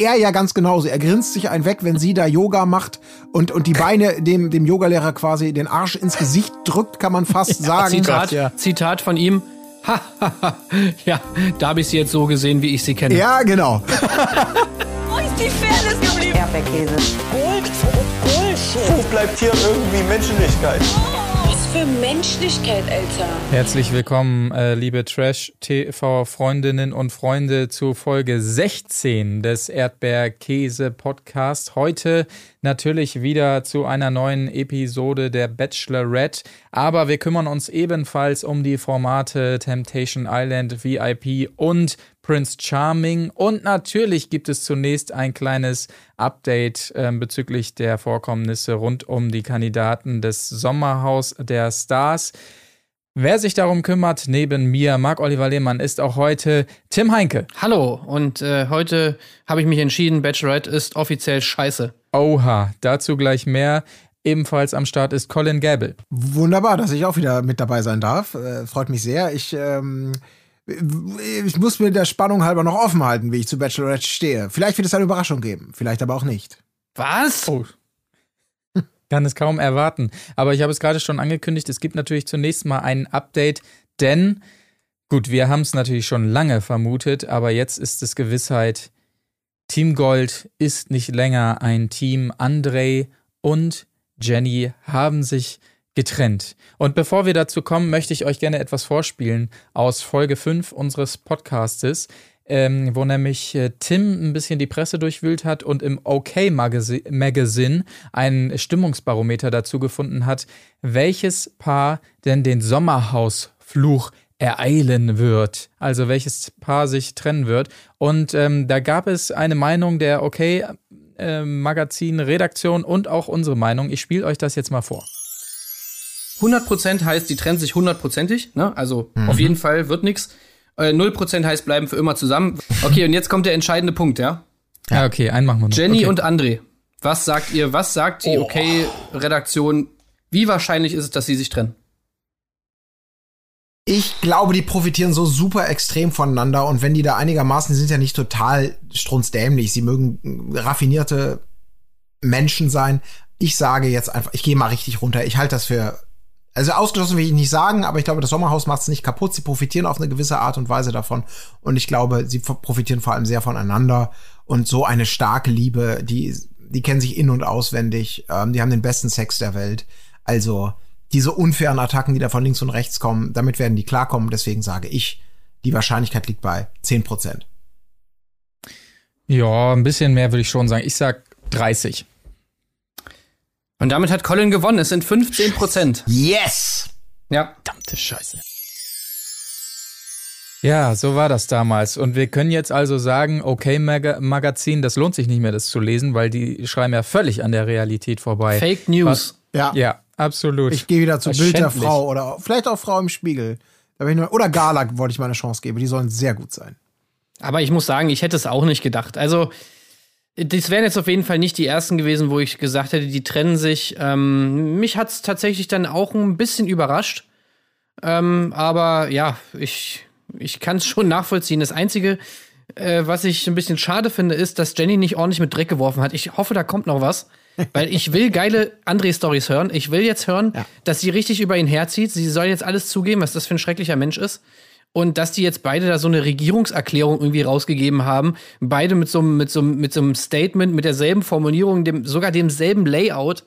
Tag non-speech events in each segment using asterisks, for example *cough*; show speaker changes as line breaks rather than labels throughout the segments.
er ja ganz genauso. Er grinst sich einen weg, wenn sie da Yoga macht und, und die Beine dem, dem Yogalehrer quasi den Arsch ins Gesicht drückt, kann man fast *laughs* sagen.
Zitat, ja. Zitat von ihm. *laughs* Ha, ha, ha. Ja, da habe ich sie jetzt so gesehen, wie ich sie kenne.
Ja, genau.
Wo ist die Fairness geblieben?
Erdbeerkäse.
Gold, Bullshit. Wo bleibt hier irgendwie Menschlichkeit?
Was für Menschlichkeit, Alter.
Herzlich willkommen, äh, liebe Trash-TV-Freundinnen und Freunde, zu Folge 16 des Erdbeerkäse-Podcasts. Heute natürlich wieder zu einer neuen Episode der Bachelorette. Aber wir kümmern uns ebenfalls um die Formate Temptation Island, VIP und Prince Charming. Und natürlich gibt es zunächst ein kleines Update äh, bezüglich der Vorkommnisse rund um die Kandidaten des Sommerhaus der Stars. Wer sich darum kümmert, neben mir, Marc-Oliver Lehmann, ist auch heute Tim Heinke.
Hallo, und äh, heute habe ich mich entschieden, Bachelorette ist offiziell scheiße.
Oha, dazu gleich mehr. Ebenfalls am Start ist Colin Gable.
Wunderbar, dass ich auch wieder mit dabei sein darf. Äh, freut mich sehr. Ich, ähm, ich muss mir der Spannung halber noch offen halten, wie ich zu Bachelorette stehe. Vielleicht wird es eine Überraschung geben, vielleicht aber auch nicht.
Was?
Oh. Kann es kaum erwarten. Aber ich habe es gerade schon angekündigt, es gibt natürlich zunächst mal ein Update, denn gut, wir haben es natürlich schon lange vermutet, aber jetzt ist es Gewissheit, Team Gold ist nicht länger ein Team. André und Jenny haben sich getrennt. Und bevor wir dazu kommen, möchte ich euch gerne etwas vorspielen aus Folge 5 unseres Podcastes ähm, wo nämlich äh, Tim ein bisschen die Presse durchwühlt hat und im OK Magazine, Magazine ein Stimmungsbarometer dazu gefunden hat, welches Paar denn den Sommerhausfluch ereilen wird. Also welches Paar sich trennen wird. Und ähm, da gab es eine Meinung der OK äh, Magazin Redaktion und auch unsere Meinung. Ich spiele euch das jetzt mal vor.
100% heißt, die trennen sich hundertprozentig. Ne? Also mhm. auf jeden Fall wird nichts. Äh, 0% heißt bleiben für immer zusammen. Okay, und jetzt kommt der entscheidende Punkt, ja?
Ja, okay, einen machen wir noch.
Jenny
okay.
und André. Was sagt ihr, was sagt die oh. Okay-Redaktion? Wie wahrscheinlich ist es, dass sie sich trennen?
Ich glaube, die profitieren so super extrem voneinander und wenn die da einigermaßen, die sind ja nicht total strunzdämlich, sie mögen raffinierte Menschen sein. Ich sage jetzt einfach, ich gehe mal richtig runter. Ich halte das für also ausgeschlossen will ich nicht sagen, aber ich glaube, das Sommerhaus macht es nicht kaputt. Sie profitieren auf eine gewisse Art und Weise davon. Und ich glaube, sie profitieren vor allem sehr voneinander. Und so eine starke Liebe, die, die kennen sich in- und auswendig. Ähm, die haben den besten Sex der Welt. Also diese unfairen Attacken, die da von links und rechts kommen, damit werden die klarkommen. Deswegen sage ich, die Wahrscheinlichkeit liegt bei 10 Prozent.
Ja, ein bisschen mehr würde ich schon sagen. Ich sag 30.
Und damit hat Colin gewonnen. Es sind 15 Prozent.
Yes!
Ja.
Verdammte Scheiße. Ja, so war das damals. Und wir können jetzt also sagen, okay, Mag Magazin, das lohnt sich nicht mehr, das zu lesen, weil die schreiben ja völlig an der Realität vorbei.
Fake News. Was,
ja.
Ja, absolut.
Ich gehe wieder zu Bild der Frau oder vielleicht auch Frau im Spiegel. Oder Gala wollte ich mal eine Chance geben. Die sollen sehr gut sein.
Aber ich muss sagen, ich hätte es auch nicht gedacht. Also, das wären jetzt auf jeden Fall nicht die ersten gewesen, wo ich gesagt hätte, die trennen sich. Ähm, mich hat es tatsächlich dann auch ein bisschen überrascht. Ähm, aber ja, ich, ich kann es schon nachvollziehen. Das Einzige, äh, was ich ein bisschen schade finde, ist, dass Jenny nicht ordentlich mit Dreck geworfen hat. Ich hoffe, da kommt noch was. *laughs* Weil ich will geile André-Stories hören. Ich will jetzt hören, ja. dass sie richtig über ihn herzieht. Sie soll jetzt alles zugeben, was das für ein schrecklicher Mensch ist. Und dass die jetzt beide da so eine Regierungserklärung irgendwie rausgegeben haben, beide mit so, mit so, mit so einem Statement, mit derselben Formulierung, dem, sogar demselben Layout.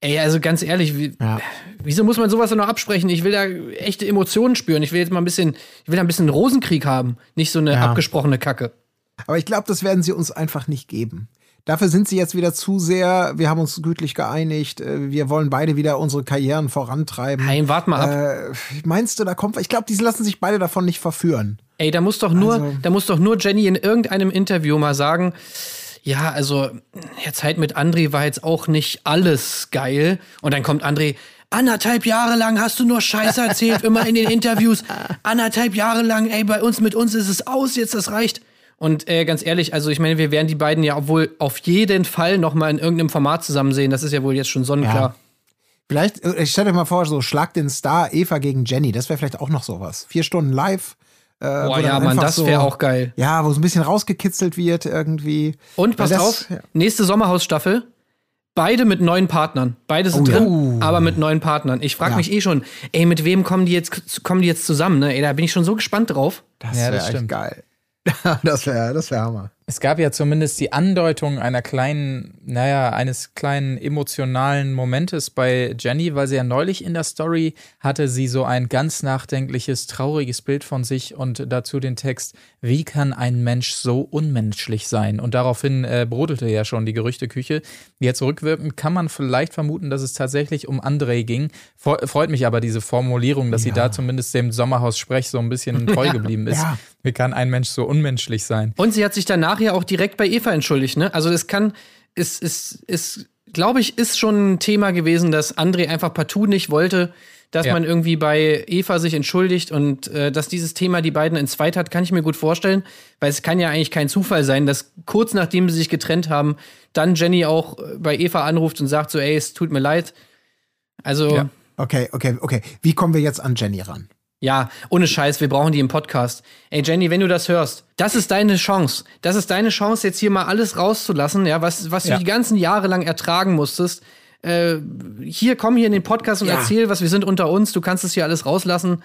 Ey, also ganz ehrlich, wie, ja. wieso muss man sowas dann noch absprechen? Ich will da echte Emotionen spüren. Ich will jetzt mal ein bisschen, ich will da ein bisschen Rosenkrieg haben, nicht so eine ja. abgesprochene Kacke.
Aber ich glaube, das werden sie uns einfach nicht geben. Dafür sind sie jetzt wieder zu sehr, wir haben uns gütlich geeinigt, äh, wir wollen beide wieder unsere Karrieren vorantreiben.
Nein, warte mal ab.
Äh, meinst du, da kommt, ich glaube, die lassen sich beide davon nicht verführen.
Ey, da muss doch nur, also, da muss doch nur Jenny in irgendeinem Interview mal sagen, ja, also, ja, Zeit mit André war jetzt auch nicht alles geil. Und dann kommt André, anderthalb Jahre lang hast du nur Scheiße erzählt, immer in den Interviews. Anderthalb Jahre lang, ey, bei uns, mit uns ist es aus, jetzt das reicht. Und äh, ganz ehrlich, also ich meine, wir werden die beiden ja wohl auf jeden Fall noch mal in irgendeinem Format zusammen sehen. Das ist ja wohl jetzt schon sonnenklar. Ja.
Vielleicht, äh, ich stell dir mal vor, so Schlag den Star Eva gegen Jenny, das wäre vielleicht auch noch sowas. Vier Stunden live, Äh,
Boah, ja, Mann, das wäre auch geil.
Ja, wo so ein bisschen rausgekitzelt wird irgendwie.
Und pass
das-
auf,
ja.
nächste Sommerhausstaffel, beide mit neuen Partnern. Beide sind
Oh ja.
drin, aber mit neuen Partnern. Ich frage
Ja.
mich eh schon, ey, mit wem kommen die jetzt, kommen die jetzt zusammen? Ne? Ey, da bin ich schon so gespannt drauf.
Das
Ja,
wäre
das
echt geil. *laughs* das wäre das wär Hammer.
Es gab ja zumindest die Andeutung einer kleinen, naja, eines kleinen emotionalen Momentes bei Jenny, weil sie ja neulich in der Story hatte sie so ein ganz nachdenkliches, trauriges Bild von sich und dazu den Text, wie kann ein Mensch so unmenschlich sein? Und daraufhin äh, brodelte ja schon die Gerüchteküche. Jetzt rückwirkend kann man vielleicht vermuten, dass es tatsächlich um André ging. Fre- Freut mich aber diese Formulierung, dass sie da zumindest dem Sommerhaus-Sprech so ein bisschen *laughs* treu geblieben ist.
Ja.
Wie kann ein Mensch so unmenschlich sein?
Und sie hat sich danach ja auch direkt bei Eva entschuldigt, ne? Also es kann, es ist, ist, glaube ich, ist schon ein Thema gewesen, dass André einfach partout nicht wollte, dass
Ja.
man irgendwie bei Eva sich entschuldigt und äh, dass dieses Thema die beiden entzweit hat, kann ich mir gut vorstellen, weil es kann ja eigentlich kein Zufall sein, dass kurz nachdem sie sich getrennt haben, dann Jenny auch äh, bei Eva anruft und sagt so, ey, es tut mir leid. Also
Ja.
Okay, okay, okay. Wie kommen wir jetzt an Jenny ran?
Ja, ohne Scheiß, wir brauchen die im Podcast. Ey, Jenny, wenn du das hörst, das ist deine Chance. Das ist deine Chance, jetzt hier mal alles rauszulassen, ja, was, was
Ja.
du die ganzen Jahre lang ertragen musstest. Äh, hier, komm hier in den Podcast und
Ja.
erzähl, was wir sind unter uns. Du kannst es hier alles rauslassen.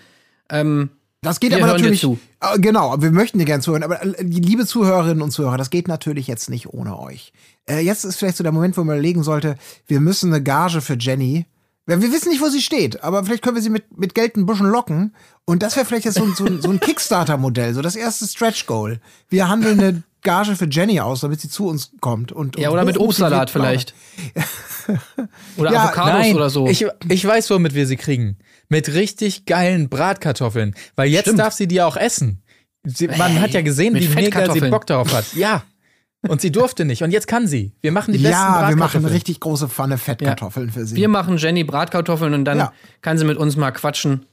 Ähm,
Das geht
Wir
aber natürlich.
zu.
Äh, Genau, wir möchten dir gerne zuhören, aber äh, liebe Zuhörerinnen und Zuhörer, das geht natürlich jetzt nicht ohne euch. Äh, jetzt ist vielleicht so der Moment, wo man überlegen sollte, wir müssen eine Gage für Jenny. Wir wir wissen nicht, wo sie steht, aber vielleicht können wir sie mit, mit Geld ein bisschen locken. Und das wäre vielleicht jetzt so, ein- so, ein- so ein Kickstarter-Modell, so das erste Stretch-Goal. Wir handeln eine Gage für Jenny aus, damit sie zu uns kommt. Und,
ja,
und
oder mit Obstsalat vielleicht. *laughs* oder
Ja,
Avocados
Nein,
oder so.
Ich, ich weiß, womit wir sie kriegen. Mit richtig geilen Bratkartoffeln. Weil jetzt
Stimmt.
darf sie die auch essen. Sie, man hat ja gesehen, wie mega sie. Bock darauf hat. Ja. Und sie durfte nicht. Und jetzt kann sie. Wir machen die besten
Ja, wir machen
Bratkartoffeln.
eine richtig große Pfanne Fettkartoffeln für sie.
wir machen Jenny Bratkartoffeln und dann
Ja.
kann sie mit uns mal quatschen.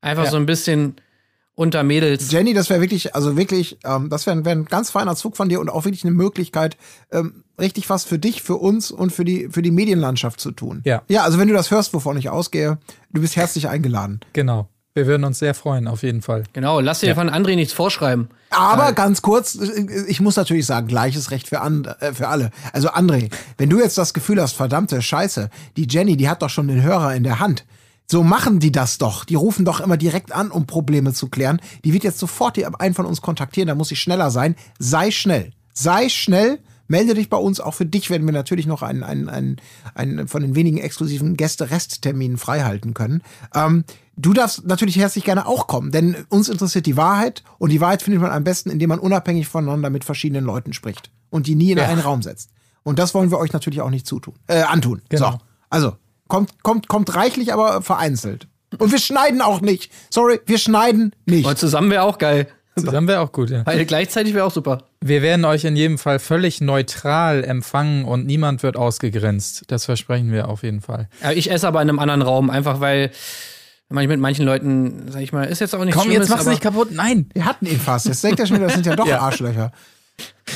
Einfach
Ja.
so ein bisschen unter Mädels.
Jenny, das wäre wirklich, also wirklich, ähm, das wäre wär ein ganz feiner Zug von dir und auch wirklich eine Möglichkeit, ähm, richtig was für dich, für uns und für die, für die Medienlandschaft zu tun.
Ja.
Ja, also wenn du das hörst, wovon ich ausgehe, du bist herzlich eingeladen.
Genau. Wir würden uns sehr freuen, auf jeden Fall.
Genau, lass dir von André nichts vorschreiben.
Aber ganz kurz, ich muss natürlich sagen, gleiches Recht für, and, äh, für alle. Also André, wenn du jetzt das Gefühl hast, verdammte Scheiße, die Jenny, die hat doch schon den Hörer in der Hand. So machen die das doch. Die rufen doch immer direkt an, um Probleme zu klären. Die wird jetzt sofort einen von uns kontaktieren, da muss ich schneller sein. Sei schnell. Sei schnell. Melde dich bei uns. Auch für dich werden wir natürlich noch einen, einen, einen, einen von den wenigen exklusiven Gäste-Restterminen freihalten können. Ähm, du darfst natürlich herzlich gerne auch kommen, denn uns interessiert die Wahrheit und die Wahrheit findet man am besten, indem man unabhängig voneinander mit verschiedenen Leuten spricht und die nie in
Ja.
einen Raum setzt. Und das wollen wir euch natürlich auch nicht zutun, äh, antun.
Genau.
So, also kommt, kommt, kommt reichlich, aber vereinzelt. Und wir schneiden auch nicht. Sorry, wir schneiden nicht.
Und zusammen wäre auch geil.
Zusammen wäre auch gut, ja.
Beide gleichzeitig wäre auch super.
Wir werden euch in jedem Fall völlig neutral empfangen und niemand wird ausgegrenzt. Das versprechen wir auf jeden Fall.
Ja, ich esse aber in einem anderen Raum, einfach weil man mit manchen Leuten, sag ich mal, ist jetzt auch nicht
Komm,
Schlimmes,
jetzt mach's nicht kaputt. Nein.
Wir hatten ihn fast. Jetzt denkt er schon wieder, das sind ja doch *laughs*
Ja.
Arschlöcher.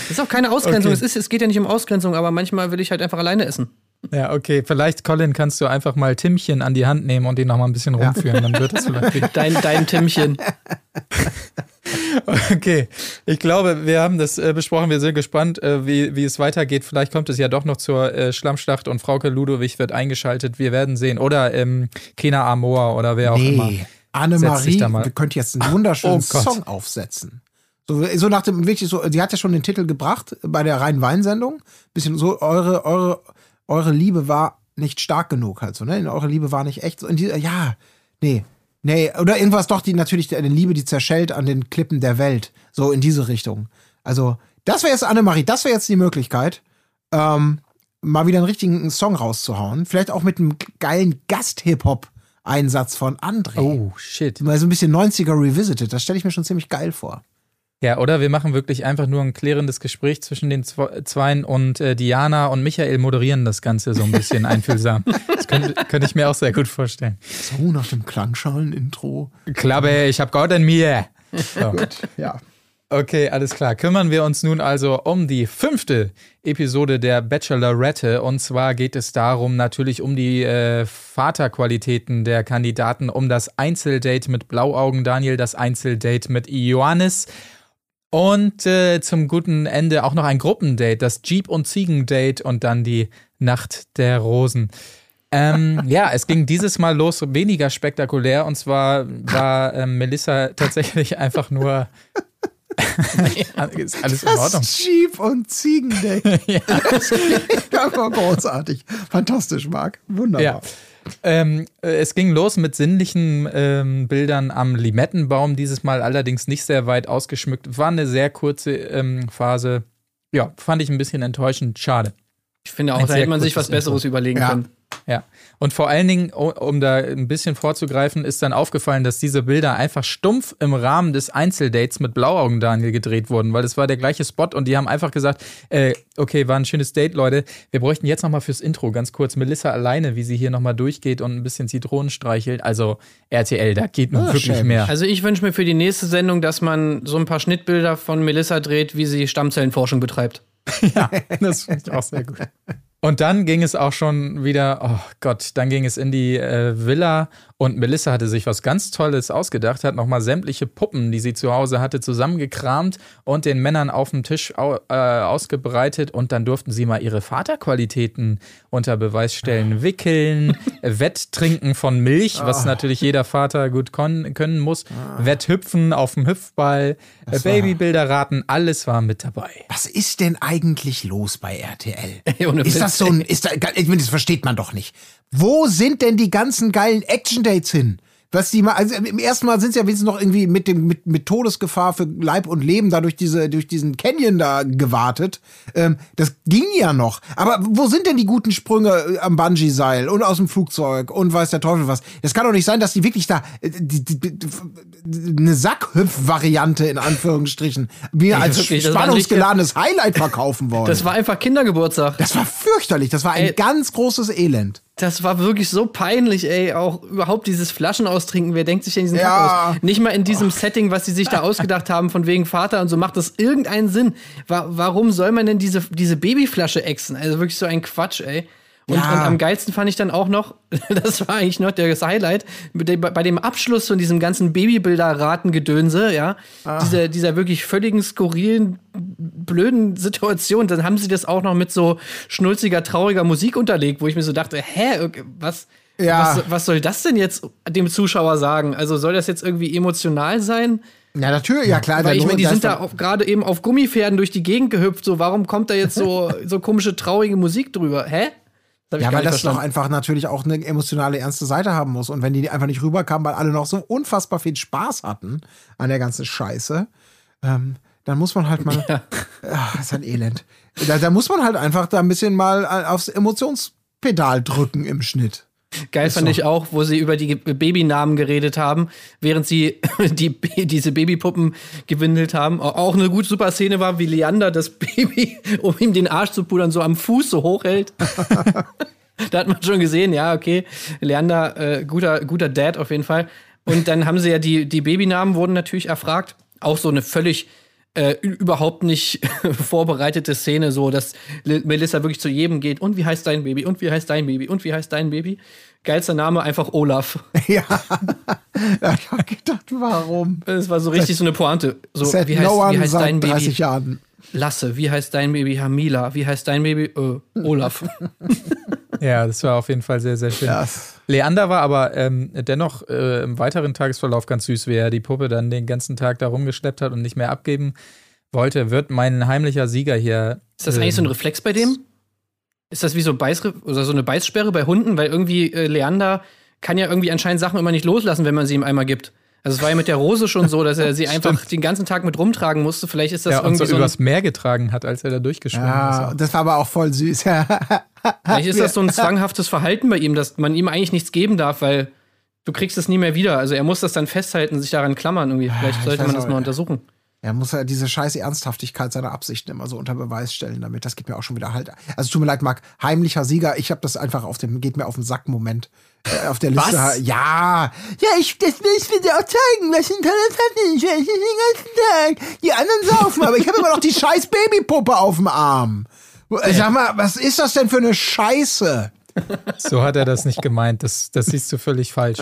ist auch keine Ausgrenzung.
Okay.
Es, ist, es geht ja nicht um Ausgrenzung, aber manchmal will ich halt einfach alleine essen.
Ja, okay. Vielleicht, Colin, kannst du einfach mal Timmchen an die Hand nehmen und ihn noch mal ein bisschen rumführen. Dann wird es *laughs* vielleicht.
Dein, dein Timmchen. *laughs* *laughs*
Okay, ich glaube, wir haben das äh, besprochen. Wir sind gespannt, äh, wie, wie es weitergeht. Vielleicht kommt es ja doch noch zur äh, Schlammschlacht und Frauke Ludowig wird eingeschaltet. Wir werden sehen. Oder ähm, Kena Amor oder wer auch immer.
Nee,
Setz
Annemarie
dich da mal.
könnte jetzt einen *laughs* wunderschönen
Oh.
Song aufsetzen. So, so nach dem, wirklich so, die hat ja schon den Titel gebracht bei der reinen Weinsendung. Bisschen so, eure, eure, eure Liebe war nicht stark genug halt so, ne? Eure Liebe war nicht echt so. In die, ja, nee. Nee, oder irgendwas doch, die natürlich eine Liebe, die zerschellt an den Klippen der Welt. So in diese Richtung. Also, das wäre jetzt Annemarie, das wäre jetzt die Möglichkeit, ähm, mal wieder einen richtigen Song rauszuhauen. Vielleicht auch mit einem geilen Gast-Hip-Hop-Einsatz von André.
Oh, shit.
Mal so ein bisschen 90er revisited. Das stelle ich mir schon ziemlich geil vor.
Ja, oder wir machen wirklich einfach nur ein klärendes Gespräch zwischen den Zwe- Zweien und äh, Diana und Michael moderieren das Ganze so ein bisschen *laughs* einfühlsam. Das könnte, könnte ich mir auch sehr gut vorstellen.
So nach dem Klangschalen-Intro.
Klappe, ich hab Gott in mir. *laughs* So.
Ja.
Okay, alles klar. Kümmern wir uns nun also um die fünfte Episode der Bachelorette. Und zwar geht es darum, natürlich um die äh, Vaterqualitäten der Kandidaten, um das Einzeldate mit Blauaugen Daniel, das Einzeldate mit Ioannis. Und äh, zum guten Ende auch noch ein Gruppendate, das Jeep- und Ziegendate und dann die Nacht der Rosen. Ähm, *laughs* ja, es ging dieses Mal los weniger spektakulär und zwar war ähm, Melissa tatsächlich einfach nur *laughs* ist alles in Ordnung.
Das Jeep und Ziegendate. *laughs* ja. Das einfach großartig. Fantastisch, Marc. Wunderbar.
Ja. Ähm, äh, es ging los mit sinnlichen ähm, Bildern am Limettenbaum, dieses Mal allerdings nicht sehr weit ausgeschmückt. War eine sehr kurze ähm, Phase. Ja, fand ich ein bisschen enttäuschend. Schade.
Ich finde auch,
Ein
da hätte man sich was Besseres überlegen
Ja.
können.
Ja. Und vor allen Dingen, o- um da ein bisschen vorzugreifen, ist dann aufgefallen, dass diese Bilder einfach stumpf im Rahmen des Einzeldates mit Blauaugen Daniel gedreht wurden, weil es war der gleiche Spot und die haben einfach gesagt, äh, okay, war ein schönes Date, Leute. Wir bräuchten jetzt nochmal fürs Intro ganz kurz Melissa alleine, wie sie hier nochmal durchgeht und ein bisschen Zitronen streichelt. Also RTL, da geht nun
Ah,
wirklich
schäbig.
mehr.
Also ich wünsche mir für die nächste Sendung, dass man so ein paar Schnittbilder von Melissa dreht, wie sie Stammzellenforschung betreibt. *laughs*
Das finde ich auch sehr gut. Und dann ging es auch schon wieder, oh Gott, dann ging es in die äh, Villa und Melissa hatte sich was ganz Tolles ausgedacht, hat nochmal sämtliche Puppen, die sie zu Hause hatte, zusammengekramt und den Männern auf dem Tisch au äh, ausgebreitet und dann durften sie mal ihre Vaterqualitäten unter Beweis stellen. Wickeln, *laughs* Wetttrinken von Milch, was natürlich jeder Vater gut können muss, Wetthüpfen auf dem Hüpfball, äh, Babybilder raten, alles war mit dabei.
Was ist denn eigentlich los bei RTL? *laughs* Ist
Witz,
so ein, ist da, ich meine, das versteht man doch nicht. Wo sind denn die ganzen geilen Action-Dates hin? Was die mal, also im ersten Mal sind sie ja wenigstens noch irgendwie mit dem, mit, mit Todesgefahr für Leib und Leben da durch diese, durch diesen Canyon da gewartet. Ähm, das ging ja noch. Aber wo sind denn die guten Sprünge äh, am Bungee-Seil und aus dem Flugzeug und weiß der Teufel was? Das kann doch nicht sein, dass die wirklich da, äh, die, die, die, eine Sackhüpf-Variante in Anführungsstrichen mir als
wirklich,
spannungsgeladenes Highlight verkaufen wollen.
Das war einfach Kindergeburtstag.
Das war fürchterlich. Das war ein
Ey.
ganz großes Elend.
Das war wirklich so peinlich, ey. Auch überhaupt dieses Flaschen austrinken. Wer denkt sich denn diesen
Ja.
Kack aus? Nicht mal in diesem Setting, was sie sich da ausgedacht haben, von wegen Vater und so, macht das irgendeinen Sinn. Wa warum soll man denn diese, diese Babyflasche exen? Also wirklich so ein Quatsch, ey. Und,
Ja.
und am geilsten fand ich dann auch noch, *laughs* das war eigentlich noch das Highlight, bei dem Abschluss von diesem ganzen Babybilder-Ratengedönse, ja, dieser, dieser wirklich völligen skurrilen, blöden Situation, dann haben sie das auch noch mit so schnulziger, trauriger Musik unterlegt, wo ich mir so dachte, hä, was,
Ja.
was, was soll das denn jetzt dem Zuschauer sagen? Also soll das jetzt irgendwie emotional sein?
Ja, natürlich, ja klar.
Weil ich meine, die sind da gerade eben auf Gummipferden durch die Gegend gehüpft, so warum kommt da jetzt so, *laughs* so komische, traurige Musik drüber? Hä?
Ja, weil das doch einfach natürlich auch eine emotionale, ernste Seite haben muss. Und wenn die einfach nicht rüberkamen, weil alle noch so unfassbar viel Spaß hatten an der ganzen Scheiße, ähm, dann muss man halt mal. *laughs* Ach, das ist ein Elend. Da, da muss man halt einfach da ein bisschen mal äh, aufs Emotionspedal drücken im Schnitt.
Geil fand
so.
ich auch, wo sie über die Babynamen geredet haben, während sie *laughs* die, diese Babypuppen gewindelt haben. Au- Auch eine gut super Szene war, wie Leander das *laughs* Baby, um ihm den Arsch zu pudern, so am Fuß so hochhält. *laughs* da hat man schon gesehen, ja, okay, Leander, äh, guter, guter Dad auf jeden Fall. Und dann haben sie ja die, die Babynamen wurden natürlich erfragt. Auch so eine völlig äh, überhaupt nicht *laughs* vorbereitete Szene, so dass Li- Melissa wirklich zu jedem geht. Und wie heißt dein Baby? Und wie heißt dein Baby? Und wie heißt dein Baby? Geilster Name einfach Olaf. *laughs*
ja. Ich hab gedacht, warum?
Das war so richtig so eine Pointe. So, wie heißt,
no
wie heißt dein
seit 30
Baby?
Jahren.
Lasse. Wie heißt dein Baby? Hamila. Wie heißt dein Baby? Äh, Olaf. *laughs*
Ja, das war auf jeden Fall sehr, sehr schön.
Ja.
Leander war aber ähm, dennoch äh, im weiteren Tagesverlauf ganz süß, wie er die Puppe dann den ganzen Tag da rumgeschleppt hat und nicht mehr abgeben wollte. Wird mein heimlicher Sieger hier.
Ist das eigentlich so ein
ähm,
Reflex bei dem? Ist das wie so Beiß oder so eine Beißsperre bei Hunden? Weil irgendwie äh, Leander kann ja irgendwie anscheinend Sachen immer nicht loslassen, wenn man sie ihm einmal gibt. Also es war ja mit der Rose schon so, dass er sie *laughs* einfach den ganzen Tag mit rumtragen musste. Vielleicht ist das
ja, und
irgendwie
so,
so, ein,
übers Meer getragen hat, als er da durchgeschwommen
Ja,
ist.
das war aber auch voll süß.
vielleicht ist das so ein *laughs* zwanghaftes Verhalten bei ihm, dass man ihm eigentlich nichts geben darf, weil du kriegst es nie mehr wieder. Also er muss das dann festhalten, sich daran klammern irgendwie. Vielleicht
ich
sollte man das mal untersuchen.
Er muss ja diese scheiß Ernsthaftigkeit seiner Absichten immer so unter Beweis stellen damit. Das geht mir auch schon wieder halt. Also tut mir leid, Marc, heimlicher Sieger. Ich habe das einfach auf dem, geht mir auf den Sack Moment. Äh, auf der Liste.
Was?
Ja. Ja, ich, das will ich dir auch zeigen, was ein tolles Hatten. Ich den ganzen Tag. Die anderen saufen, aber ich habe immer noch die scheiß Babypuppe auf dem Arm. Ich sag mal, was ist das denn für eine Scheiße?
So hat er das nicht gemeint. Das, das siehst du völlig falsch.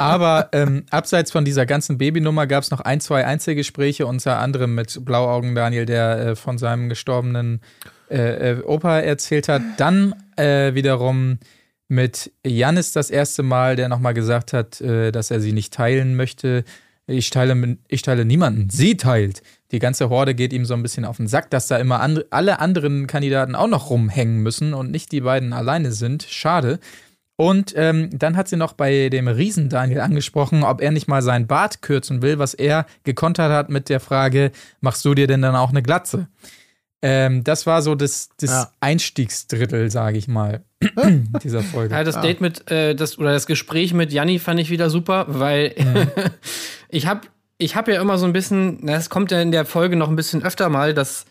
Aber ähm, abseits von dieser ganzen Babynummer gab es noch ein, zwei Einzelgespräche, unter anderem mit Blauaugen Daniel, der äh, von seinem gestorbenen äh, äh, Opa erzählt hat. Dann äh, wiederum mit Janis das erste Mal, der nochmal gesagt hat, äh, dass er sie nicht teilen möchte. Ich teile, ich teile niemanden. Sie teilt. Die ganze Horde geht ihm so ein bisschen auf den Sack, dass da immer andre, alle anderen Kandidaten auch noch rumhängen müssen und nicht die beiden alleine sind. Schade. Und ähm, dann hat sie noch bei dem Riesen Daniel angesprochen, ob er nicht mal seinen Bart kürzen will, was er gekontert hat mit der Frage, machst du dir denn dann auch eine Glatze? Ähm, das war so das, das
Ja.
Einstiegsdrittel, sage ich mal, *clears throat* dieser Folge.
Ja, das Date mit, äh, das, oder das Gespräch mit Janni fand ich wieder super, weil *laughs* ich habe ich hab ja immer so ein bisschen, na, es kommt ja in der Folge noch ein bisschen öfter mal, dass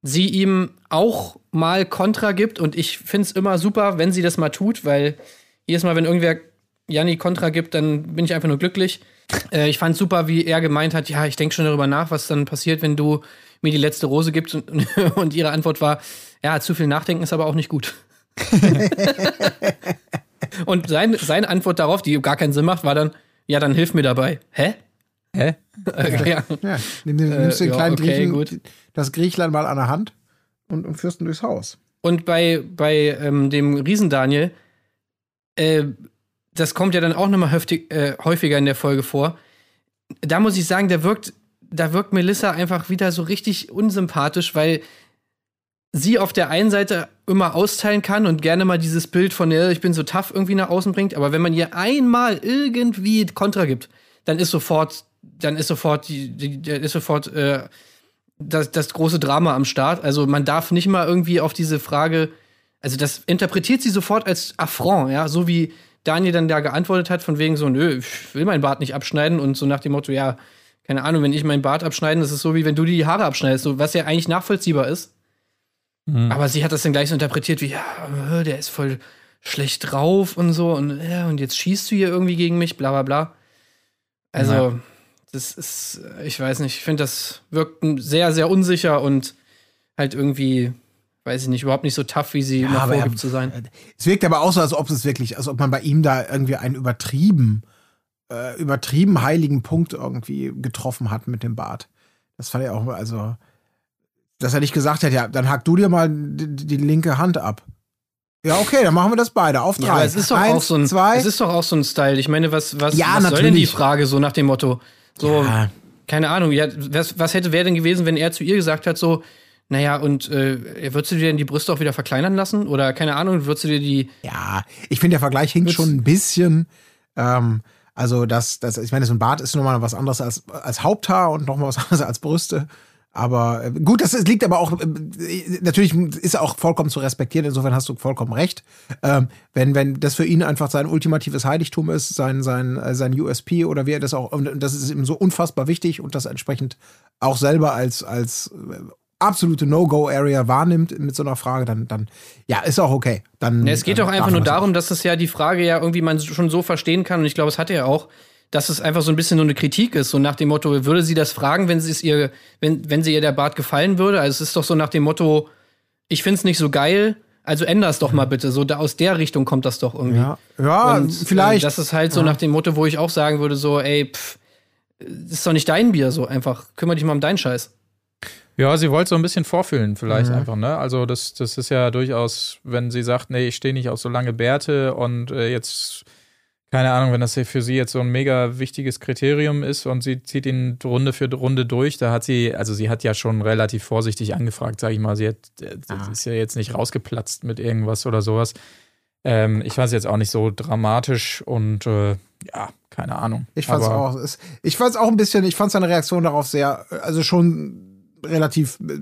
sie ihm auch mal Kontra gibt und ich finde es immer super, wenn sie das mal tut, weil jedes Mal, wenn irgendwer Janni Kontra gibt, dann bin ich einfach nur glücklich. Äh, ich fand super, wie er gemeint hat, ja, ich denke schon darüber nach, was dann passiert, wenn du mir die letzte Rose gibst und, *laughs* und ihre Antwort war, ja, zu viel Nachdenken ist aber auch nicht gut. *laughs* Und sein, seine Antwort darauf, die gar keinen Sinn macht, war dann, ja, dann hilf mir dabei. Hä?
Hä? *laughs*
Äh, ja.
Ja, nimm, den- nimmst den
ja,
kleinen
okay,
Griechen,
gut.
das Griechlein mal an der Hand und, und führst ihn durchs Haus.
Und bei, bei ähm, dem Riesendaniel, äh, das kommt ja dann auch nochmal äh, häufiger in der Folge vor. Da muss ich sagen, der wirkt, da wirkt Melissa einfach wieder so richtig unsympathisch, weil sie auf der einen Seite immer austeilen kann und gerne mal dieses Bild von, ja, ich bin so tough irgendwie nach außen bringt, aber wenn man ihr einmal irgendwie Kontra gibt, dann ist sofort, dann ist sofort die, die, die ist sofort äh, das, das große Drama am Start. Also man darf nicht mal irgendwie auf diese Frage, also das interpretiert sie sofort als Affront, ja, so wie Daniel dann da geantwortet hat, von wegen so, nö, ich will meinen Bart nicht abschneiden und so nach dem Motto, ja, keine Ahnung, wenn ich meinen Bart abschneiden, das ist so wie wenn du dir die Haare abschneidest, so, was ja eigentlich nachvollziehbar ist. Aber sie hat das dann gleich so interpretiert wie, ja, äh, der ist voll schlecht drauf und so und, ja, und jetzt schießt du hier irgendwie gegen mich, bla bla bla. Also,
Ja.
Das ist, ich weiß nicht, ich finde, das wirkt sehr, sehr unsicher und halt irgendwie, weiß ich nicht, überhaupt nicht so tough, wie sie
aber er-
vorgibt zu sein.
Es wirkt aber auch so, als ob es wirklich, als ob man bei ihm da irgendwie einen übertrieben, äh, übertrieben heiligen Punkt irgendwie getroffen hat mit dem Bart. Das fand ich auch, also, dass er nicht gesagt hat, ja, dann hack du dir mal die, die linke Hand ab. Ja, okay, dann machen wir das beide auf drei.
Ja, es ist doch
Eins,
auch so ein,
zwei.
es ist doch auch so ein Style. Ich meine, was, was,
Ja,
was soll denn die. Frage so nach dem Motto? So,
Ja.
keine Ahnung, ja, was, was hätte wäre denn gewesen, wenn er zu ihr gesagt hat, so, naja, und äh, würdest du dir denn die Brüste auch wieder verkleinern lassen? Oder keine Ahnung, würdest du dir die.
Ja, ich finde, der Vergleich hinkt schon ein bisschen. Ähm, also, das, das, ich meine, so ein Bart ist nochmal was anderes als, als Haupthaar und nochmal was anderes als Brüste. Aber äh, gut, das liegt aber auch, äh, natürlich ist er auch vollkommen zu respektieren, insofern hast du vollkommen recht. Ähm, wenn, wenn das für ihn einfach sein ultimatives Heiligtum ist, sein, sein, äh, sein USP oder wie er das auch, und das ist ihm so unfassbar wichtig und das entsprechend auch selber als, als absolute No-Go-Area wahrnimmt mit so einer Frage, dann, dann ja, ist auch okay. Dann,
Ja, es geht doch einfach nur
das
darum, dass es ja die Frage ja irgendwie man schon so verstehen kann, und ich glaube, es hat er auch, dass es einfach so ein bisschen nur eine Kritik ist, so nach dem Motto, würde sie das fragen, wenn sie es ihr, wenn, wenn sie ihr der Bart gefallen würde? Also es ist doch so nach dem Motto, ich find's nicht so geil, also änder es doch mal bitte. So da, aus der Richtung kommt das doch irgendwie.
Ja, ja
Und,
vielleicht.
Äh, das ist halt so nach dem Motto, wo ich auch sagen würde, so, ey, pff, das ist doch nicht dein Bier, so einfach. Kümmere dich mal um deinen Scheiß.
Ja, sie wollte so ein bisschen vorfühlen, vielleicht
Mhm.
einfach, ne? Also, das, das ist ja durchaus, wenn sie sagt, nee, ich stehe nicht auf so lange Bärte und äh, jetzt, keine Ahnung, wenn das für sie jetzt so ein mega wichtiges Kriterium ist und sie zieht ihn Runde für Runde durch, da hat sie, also sie hat ja schon relativ vorsichtig angefragt, sag ich mal. Sie hat, äh, das ist ja jetzt nicht rausgeplatzt mit irgendwas oder sowas. Ähm, ich fand es jetzt auch nicht so dramatisch und äh, ja, keine Ahnung.
ich fand's
Aber-
auch. Es, ich fand's auch ein bisschen, ich fand seine Reaktion darauf sehr, äh, also schon relativ äh,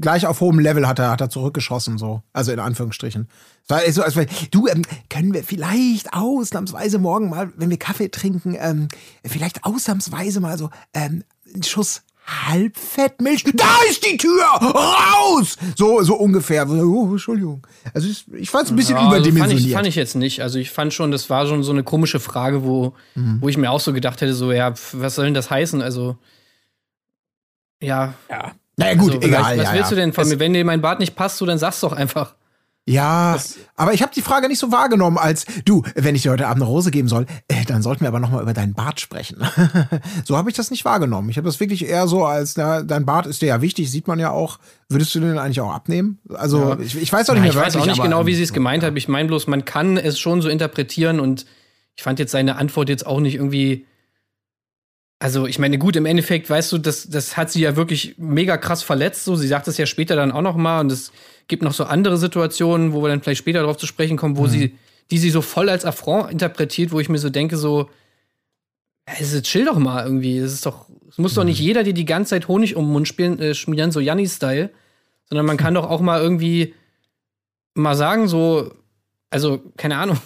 gleich auf hohem Level hat er, hat er zurückgeschossen, so. Also in Anführungsstrichen. So, als wenn, du, ähm, können wir vielleicht ausnahmsweise morgen mal, wenn wir Kaffee trinken, ähm, vielleicht ausnahmsweise mal so ähm, einen Schuss Halbfettmilch. Da ist die Tür! Raus! So, so ungefähr. Oh, Entschuldigung. Also ich, ich fand es ein bisschen
Ja, also fand,
überdimensioniert.
ich, fand ich jetzt nicht. Also ich fand schon, das war schon so eine komische Frage, wo,
Mhm.
wo ich mir auch so gedacht hätte, so, ja, was soll denn das heißen? Also, ja.
Ja.
Naja, gut,
also,
egal.
Was, was
ja,
willst
ja.
du denn von mir? Wenn dir mein Bart nicht passt, so, dann sag's doch einfach.
Ja, aber ich habe die Frage nicht so wahrgenommen als du, wenn ich dir heute Abend eine Rose geben soll, äh, dann sollten wir aber noch mal über deinen Bart sprechen. *laughs* so habe ich das nicht wahrgenommen. Ich habe das wirklich eher so als na, dein Bart ist dir ja wichtig, sieht man ja auch. Würdest du den eigentlich auch abnehmen? Also
Ja.
ich, ich weiß auch
Ja,
nicht
ich
mehr
weiß auch nicht genau, wie sie es gemeint hat. Ich meine bloß, man kann es schon so interpretieren und ich fand jetzt seine Antwort jetzt auch nicht irgendwie. Also, ich meine, gut, im Endeffekt, weißt du, das, das hat sie ja wirklich mega krass verletzt. So, sie sagt es ja später dann auch noch mal und es gibt noch so andere Situationen, wo wir dann vielleicht später darauf zu sprechen kommen, wo sie, die sie so voll als Affront interpretiert, wo ich mir so denke, so, also chill doch mal irgendwie. Das ist doch, es muss doch nicht jeder dir die ganze Zeit Honig um den Mund spielen, äh, schmieren, so Janni-Style, sondern man kann *laughs* doch auch mal irgendwie mal sagen, so, also, keine Ahnung,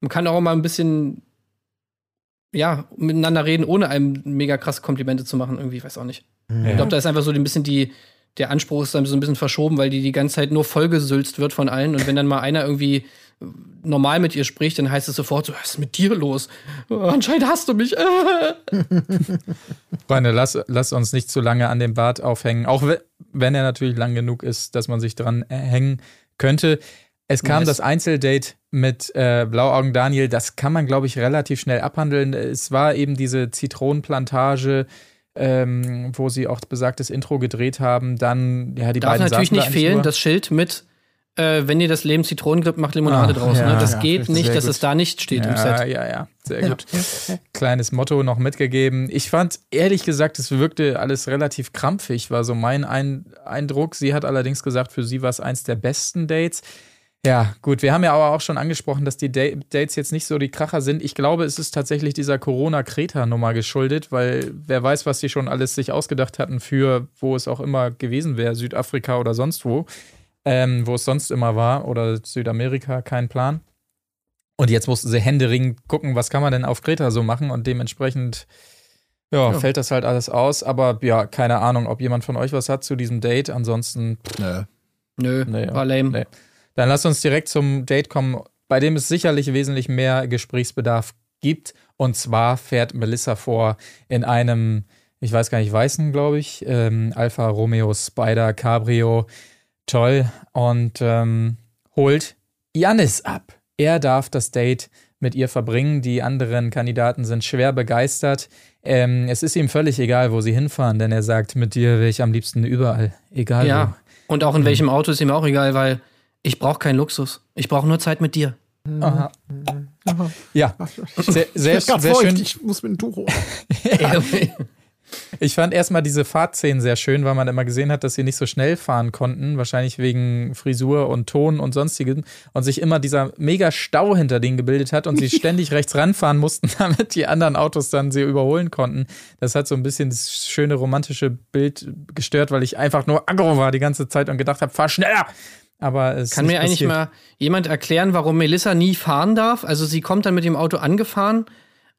man kann auch mal ein bisschen, ja, miteinander reden, ohne einem mega krasse Komplimente zu machen, irgendwie, ich weiß auch nicht. Ich glaube, da ist einfach so ein bisschen die, der Anspruch ist dann so ein bisschen verschoben, weil die die ganze Zeit nur vollgesülzt wird von allen und wenn dann mal einer irgendwie normal mit ihr spricht, dann heißt es sofort so, was ist mit dir los? Oh, anscheinend hasst du mich. *laughs*
Freunde, lass, lass uns nicht zu lange an dem Bart aufhängen, auch we- wenn er natürlich lang genug ist, dass man sich dran äh, hängen könnte. Es kam
Yes.
das Einzeldate mit äh, Blauaugen Daniel, das kann man, glaube ich, relativ schnell abhandeln. Es war eben diese Zitronenplantage, ähm, wo sie auch besagtes Intro gedreht haben. Dann, ja, die
Darf
beiden
natürlich nicht fehlen,
nur.
das Schild mit, äh, wenn ihr das Leben Zitronen gibt, macht Limonade
Ah,
draus.
ja,
ne? Das
ja,
geht nicht, dass
gut.
es da nicht steht im
ja,
Set.
Ja, ja, sehr gut. Kleines Motto noch mitgegeben. Ich fand, ehrlich gesagt, es wirkte alles relativ krampfig, war so mein Ein Eindruck. Sie hat allerdings gesagt, für sie war es eins der besten Dates. Ja, gut, wir haben ja aber auch schon angesprochen, dass die Da- Dates jetzt nicht so die Kracher sind. Ich glaube, es ist tatsächlich dieser Corona-Kreta-Nummer geschuldet, weil wer weiß, was sie schon alles sich ausgedacht hatten für, wo es auch immer gewesen wäre, Südafrika oder sonst wo, ähm, wo es sonst immer war, oder Südamerika, kein Plan. Und jetzt mussten sie händeringend gucken, was kann man denn auf Kreta so machen und dementsprechend ja,
Ja.
fällt das halt alles aus. Aber ja, keine Ahnung, ob jemand von euch was hat zu diesem Date. Ansonsten
Nö.
Nö,
Nee,
war lame.
nee. Dann lass uns direkt zum Date kommen, bei dem es sicherlich wesentlich mehr Gesprächsbedarf gibt. Und zwar fährt Melissa vor in einem, ich weiß gar nicht, weißen, glaube ich, ähm, Alfa Romeo Spider Cabrio. Toll. Und ähm, holt Janis ab. Er darf das Date mit ihr verbringen. Die anderen Kandidaten sind schwer begeistert. Ähm, es ist ihm völlig egal, wo sie hinfahren, denn er sagt, mit dir wäre ich am liebsten überall. Egal
Ja.
wo.
Und auch in welchem Auto ist ihm auch egal, weil ich brauche keinen Luxus. Ich brauche nur Zeit mit dir.
Aha. Ja, sehr, sehr, sehr
feucht,
schön.
ich muss mit dem Tuch hoch. *laughs*
Ich fand erstmal diese Fahrtszenen sehr schön, weil man immer gesehen hat, dass sie nicht so schnell fahren konnten, wahrscheinlich wegen Frisur und Ton und sonstigem und sich immer dieser mega Stau hinter denen gebildet hat und sie *laughs* ständig rechts ranfahren mussten, *laughs* damit die anderen Autos dann sie überholen konnten. Das hat so ein bisschen das schöne romantische Bild gestört, weil ich einfach nur aggro war die ganze Zeit und gedacht habe, fahr schneller. Aber es
Kann
ist
mir eigentlich
passiert.
mal jemand erklären, warum Melissa nie fahren darf? Also sie kommt dann mit dem Auto angefahren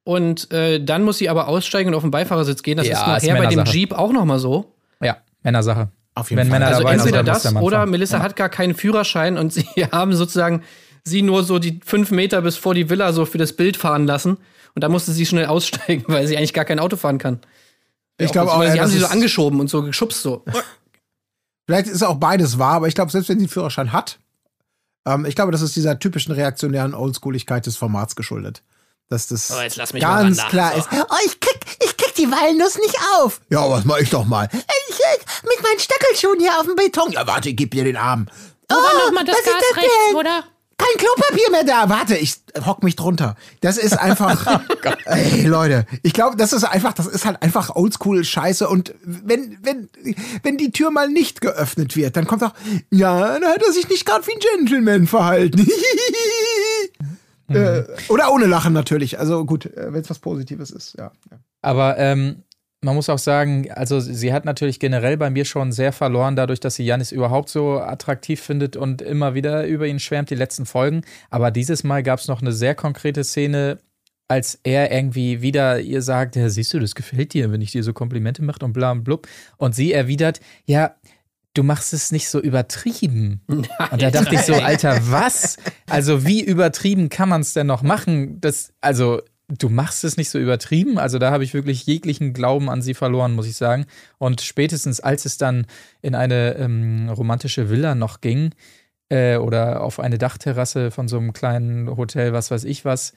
und äh, dann muss sie aber aussteigen und auf den Beifahrersitz gehen. Das
Ja,
ist
ist
nachher bei dem. Jeep auch noch mal so.
Ja, Männersache.
Auf jeden
Wenn
Fall.
Männer
Also
dabei sind,
entweder
muss
das oder
fahren.
Melissa hat gar keinen Führerschein und *laughs* sie haben sozusagen sie nur so die fünf Meter bis vor die Villa so für das Bild fahren lassen und da musste sie schnell *laughs* aussteigen, weil sie eigentlich gar kein Auto fahren kann.
Ich glaube auch,
Weil
ja,
sie haben sie so angeschoben und so geschubst so. *laughs*
Vielleicht ist auch beides wahr, aber ich glaube, selbst wenn sie einen Führerschein hat, ähm, ich glaube, das ist dieser typischen reaktionären Oldschooligkeit des Formats geschuldet. Dass das
Oh, jetzt lass mich mal
ganz
da.
klar ist. Oh, ich krieg, ich krieg die Walnuss nicht auf. Ja, was mach ich doch mal? Ich, ich, mit meinen Stöckelschuhen hier auf dem Beton. Ja, warte, ich gib dir den Arm.
Wo war noch mal das
was ist
Gas
das
rechts,
denn?
oder?
Kein Klopapier mehr da. Warte, ich hock mich drunter. Das ist einfach. *laughs* ey, Leute, ich glaube, das ist einfach, das ist halt einfach oldschool Scheiße. Und wenn, wenn, wenn die Tür mal nicht geöffnet wird, dann kommt auch, ja, dann hat er sich nicht gerade wie ein Gentleman verhalten. *laughs* äh, oder ohne Lachen natürlich. Also gut, wenn es was Positives ist, ja.
Aber ähm, man muss auch sagen, also sie hat natürlich generell bei mir schon sehr verloren, dadurch, dass sie Janis überhaupt so attraktiv findet und immer wieder über ihn schwärmt, die letzten Folgen. Aber dieses Mal gab es noch eine sehr konkrete Szene, als er irgendwie wieder ihr sagt, ja, siehst du, das gefällt dir, wenn ich dir so Komplimente mache und bla und blub. Und sie erwidert, ja, du machst es nicht so übertrieben. und da dachte ich so, Alter, was? Also wie übertrieben kann man es denn noch machen? Das, also du machst es nicht so übertrieben. Also da habe ich wirklich jeglichen Glauben an sie verloren, muss ich sagen. Und spätestens als es dann in eine ähm, romantische Villa noch ging äh, oder auf eine Dachterrasse von so einem kleinen Hotel, was weiß ich was,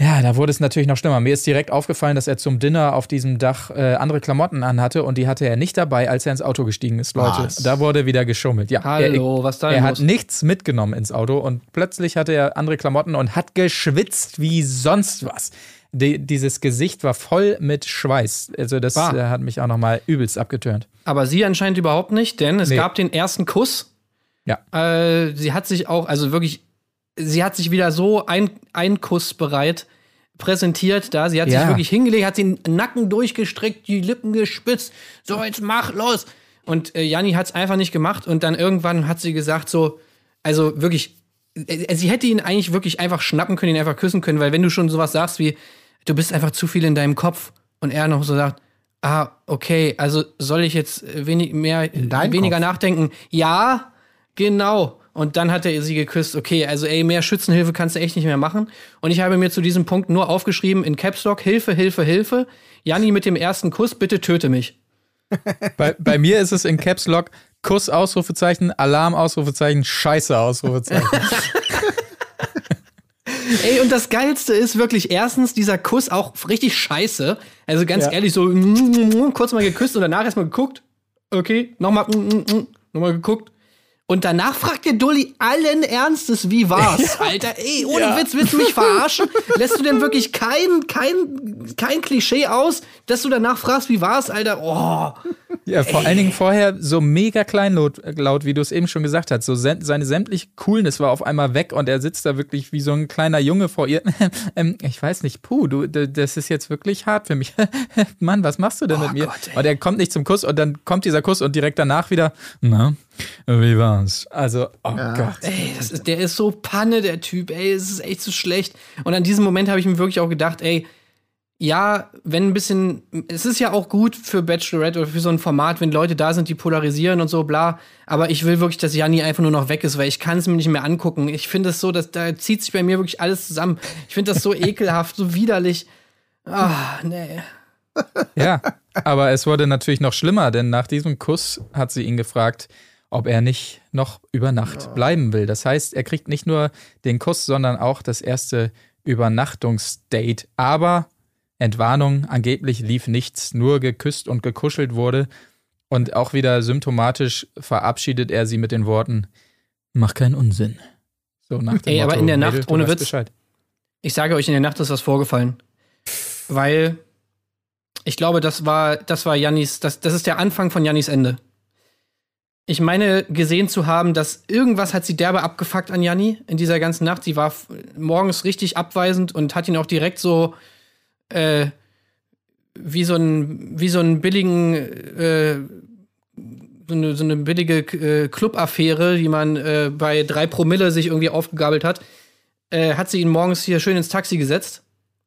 ja, da wurde es natürlich noch schlimmer. Mir ist direkt aufgefallen, dass er zum Dinner auf diesem Dach äh, andere Klamotten anhatte und die hatte er nicht dabei, als er ins Auto gestiegen ist, Leute.
Was?
Da wurde wieder geschummelt. Ja,
Hallo,
er,
was da
Er hat nichts mitgenommen ins Auto und plötzlich hatte er andere Klamotten und hat geschwitzt wie sonst was. Die, dieses Gesicht war voll mit Schweiß. Also das äh, hat mich auch noch mal übelst abgeturnt.
Aber sie anscheinend überhaupt nicht, denn es
Nee.
gab den ersten Kuss.
Ja.
Äh, sie hat sich auch, also wirklich, sie hat sich wieder so ein, einkussbereit präsentiert da. Sie hat
Ja.
sich wirklich hingelegt, hat den Nacken durchgestreckt, die Lippen gespitzt. So, jetzt mach los. Und äh, Janni hat es einfach nicht gemacht. Und dann irgendwann hat sie gesagt, so, also wirklich, äh, sie hätte ihn eigentlich wirklich einfach schnappen können, ihn einfach küssen können, weil wenn du schon sowas sagst wie, du bist einfach zu viel in deinem Kopf und er noch so sagt, ah, okay, also soll ich jetzt wenig mehr, weniger
Kopf?
nachdenken? Ja, genau. Und dann hat er sie geküsst. Okay, also ey, mehr Schützenhilfe kannst du echt nicht mehr machen. Und ich habe mir zu diesem Punkt nur aufgeschrieben in Caps Lock, Hilfe, Hilfe, Hilfe. Janni mit dem ersten Kuss, bitte töte mich. *laughs*
Bei, bei mir ist es in Caps Lock Kuss, Ausrufezeichen, Alarm, Ausrufezeichen, Scheiße, Ausrufezeichen. *laughs*
Ey, und das Geilste ist wirklich erstens dieser Kuss auch richtig scheiße. Also ganz
Ja.
ehrlich, so kurz mal geküsst und danach erstmal geguckt. Okay, nochmal, nochmal geguckt. Und danach fragt der Dulli allen Ernstes, wie war's? *laughs* Alter, ey, ohne
Ja.
Witz, willst du mich verarschen? *laughs* Lässt du denn wirklich kein, kein, kein Klischee aus, dass du danach fragst, wie war's, Alter? Oh.
Ja, vor allen Dingen vorher so mega kleinlaut, laut, wie du es eben schon gesagt hast. So sen- seine sämtliche Coolness war auf einmal weg und er sitzt da wirklich wie so ein kleiner Junge vor ihr. *laughs* ähm, ich weiß nicht, puh, du, d- das ist jetzt wirklich hart für mich. *laughs* Mann, was machst du denn mit mir?
Oh Gott, ey.
und er kommt nicht zum Kuss und dann kommt dieser Kuss und direkt danach wieder, na, wie war's? Also, oh Gott.
Ey, das ist, der ist so Panne, der Typ, ey, es ist echt so schlecht. Und an diesem Moment habe ich mir wirklich auch gedacht, ey, ja, wenn ein bisschen, es ist ja auch gut für Bachelorette oder für so ein Format, wenn Leute da sind, die polarisieren und so, bla. Aber ich will wirklich, dass Janni einfach nur noch weg ist, weil ich kann es mir nicht mehr angucken. Ich finde es so, dass da zieht sich bei mir wirklich alles zusammen. Ich finde das so *laughs* ekelhaft, so widerlich. Ah, nee. *laughs*
Ja, aber es wurde natürlich noch schlimmer, denn nach diesem Kuss hat sie ihn gefragt, ob er nicht noch über Nacht bleiben will. Das heißt, er kriegt nicht nur den Kuss, sondern auch das erste Übernachtungsdate. Aber Entwarnung, angeblich lief nichts, nur geküsst und gekuschelt wurde. Und auch wieder symptomatisch verabschiedet er sie mit den Worten: Mach keinen Unsinn. So nach dem
Ey, aber
Motto,
in der Nacht,
Mädel,
ohne Witz.
Bescheid.
Ich sage euch, in der Nacht ist was vorgefallen. Weil ich glaube, das war, das war Jannis, das, das ist der Anfang von Jannis Ende. Ich meine, gesehen zu haben, dass irgendwas hat sie derbe abgefuckt an Janni in dieser ganzen Nacht. Sie war morgens richtig abweisend und hat ihn auch direkt so äh, wie so ein wie so einen billigen äh, so eine, so eine billige äh, Club-Affäre, die man äh, bei drei Promille sich irgendwie aufgegabelt hat, äh, hat sie ihn morgens hier schön ins Taxi gesetzt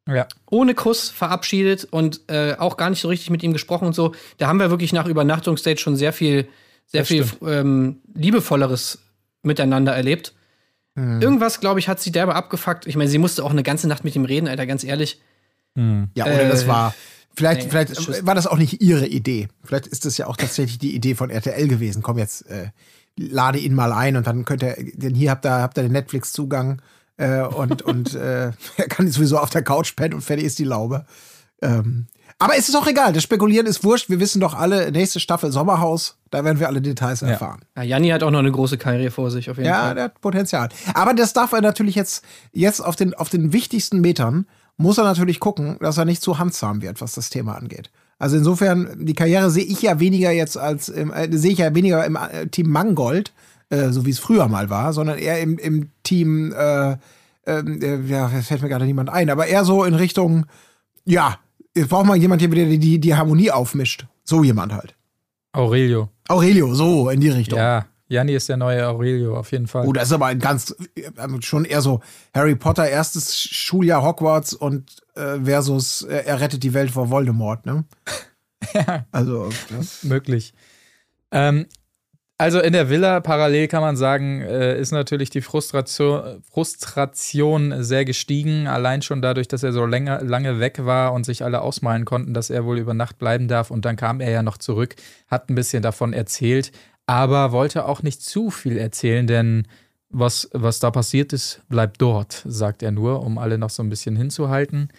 Ja.
ohne Kuss verabschiedet und äh, auch gar nicht so richtig mit ihm gesprochen und so. Da haben wir wirklich nach Übernachtungsdate schon sehr viel, sehr
Das
viel ähm, liebevolleres miteinander erlebt. Irgendwas, glaube ich, hat sie derbe abgefuckt. Ich meine, sie musste auch eine ganze Nacht mit ihm reden, Alter, ganz ehrlich.
Ja, oder
Äh,
das war. Vielleicht,
nee,
vielleicht
das ist-
war das auch nicht ihre Idee. Vielleicht ist das ja auch tatsächlich die Idee von RTL gewesen. Komm jetzt, äh, lade ihn mal ein und dann könnt ihr, denn hier habt ihr, habt ihr den Netflix-Zugang äh, und, *laughs* und äh, er kann sowieso auf der Couch pennen und fertig ist die Laube. Ähm, aber es ist auch egal, das Spekulieren ist wurscht. Wir wissen doch alle, nächste Staffel Sommerhaus, da werden wir alle Details erfahren.
Ja, Janni hat auch noch eine große Karriere vor sich, auf jeden
Ja,
Fall.
der hat Potenzial. Aber das darf er natürlich jetzt, jetzt auf den, auf den wichtigsten Metern, muss er natürlich gucken, dass er nicht zu handsam wird, was das Thema angeht. Also insofern, die Karriere sehe ich ja weniger jetzt als, äh, sehe ich ja weniger im äh, Team Mangold, äh, so wie es früher mal war, sondern eher im, im Team, äh, ähm, äh, ja, fällt mir gerade niemand ein, aber eher so in Richtung, ja, jetzt braucht man jemand, der die, die, die Harmonie aufmischt. So jemand halt.
Aurelio.
Aurelio, so in die Richtung.
Ja, Janni ist der neue Aurelio, auf jeden Fall.
Oh, das ist aber ein ganz, äh, schon eher so Harry Potter erstes Schuljahr Hogwarts und äh, versus äh, er rettet die Welt vor Voldemort, ne? *laughs*
ja,
Also, das,
möglich. Ähm, also in der Villa parallel kann man sagen, äh, ist natürlich die Frustration, Frustration sehr gestiegen. Allein schon dadurch, dass er so länger, lange weg war und sich alle ausmalen konnten, dass er wohl über Nacht bleiben darf. Und dann kam er ja noch zurück, hat ein bisschen davon erzählt, aber wollte auch nicht zu viel erzählen, denn was, was da passiert ist, bleibt dort, sagt er nur, um alle noch so ein bisschen hinzuhalten.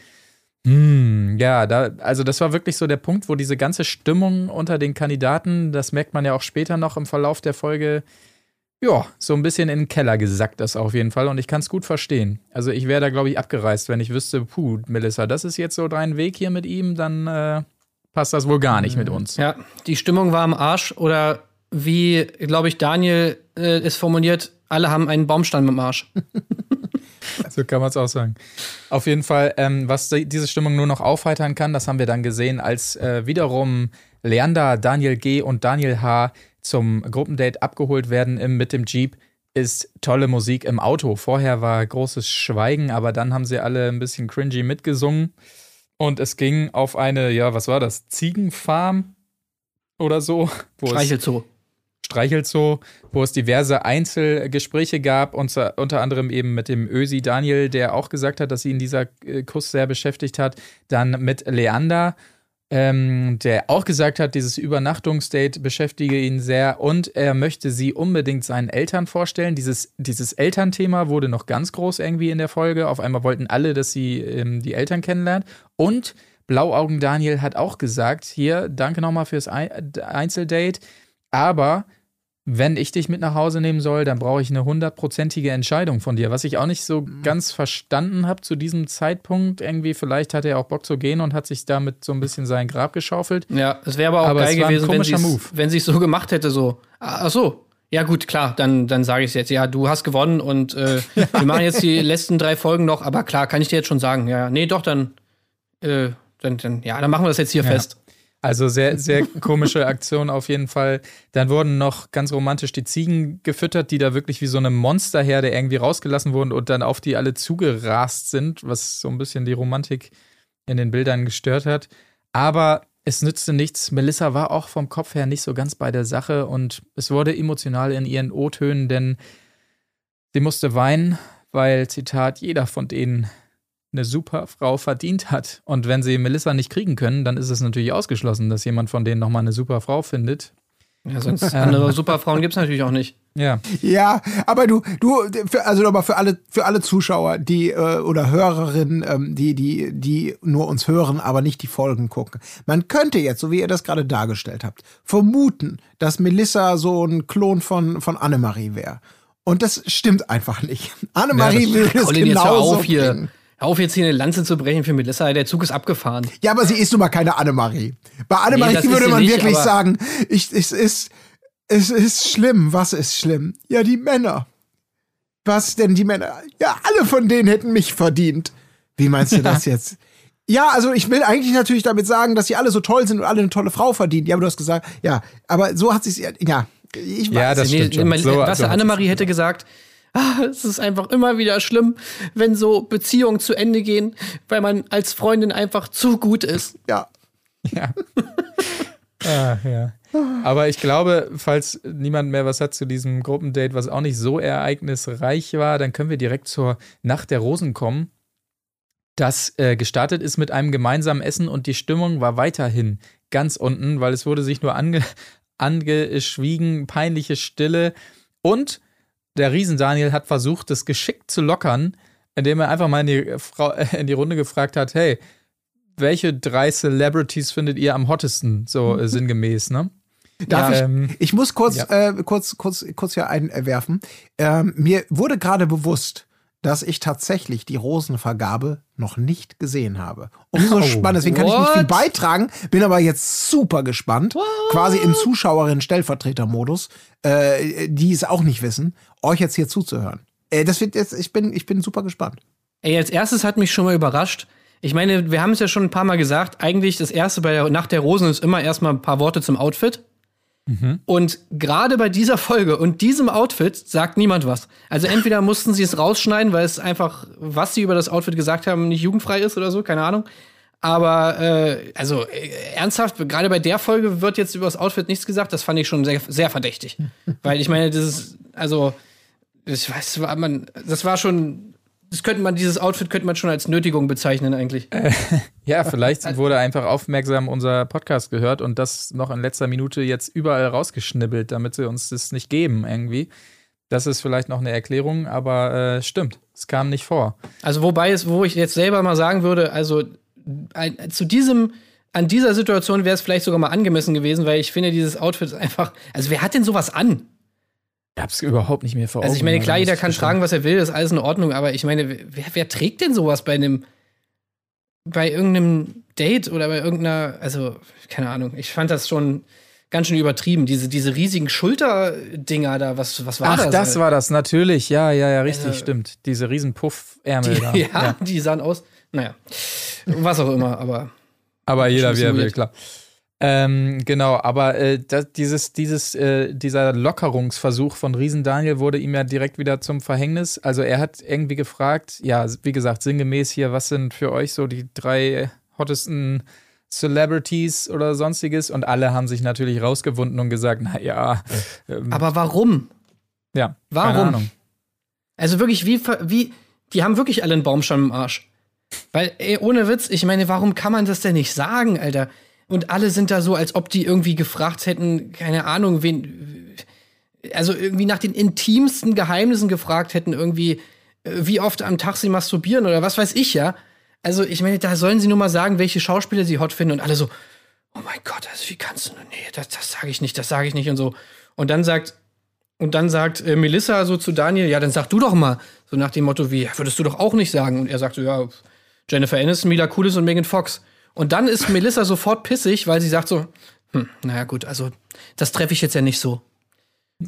Hm, ja, da, also das war wirklich so der Punkt, wo diese ganze Stimmung unter den Kandidaten, das merkt man ja auch später noch im Verlauf der Folge, ja, so ein bisschen in den Keller gesackt ist auf jeden Fall und ich kann es gut verstehen. Also ich wäre da, glaube ich, abgereist, wenn ich wüsste, puh, Melissa, das ist jetzt so dein Weg hier mit ihm, dann äh, passt das wohl gar nicht mit uns.
Ja, die Stimmung war am Arsch oder wie, glaube ich, Daniel äh, es formuliert, alle haben einen Baumstamm im Arsch. *laughs*
So kann man es auch sagen. Auf jeden Fall, ähm, was die, diese Stimmung nur noch aufheitern kann, das haben wir dann gesehen, als äh, wiederum Leander, Daniel G. und Daniel H. zum Gruppendate abgeholt werden im, mit dem Jeep, ist tolle Musik im Auto. Vorher war großes Schweigen, aber dann haben sie alle ein bisschen cringy mitgesungen. Und es ging auf eine, ja, was war das? Ziegenfarm oder so? Wo es-
Streichelzoo.
Streichelzoo, wo es diverse Einzelgespräche gab, unter, unter anderem eben mit dem Ösi Daniel, der auch gesagt hat, dass ihn dieser äh, Kuss sehr beschäftigt hat. Dann mit Leander, ähm, der auch gesagt hat, dieses Übernachtungsdate beschäftige ihn sehr und er möchte sie unbedingt seinen Eltern vorstellen. Dieses, dieses Elternthema wurde noch ganz groß irgendwie in der Folge. Auf einmal wollten alle, dass sie ähm, die Eltern kennenlernt. Und Blauaugen Daniel hat auch gesagt, hier, danke nochmal fürs Ei- Einzeldate. Aber wenn ich dich mit nach Hause nehmen soll, dann brauche ich eine hundertprozentige Entscheidung von dir. Was ich auch nicht so ganz verstanden habe zu diesem Zeitpunkt. Irgendwie, vielleicht hat er auch Bock zu gehen und hat sich damit so ein bisschen sein Grab geschaufelt.
Ja, es wäre aber auch
Aber
geil gewesen, wenn sie
Move.
wenn es so gemacht hätte, so. Ah, Ach so. Ja, gut, klar, dann, dann sage ich es jetzt. Ja, du hast gewonnen und äh, *laughs* wir machen jetzt die letzten drei Folgen noch, aber klar, kann ich dir jetzt schon sagen. Ja, nee, doch, dann, äh, dann, dann, ja, dann machen wir das jetzt hier
Ja.
fest.
Also sehr, sehr komische Aktion auf jeden Fall. Dann wurden noch ganz romantisch die Ziegen gefüttert, die da wirklich wie so eine Monsterherde irgendwie rausgelassen wurden und dann auf die alle zugerast sind, was so ein bisschen die Romantik in den Bildern gestört hat. Aber es nützte nichts. Melissa war auch vom Kopf her nicht so ganz bei der Sache und es wurde emotional in ihren O-Tönen, denn sie musste weinen, weil, Zitat, jeder von denen eine super Frau verdient hat. Und wenn sie Melissa nicht kriegen können, dann ist es natürlich ausgeschlossen, dass jemand von denen nochmal eine super Frau findet.
Ja, sonst andere Superfrauen gibt es natürlich auch nicht.
Ja,
Ja, aber du, du, für, also aber für alle, für alle Zuschauer, die äh, oder Hörerinnen, ähm, die, die, die nur uns hören, aber nicht die Folgen gucken. Man könnte jetzt, so wie ihr das gerade dargestellt habt, vermuten, dass Melissa so ein Klon von von Annemarie wäre. Und das stimmt einfach nicht. Annemarie
Ja,
will das
Colin, jetzt hör
genauso
auf hier.
bringen.
Auf, jetzt hier eine Lanze zu brechen für Melissa. Der Zug ist abgefahren.
Ja, aber sie ist nun mal keine Annemarie. Bei Annemarie
ist
würde man
nicht,
wirklich sagen, ich, es ist, es ist schlimm. Was ist schlimm? Ja, die Männer. Was denn die Männer? Ja, alle von denen hätten mich verdient. Wie meinst du *laughs* das jetzt? Ja, also ich will eigentlich natürlich damit sagen, dass sie alle so toll sind und alle eine tolle Frau verdienen. Ja, aber du hast gesagt, ja, aber so hat sie es, ja, ich weiß.
Ja, das
Nee,
stimmt schon.
nee,
So-
was
so
Annemarie hätte gesagt, ah, *laughs* es ist einfach immer wieder schlimm, wenn so Beziehungen zu Ende gehen, weil man als Freundin einfach zu gut ist.
ja.
Ja. *laughs* ah, ja. Aber ich glaube, falls niemand mehr was hat zu diesem Gruppendate, was auch nicht so ereignisreich war, dann können wir direkt zur Nacht der Rosen kommen. Das äh, gestartet ist mit einem gemeinsamen Essen und die Stimmung war weiterhin ganz unten, weil es wurde sich nur ange angeschwiegen, peinliche Stille. Und der Riesen-Daniel hat versucht, das geschickt zu lockern, indem er einfach mal in die, Frau, in die Runde gefragt hat, hey, welche drei Celebrities findet ihr am hottesten, so äh, *laughs* sinngemäß, ne?
Darf
Ja,
ich,
ähm,
ich muss kurz,
ja.
äh, kurz, kurz, kurz hier einwerfen. Ähm, mir wurde gerade bewusst, dass ich tatsächlich die Rosenvergabe noch nicht gesehen habe. Umso *laughs*
Oh.
spannend, deswegen kann ich nicht viel
What?
beitragen, bin aber jetzt super gespannt. Quasi im Zuschauerinnen-Stellvertreter-Modus, äh, die es auch nicht wissen, euch jetzt hier zuzuhören. Äh, das wird jetzt, ich bin, ich bin super gespannt.
Ey, als erstes hat mich schon mal überrascht. Ich meine, wir haben es ja schon ein paar Mal gesagt, eigentlich das erste bei der Nacht der Rosen ist immer erstmal ein paar Worte zum Outfit. Und gerade bei dieser Folge und diesem Outfit sagt niemand was. Also entweder mussten sie es rausschneiden, weil es einfach, was sie über das Outfit gesagt haben, nicht jugendfrei ist oder so, keine Ahnung. Aber äh, also äh, ernsthaft, gerade bei der Folge wird jetzt über das Outfit nichts gesagt. Das fand ich schon sehr, sehr verdächtig, *laughs* weil ich meine, das ist also ich weiß, man, das war schon, das könnte man dieses Outfit könnte man schon als Nötigung bezeichnen eigentlich. *laughs*
Ja, vielleicht wurde einfach aufmerksam unser Podcast gehört und das noch in letzter Minute jetzt überall rausgeschnibbelt, damit sie uns das nicht geben irgendwie. Das ist vielleicht noch eine Erklärung, aber äh, stimmt, es kam nicht vor.
Also wobei es, wo ich jetzt selber mal sagen würde, also ein, zu diesem an dieser Situation wäre es vielleicht sogar mal angemessen gewesen, weil ich finde dieses Outfit ist einfach, also wer hat denn sowas an?
Ich hab's überhaupt nicht mehr vor
Also ich meine,
Augen,
klar, jeder kann tragen, was er will, ist alles in Ordnung, aber ich meine, wer, wer trägt denn sowas bei einem, bei irgendeinem Date oder bei irgendeiner, also, keine Ahnung, ich fand das schon ganz schön übertrieben, diese, diese riesigen Schulterdinger da, was, was war
Ach,
das?
das war das, natürlich. Ja, ja, ja, richtig,
Also-
stimmt. Diese riesen Puffärmel da. *laughs*
die, ja, die sahen aus, naja, was auch immer, aber
Aber jeder, wie er will, klar. Ähm, genau, aber äh, das, dieses, dieses, äh, dieser Lockerungsversuch von Riesen Daniel wurde ihm ja direkt wieder zum Verhängnis. Also er hat irgendwie gefragt, ja, wie gesagt, sinngemäß hier, was sind für euch so die drei hottesten Celebrities oder sonstiges? Und alle haben sich natürlich rausgewunden und gesagt, na ja, ähm,
aber warum?
ja,
warum?
Keine Ahnung.
Also wirklich, wie, ver- wie, die haben wirklich alle einen Baum schon im Arsch. Weil, ey, ohne Witz, ich meine, warum kann man das denn nicht sagen, Alter? Und alle sind da so, als ob die irgendwie gefragt hätten, keine Ahnung, wen, also irgendwie nach den intimsten Geheimnissen gefragt hätten, irgendwie, äh, wie oft am Tag sie masturbieren oder was weiß ich, ja. Also, ich meine, da sollen sie nur mal sagen, welche Schauspieler sie hot finden und alle so, oh mein Gott, also wie kannst du, nee, das, das sage ich nicht, das sage ich nicht und so. Und dann sagt, und dann sagt äh, Melissa so zu Daniel, ja, dann sag du doch mal. So nach dem Motto wie, würdest du doch auch nicht sagen. Und er sagt so, ja, Jennifer Aniston, Mila Kunis und Megan Fox. Und dann ist Melissa sofort pissig, weil sie sagt so, hm, naja gut, also das treffe ich jetzt ja nicht so.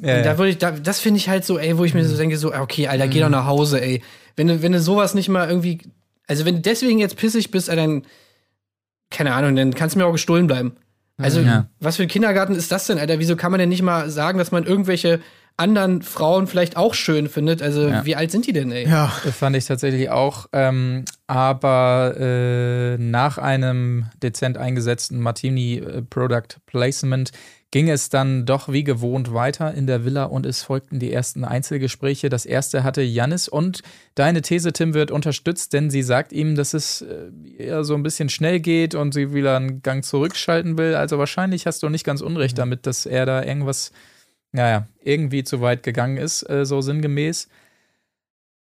Ja,
da würde ich, da, das finde ich halt so, ey, wo ich mir so denke, so, okay, Alter, geh doch nach Hause, ey. Wenn du, wenn du sowas nicht mal irgendwie, also wenn du deswegen jetzt pissig bist, Alter, dann, keine Ahnung, dann kannst du mir auch gestohlen bleiben. Also,
Ja.
was für ein Kindergarten ist das denn, Alter? Wieso kann man denn nicht mal sagen, dass man irgendwelche anderen Frauen vielleicht auch schön findet? Also,
Ja.
wie alt sind die denn, ey?
Ja,
Fand ich tatsächlich auch. Ähm, aber äh, nach einem dezent eingesetzten Martini äh, Product Placement ging es dann doch wie gewohnt weiter in der Villa und es folgten die ersten Einzelgespräche. Das erste hatte Jannis und deine These, Tim, wird unterstützt, denn sie sagt ihm, dass es äh, eher so ein bisschen schnell geht und sie wieder einen Gang zurückschalten will. Also wahrscheinlich hast du nicht ganz unrecht damit, dass er da irgendwas, naja, irgendwie zu weit gegangen ist, äh, so sinngemäß.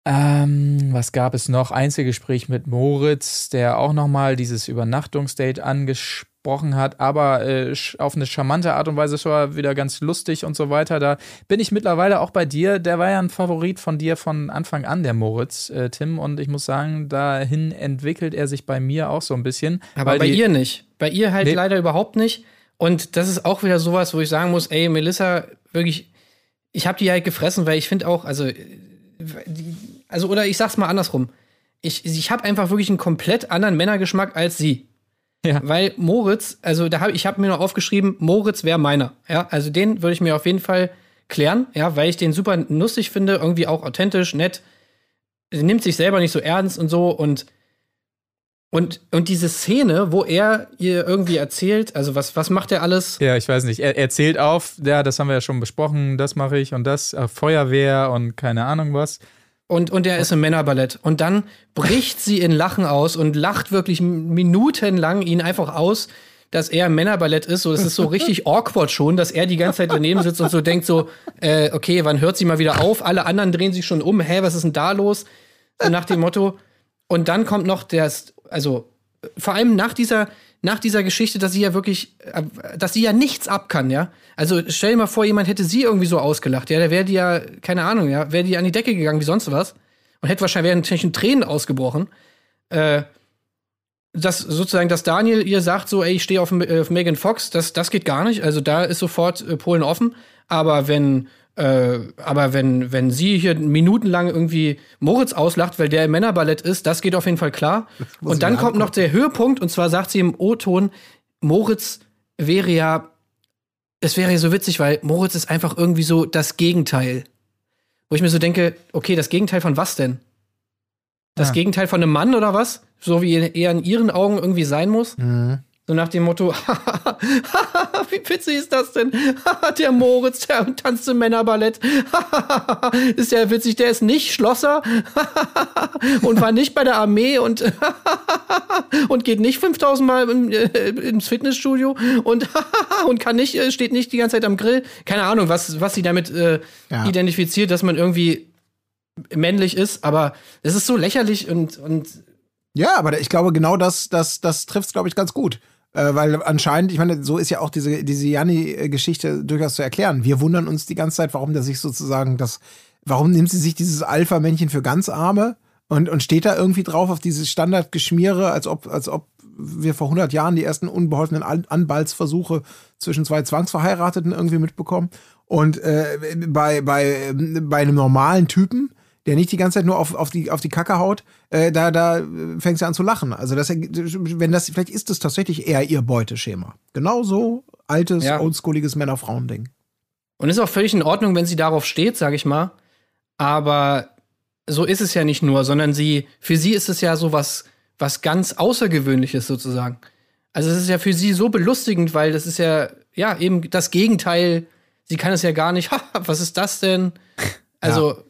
Ähm, was gab es noch? Einzelgespräch mit Moritz, der auch nochmal dieses Übernachtungsdate angesprochen hat, aber äh, auf eine charmante Art und Weise. War wieder ganz lustig und so weiter. Da bin ich mittlerweile auch bei dir. Der war ja ein Favorit von dir von Anfang an, der Moritz, äh, Tim. Und ich muss sagen, dahin entwickelt er sich bei mir auch so ein bisschen.
Aber bei ihr nicht. Bei ihr halt
Nee.
leider überhaupt nicht. Und das ist auch wieder sowas, wo ich sagen muss, ey, Melissa, wirklich, ich habe die halt gefressen, weil ich finde auch, also, äh, also, oder ich sag's mal andersrum. Ich, ich habe einfach wirklich einen komplett anderen Männergeschmack als sie.
Ja.
Weil Moritz, also da hab, ich habe mir noch aufgeschrieben, Moritz wäre meiner. Ja, also den würde ich mir auf jeden Fall klären, ja, weil ich den super lustig finde, irgendwie auch authentisch, nett, nimmt sich selber nicht so ernst und so und und, und diese Szene, wo er ihr irgendwie erzählt, also was, was macht er alles?
Ja, ich weiß nicht. Er, er zählt auf, ja, das haben wir ja schon besprochen, das mache ich und das, äh, Feuerwehr und keine Ahnung was.
Und, und er ist im Männerballett. Und dann bricht sie in Lachen aus und lacht wirklich minutenlang ihn einfach aus, dass er im Männerballett ist. So, das ist so richtig *laughs* awkward schon, dass er die ganze Zeit daneben sitzt und so denkt so, äh, okay, wann hört sie mal wieder auf? Alle anderen drehen sich schon um. Hä, was ist denn da los? So nach dem Motto. Und dann kommt noch der, also vor allem nach dieser, nach dieser Geschichte, dass sie ja wirklich, äh, dass sie ja nichts ab kann, ja. Also stell dir mal vor, jemand hätte sie irgendwie so ausgelacht, ja, da wäre die ja, keine Ahnung, ja, wäre die an die Decke gegangen wie sonst was und hätte wahrscheinlich natürlich in Tränen ausgebrochen. Äh, dass sozusagen, dass Daniel ihr sagt, so, ey, ich stehe auf, äh, auf Megan Fox, das, das geht gar nicht. Also da ist sofort äh, Polen offen. Aber wenn, äh, aber wenn, wenn sie hier minutenlang irgendwie Moritz auslacht, weil der im Männerballett ist, das geht auf jeden Fall klar. *laughs* Und dann kommt noch der Höhepunkt, und zwar sagt sie im O-Ton, Moritz wäre ja es wäre ja so witzig, weil Moritz ist einfach irgendwie so das Gegenteil. Wo ich mir so denke, okay, das Gegenteil von was denn? Das
Ja.
Gegenteil von einem Mann oder was? So wie er in ihren Augen irgendwie sein muss?
Mhm.
So nach dem Motto, *laughs* wie witzig ist das denn? *laughs* der Moritz, der tanzt im Männerballett. *laughs* ist ja witzig, der ist nicht Schlosser und war nicht bei der Armee und, und geht nicht 5000 Mal im, äh, ins Fitnessstudio und, und kann nicht, äh, steht nicht die ganze Zeit am Grill. Keine Ahnung, was, was sie damit äh,
Ja.
identifiziert, dass man irgendwie männlich ist, aber es ist so lächerlich und, und
Ja, aber ich glaube, genau das, das, das trifft es, glaube ich, ganz gut. Äh, weil anscheinend, ich meine, so ist ja auch diese, diese Janni-Geschichte durchaus zu erklären. Wir wundern uns die ganze Zeit, warum der sich sozusagen das, warum nimmt sie sich dieses Alpha-Männchen für ganz Arme und, und steht da irgendwie drauf auf dieses Standardgeschmiere, als ob, als ob wir vor 100 Jahren die ersten unbeholfenen An Anbalzversuche zwischen zwei Zwangsverheirateten irgendwie mitbekommen. Und äh, bei, bei, bei einem normalen Typen, der nicht die ganze Zeit nur auf, auf, die, auf die Kacke haut, äh, da, da fängt sie an zu lachen. Also das, wenn das, vielleicht ist das tatsächlich eher ihr Beuteschema. Genau so altes,
Ja.
oldschooliges Männer-Frauen-Ding.
Und ist auch völlig in Ordnung, wenn sie darauf steht, sag ich mal. Aber so ist es ja nicht nur, sondern sie, für sie ist es ja so was, was ganz Außergewöhnliches sozusagen. Also es ist ja für sie so belustigend, weil das ist ja, ja, eben das Gegenteil. Sie kann es ja gar nicht. *laughs* Ha, was ist das denn? Also,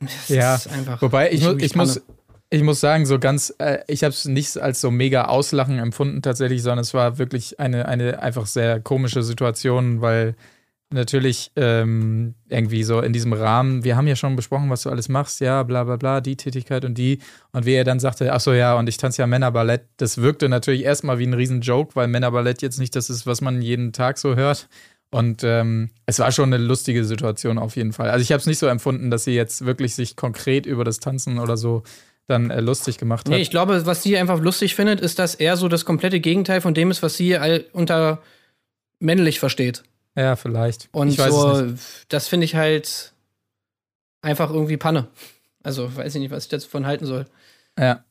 das
Ja,
ist einfach.
wobei ich,
nicht
mu
wirklich
ich, muss, ich muss sagen, so ganz, äh, ich habe es nicht als so mega Auslachen empfunden tatsächlich, sondern es war wirklich eine, eine einfach sehr komische Situation, weil natürlich ähm, irgendwie so in diesem Rahmen, wir haben ja schon besprochen, was du alles machst, ja, bla bla bla, die Tätigkeit und die. Und wie er dann sagte, ach so, ja, und ich tanze ja Männerballett, das wirkte natürlich erstmal wie ein Riesen-Joke, weil Männerballett jetzt nicht das ist, was man jeden Tag so hört. Und ähm, es war schon eine lustige Situation auf jeden Fall. Also ich habe es nicht so empfunden, dass sie jetzt wirklich sich konkret über das Tanzen oder so dann äh, lustig gemacht hat.
Nee, ich glaube, was sie einfach lustig findet, ist, dass er so das komplette Gegenteil von dem ist, was sie all unter männlich versteht.
ja, vielleicht.
Und
ich weiß
so, das finde ich halt einfach irgendwie Panne. Also, weiß ich nicht, was ich davon halten soll.
Ja.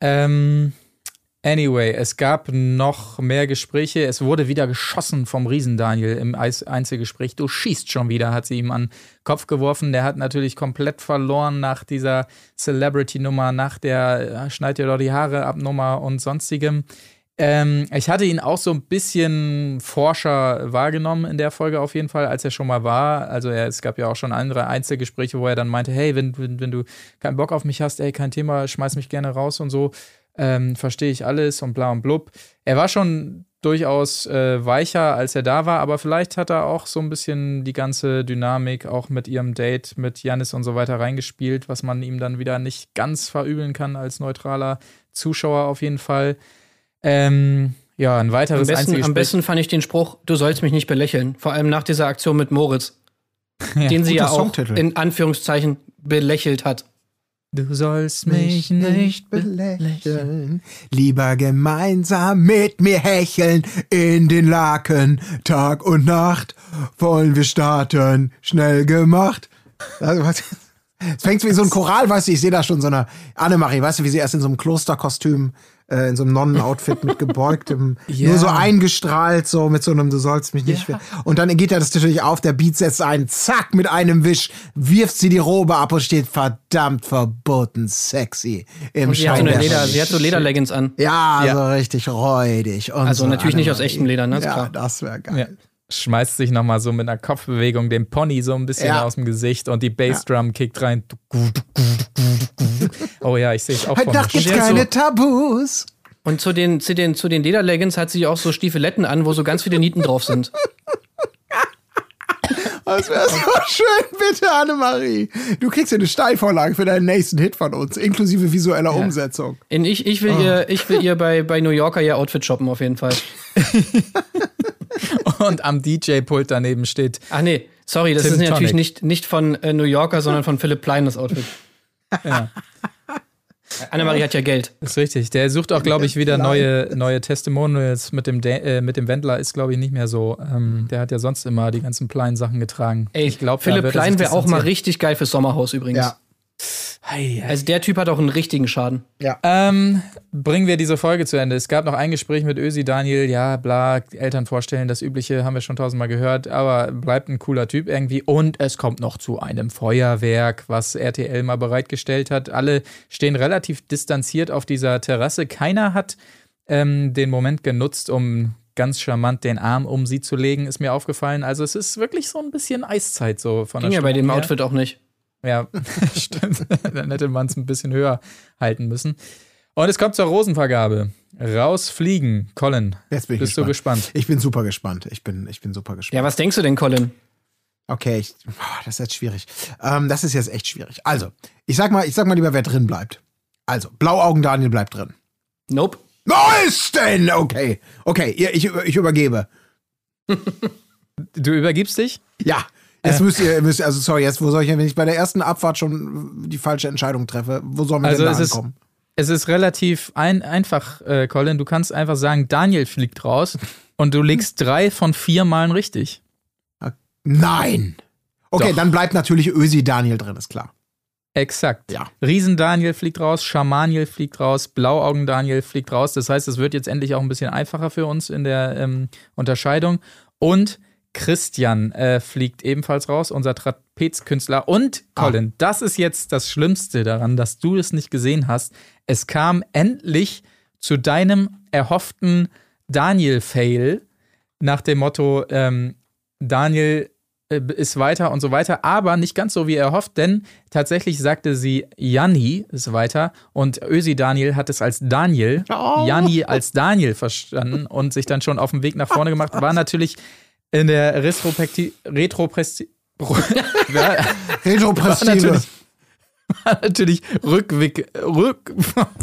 Ähm, anyway, es gab noch mehr Gespräche. Es wurde wieder geschossen vom Riesen Daniel im Einzelgespräch. Du schießt schon wieder, hat sie ihm an den Kopf geworfen. Der hat natürlich komplett verloren nach dieser Celebrity-Nummer, nach der äh, Schneid dir doch die Haare ab Nummer und sonstigem. Ähm, ich hatte ihn auch so ein bisschen Forscher wahrgenommen in der Folge auf jeden Fall, als er schon mal war. Also er, es gab ja auch schon andere Einzelgespräche, wo er dann meinte, hey, wenn, wenn, wenn du keinen Bock auf mich hast, ey, kein Thema, schmeiß mich gerne raus und so. Ähm, Verstehe ich alles und bla und blub. Er war schon durchaus äh, weicher, als er da war, aber vielleicht hat er auch so ein bisschen die ganze Dynamik auch mit ihrem Date mit Janis und so weiter reingespielt, was man ihm dann wieder nicht ganz verübeln kann als neutraler Zuschauer auf jeden Fall. Ähm, ja, ein
Am
weiteres
besten, am
Einzelgespräch.
besten fand ich den Spruch, du sollst mich nicht belächeln. Vor allem nach dieser Aktion mit Moritz, *laughs* den sie ja auch
Songtitel.
in Anführungszeichen belächelt hat.
Du sollst mich nicht
belächeln. Lieber gemeinsam mit mir hecheln in den Laken. Tag und Nacht wollen wir starten. Schnell gemacht. Also, was- Es fängt wie so ein Choral, weißt du, ich sehe da schon so eine Annemarie, weißt du, wie sie erst in so einem Klosterkostüm, äh, in so einem Nonnenoutfit mit *laughs* gebeugtem,
Ja.
nur so eingestrahlt, so mit so einem, du sollst mich nicht.
Ja.
Und dann geht er das natürlich auf, der Beat setzt ein, zack, mit einem Wisch, wirft sie die Robe ab und steht verdammt verboten sexy im
Und sie hat so, eine Leder, sie hat so Lederleggings an.
Ja,
Ja.
so richtig räudig. Und
Also
so
natürlich nicht aus echtem Leder, ne?
Ja,
klar.
das wäre geil.
Ja. Schmeißt sich nochmal so mit einer Kopfbewegung den Pony so ein bisschen
Ja.
aus dem Gesicht und die Bassdrum kickt rein. Oh ja, ich sehe es auch
Heute Nacht gibt's keine
so-
Tabus.
Und zu den, zu den, zu den Lederleggings hat sie auch so Stiefeletten an, wo so ganz viele Nieten drauf sind.
Das wäre so schön, bitte, Annemarie. Du kriegst ja eine Steilvorlage für deinen nächsten Hit von uns, inklusive visueller Umsetzung.
In ich, ich
Oh.
will ihr, ich will ihr bei, bei New Yorker ihr Outfit shoppen, auf jeden Fall. *laughs* *laughs*
Und am DJ-Pult daneben steht.
Ach nee, sorry, das
Tim
ist natürlich
Tonic.
nicht, nicht von äh, New Yorker, sondern von Philipp Plein, das Outfit.
Ja. *laughs*
Annemarie hat ja Geld.
Das ist richtig. Der sucht auch, glaube ich, wieder neue, neue Testimonials mit dem, Da- äh, mit dem Wendler. Ist, glaube ich, nicht mehr so. Ähm, der hat ja sonst immer die ganzen kleinen Sachen getragen.
Ey,
ich glaube,
Philipp Plein wäre auch mal richtig geil fürs Sommerhaus übrigens.
Ja.
Hei, hei.
Also der Typ hat auch einen richtigen Schaden.
Ähm, bringen wir diese Folge zu Ende. Es gab noch ein Gespräch mit Ösi Daniel, ja, bla, Eltern vorstellen, das Übliche haben wir schon tausendmal gehört, aber bleibt ein cooler Typ irgendwie. Und es kommt noch zu einem Feuerwerk, was RTL mal bereitgestellt hat. Alle stehen relativ distanziert auf dieser Terrasse. Keiner hat ähm, den Moment genutzt, um ganz charmant den Arm um sie zu legen, ist mir aufgefallen. Also es ist wirklich so ein bisschen Eiszeit so von
Ging
der
ja bei dem
her.
Outfit auch nicht.
Ja, *laughs* *laughs* stimmt. Dann hätte man es ein bisschen höher halten müssen. Und es kommt zur Rosenvergabe. Rausfliegen. Colin,
Jetzt bin ich
bist du gespannt?
Ich bin super gespannt. Ich bin, ich bin super gespannt.
Ja, was denkst du denn, Colin?
Okay, ich, boah, das ist jetzt schwierig. Ähm, das ist jetzt echt schwierig. Also, ich sag mal, ich sag mal lieber, wer drin bleibt. Also, Blauaugen Daniel bleibt drin.
Nope.
Was denn? Okay. Okay, ich, ich übergebe.
Du übergibst dich?
Ja. Jetzt müsst ihr, müsst, ihr- also sorry, jetzt, wo soll ich, wenn ich bei der ersten Abfahrt schon die falsche Entscheidung treffe, wo soll man
Also
denn
es
da
ist-
ankommen?
Es ist relativ ein, einfach, äh, Colin. Du kannst einfach sagen, Daniel fliegt raus und du legst drei von vier Malen richtig.
Nein. Okay,
Doch.
dann bleibt natürlich Ösi Daniel drin, ist klar.
Exakt.
Ja.
Riesen-Daniel fliegt raus, Schamaniel fliegt raus, Blauaugen-Daniel fliegt raus. Das heißt, es wird jetzt endlich auch ein bisschen einfacher für uns in der ähm, Unterscheidung. Und Christian äh, fliegt ebenfalls raus, unser Trapezkünstler. Und Colin, das ist jetzt das Schlimmste daran, dass du es nicht gesehen hast. Es kam endlich zu deinem erhofften Daniel-Fail nach dem Motto, ähm, Daniel äh, ist weiter und so weiter, aber nicht ganz so wie er hofft, denn tatsächlich sagte sie, Janni ist weiter und Ösi Daniel hat es als Daniel,
Oh.
Janni als Daniel verstanden und sich dann schon auf den Weg nach vorne gemacht. War *laughs* natürlich in der Retrospekti Retropresti *laughs* war
Retropressive.
natürlich- natürlich Rückweg, Rück,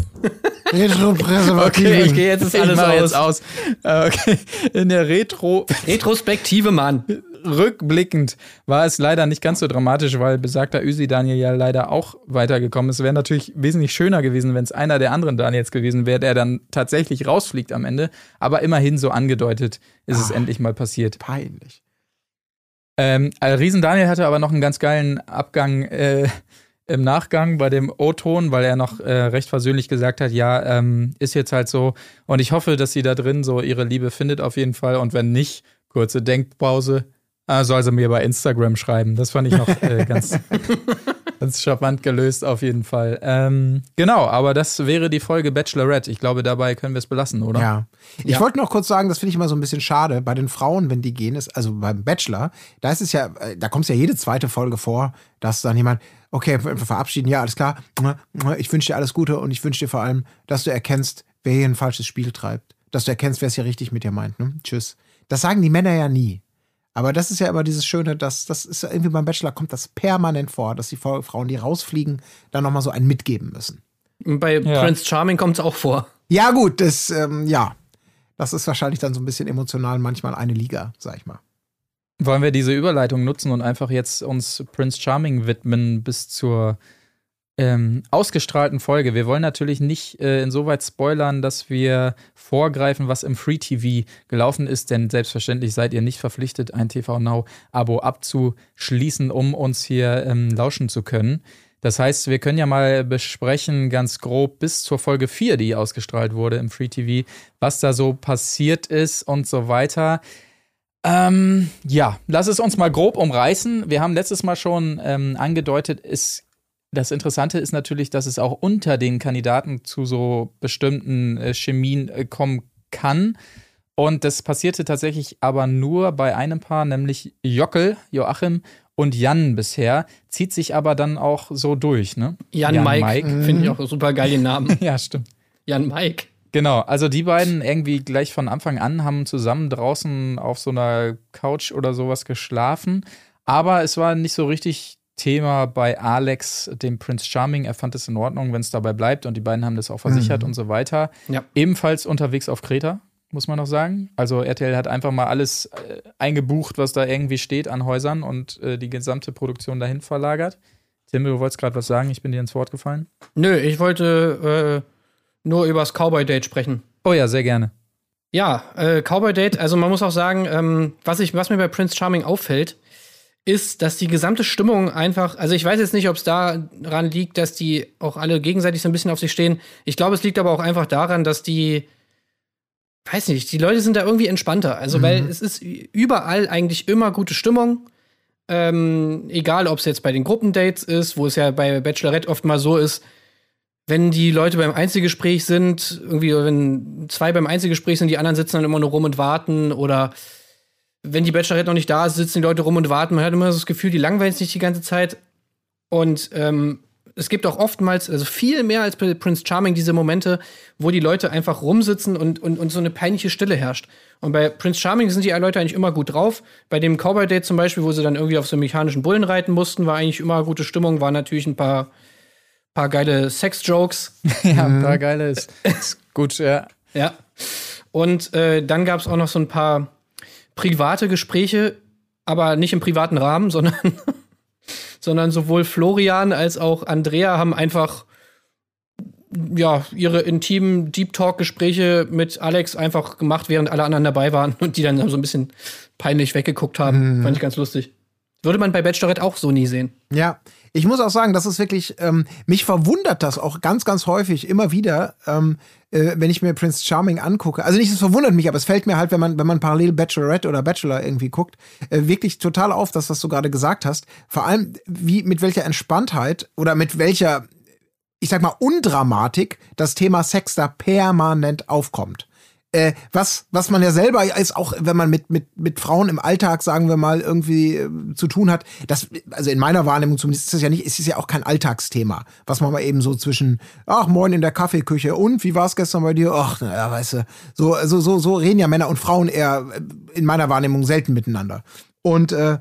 *laughs*
Retropressive.
Okay, ich gehe jetzt ist alles aus.
jetzt aus. Äh, Okay, in der Retro
Retrospektive, Mann.
Rückblickend war es leider nicht ganz so dramatisch, weil besagter Üsi Daniel ja leider auch weitergekommen ist. Wäre natürlich wesentlich schöner gewesen, wenn es einer der anderen Daniels gewesen wäre, der dann tatsächlich rausfliegt am Ende. Aber immerhin so angedeutet ist es
Ah.
endlich mal passiert.
Peinlich.
Ähm, äh, Riesen Daniel hatte aber noch einen ganz geilen Abgang äh, im Nachgang bei dem O-Ton, weil er noch äh, recht versöhnlich gesagt hat, ja, ähm, ist jetzt halt so. Und ich hoffe, dass sie da drin so ihre Liebe findet auf jeden Fall. Und wenn nicht, kurze Denkpause, äh, soll sie mir bei Instagram schreiben. Das fand ich noch äh, *laughs* ganz, ganz charmant gelöst auf jeden Fall. Ähm, genau, aber das wäre die Folge Bachelorette. Ich glaube, dabei können wir es belassen, oder?
Ja. Ich
Ja.
wollte noch kurz sagen, das finde ich immer so ein bisschen schade. Bei den Frauen, wenn die gehen, ist, also beim Bachelor, da ist es ja, äh, da kommt es ja jede zweite Folge vor, dass dann jemand, okay, ver- verabschieden, ja, alles klar, ich wünsche dir alles Gute und ich wünsche dir vor allem, dass du erkennst, wer hier ein falsches Spiel treibt. Dass du erkennst, wer es hier richtig mit dir meint. Ne? Tschüss. Das sagen die Männer ja nie. Aber das ist ja immer dieses Schöne, dass das ist ja irgendwie beim Bachelor kommt das permanent vor, dass die Frauen, die rausfliegen, dann nochmal so einen mitgeben müssen.
Bei
Ja.
Prince Charming kommt es auch vor.
Ja, gut, das, ähm, ja. Das ist wahrscheinlich dann so ein bisschen emotional manchmal eine Liga, sag ich mal.
Wollen wir diese Überleitung nutzen und einfach jetzt uns Prince Charming widmen bis zur ähm, ausgestrahlten Folge? Wir wollen natürlich nicht äh, insoweit spoilern, dass wir vorgreifen, was im Free TV gelaufen ist, denn selbstverständlich seid ihr nicht verpflichtet, ein TV Now Abo abzuschließen, um uns hier ähm, lauschen zu können. Das heißt, wir können ja mal besprechen, ganz grob bis zur Folge 4, die ausgestrahlt wurde im Free TV, was da so passiert ist und so weiter. Ähm, ja, lass es uns mal grob umreißen. Wir haben letztes Mal schon ähm, angedeutet, ist, das Interessante ist natürlich, dass es auch unter den Kandidaten zu so bestimmten äh, Chemien äh, kommen kann. Und das passierte tatsächlich aber nur bei einem Paar, nämlich Jockel, Joachim und Jan bisher. Zieht sich aber dann auch so durch, ne?
Jan, Mike, finde ich auch super geil den Namen. *laughs*
Ja, stimmt.
Jan Mike.
Genau, also die beiden irgendwie gleich von Anfang an haben zusammen draußen auf so einer Couch oder sowas geschlafen. Aber es war nicht so richtig Thema bei Alex, dem Prince Charming. Er fand es in Ordnung, wenn es dabei bleibt und die beiden haben das auch versichert und so weiter.
Ja.
Ebenfalls unterwegs auf Kreta, muss man noch sagen. Also RTL hat einfach mal alles äh, eingebucht, was da irgendwie steht an Häusern und äh, die gesamte Produktion dahin verlagert. Tim, du wolltest gerade was sagen, ich bin dir ins Wort gefallen.
Nö, ich wollte äh, nur übers Cowboy-Date sprechen.
Oh ja, sehr gerne.
Ja, äh, Cowboy Date, also man muss auch sagen, ähm, was, ich, was mir bei Prince Charming auffällt, ist, dass die gesamte Stimmung einfach, also ich weiß jetzt nicht, ob es daran liegt, dass die auch alle gegenseitig so ein bisschen auf sich stehen. Ich glaube, es liegt aber auch einfach daran, dass die, weiß nicht, die Leute sind da irgendwie entspannter. Also, mhm. weil es ist überall eigentlich immer gute Stimmung. Ähm, egal, ob es jetzt bei den Gruppendates ist, wo es ja bei Bachelorette oft mal so ist, wenn die Leute beim Einzelgespräch sind, irgendwie, wenn zwei beim Einzelgespräch sind, die anderen sitzen dann immer nur rum und warten oder wenn die Bachelorette noch nicht da ist, sitzen die Leute rum und warten. Man hat immer so das Gefühl, die langweilen sich die ganze Zeit. Und ähm, es gibt auch oftmals, also viel mehr als bei Prince Charming, diese Momente, wo die Leute einfach rumsitzen und, und, und so eine peinliche Stille herrscht. Und bei Prince Charming sind die Leute eigentlich immer gut drauf. Bei dem Cowboy-Date zum Beispiel, wo sie dann irgendwie auf so mechanischen Bullen reiten mussten, war eigentlich immer gute Stimmung, war natürlich ein paar, paar geile Sex-Jokes. *laughs*
ja, ein paar geile ist, ist gut, ja.
Ja. Und äh, dann gab es auch noch so ein paar private Gespräche, aber nicht im privaten Rahmen, *laughs* sondern, sondern sowohl Florian als auch Andrea haben einfach ja, ihre intimen Deep Talk-Gespräche mit Alex einfach gemacht, während alle anderen dabei waren und die dann so ein bisschen peinlich weggeguckt haben. Mhm. Fand ich ganz lustig. Würde man bei Bachelorette auch so nie sehen.
Ja, ich muss auch sagen, das ist wirklich, ähm, mich verwundert das auch ganz, ganz häufig immer wieder, ähm, äh, wenn ich mir Prince Charming angucke. Also nicht, es verwundert mich, aber es fällt mir halt, wenn man, wenn man parallel Bachelorette oder Bachelor irgendwie guckt, äh, wirklich total auf, das, was du gerade gesagt hast. Vor allem, wie, mit welcher Entspanntheit oder mit welcher, ich sag mal, Undramatik das Thema Sex da permanent aufkommt äh, was, was man ja selber ist, auch wenn man mit, mit, mit Frauen im Alltag, sagen wir mal, irgendwie äh, zu tun hat, das, also in meiner Wahrnehmung zumindest ist das ja nicht, es ist ja auch kein Alltagsthema, was man mal eben so zwischen, ach, moin in der Kaffeeküche und wie war es gestern bei dir? Ach, naja, weißt du, so, so, so, so reden ja Männer und Frauen eher äh, in meiner Wahrnehmung selten miteinander. Und äh,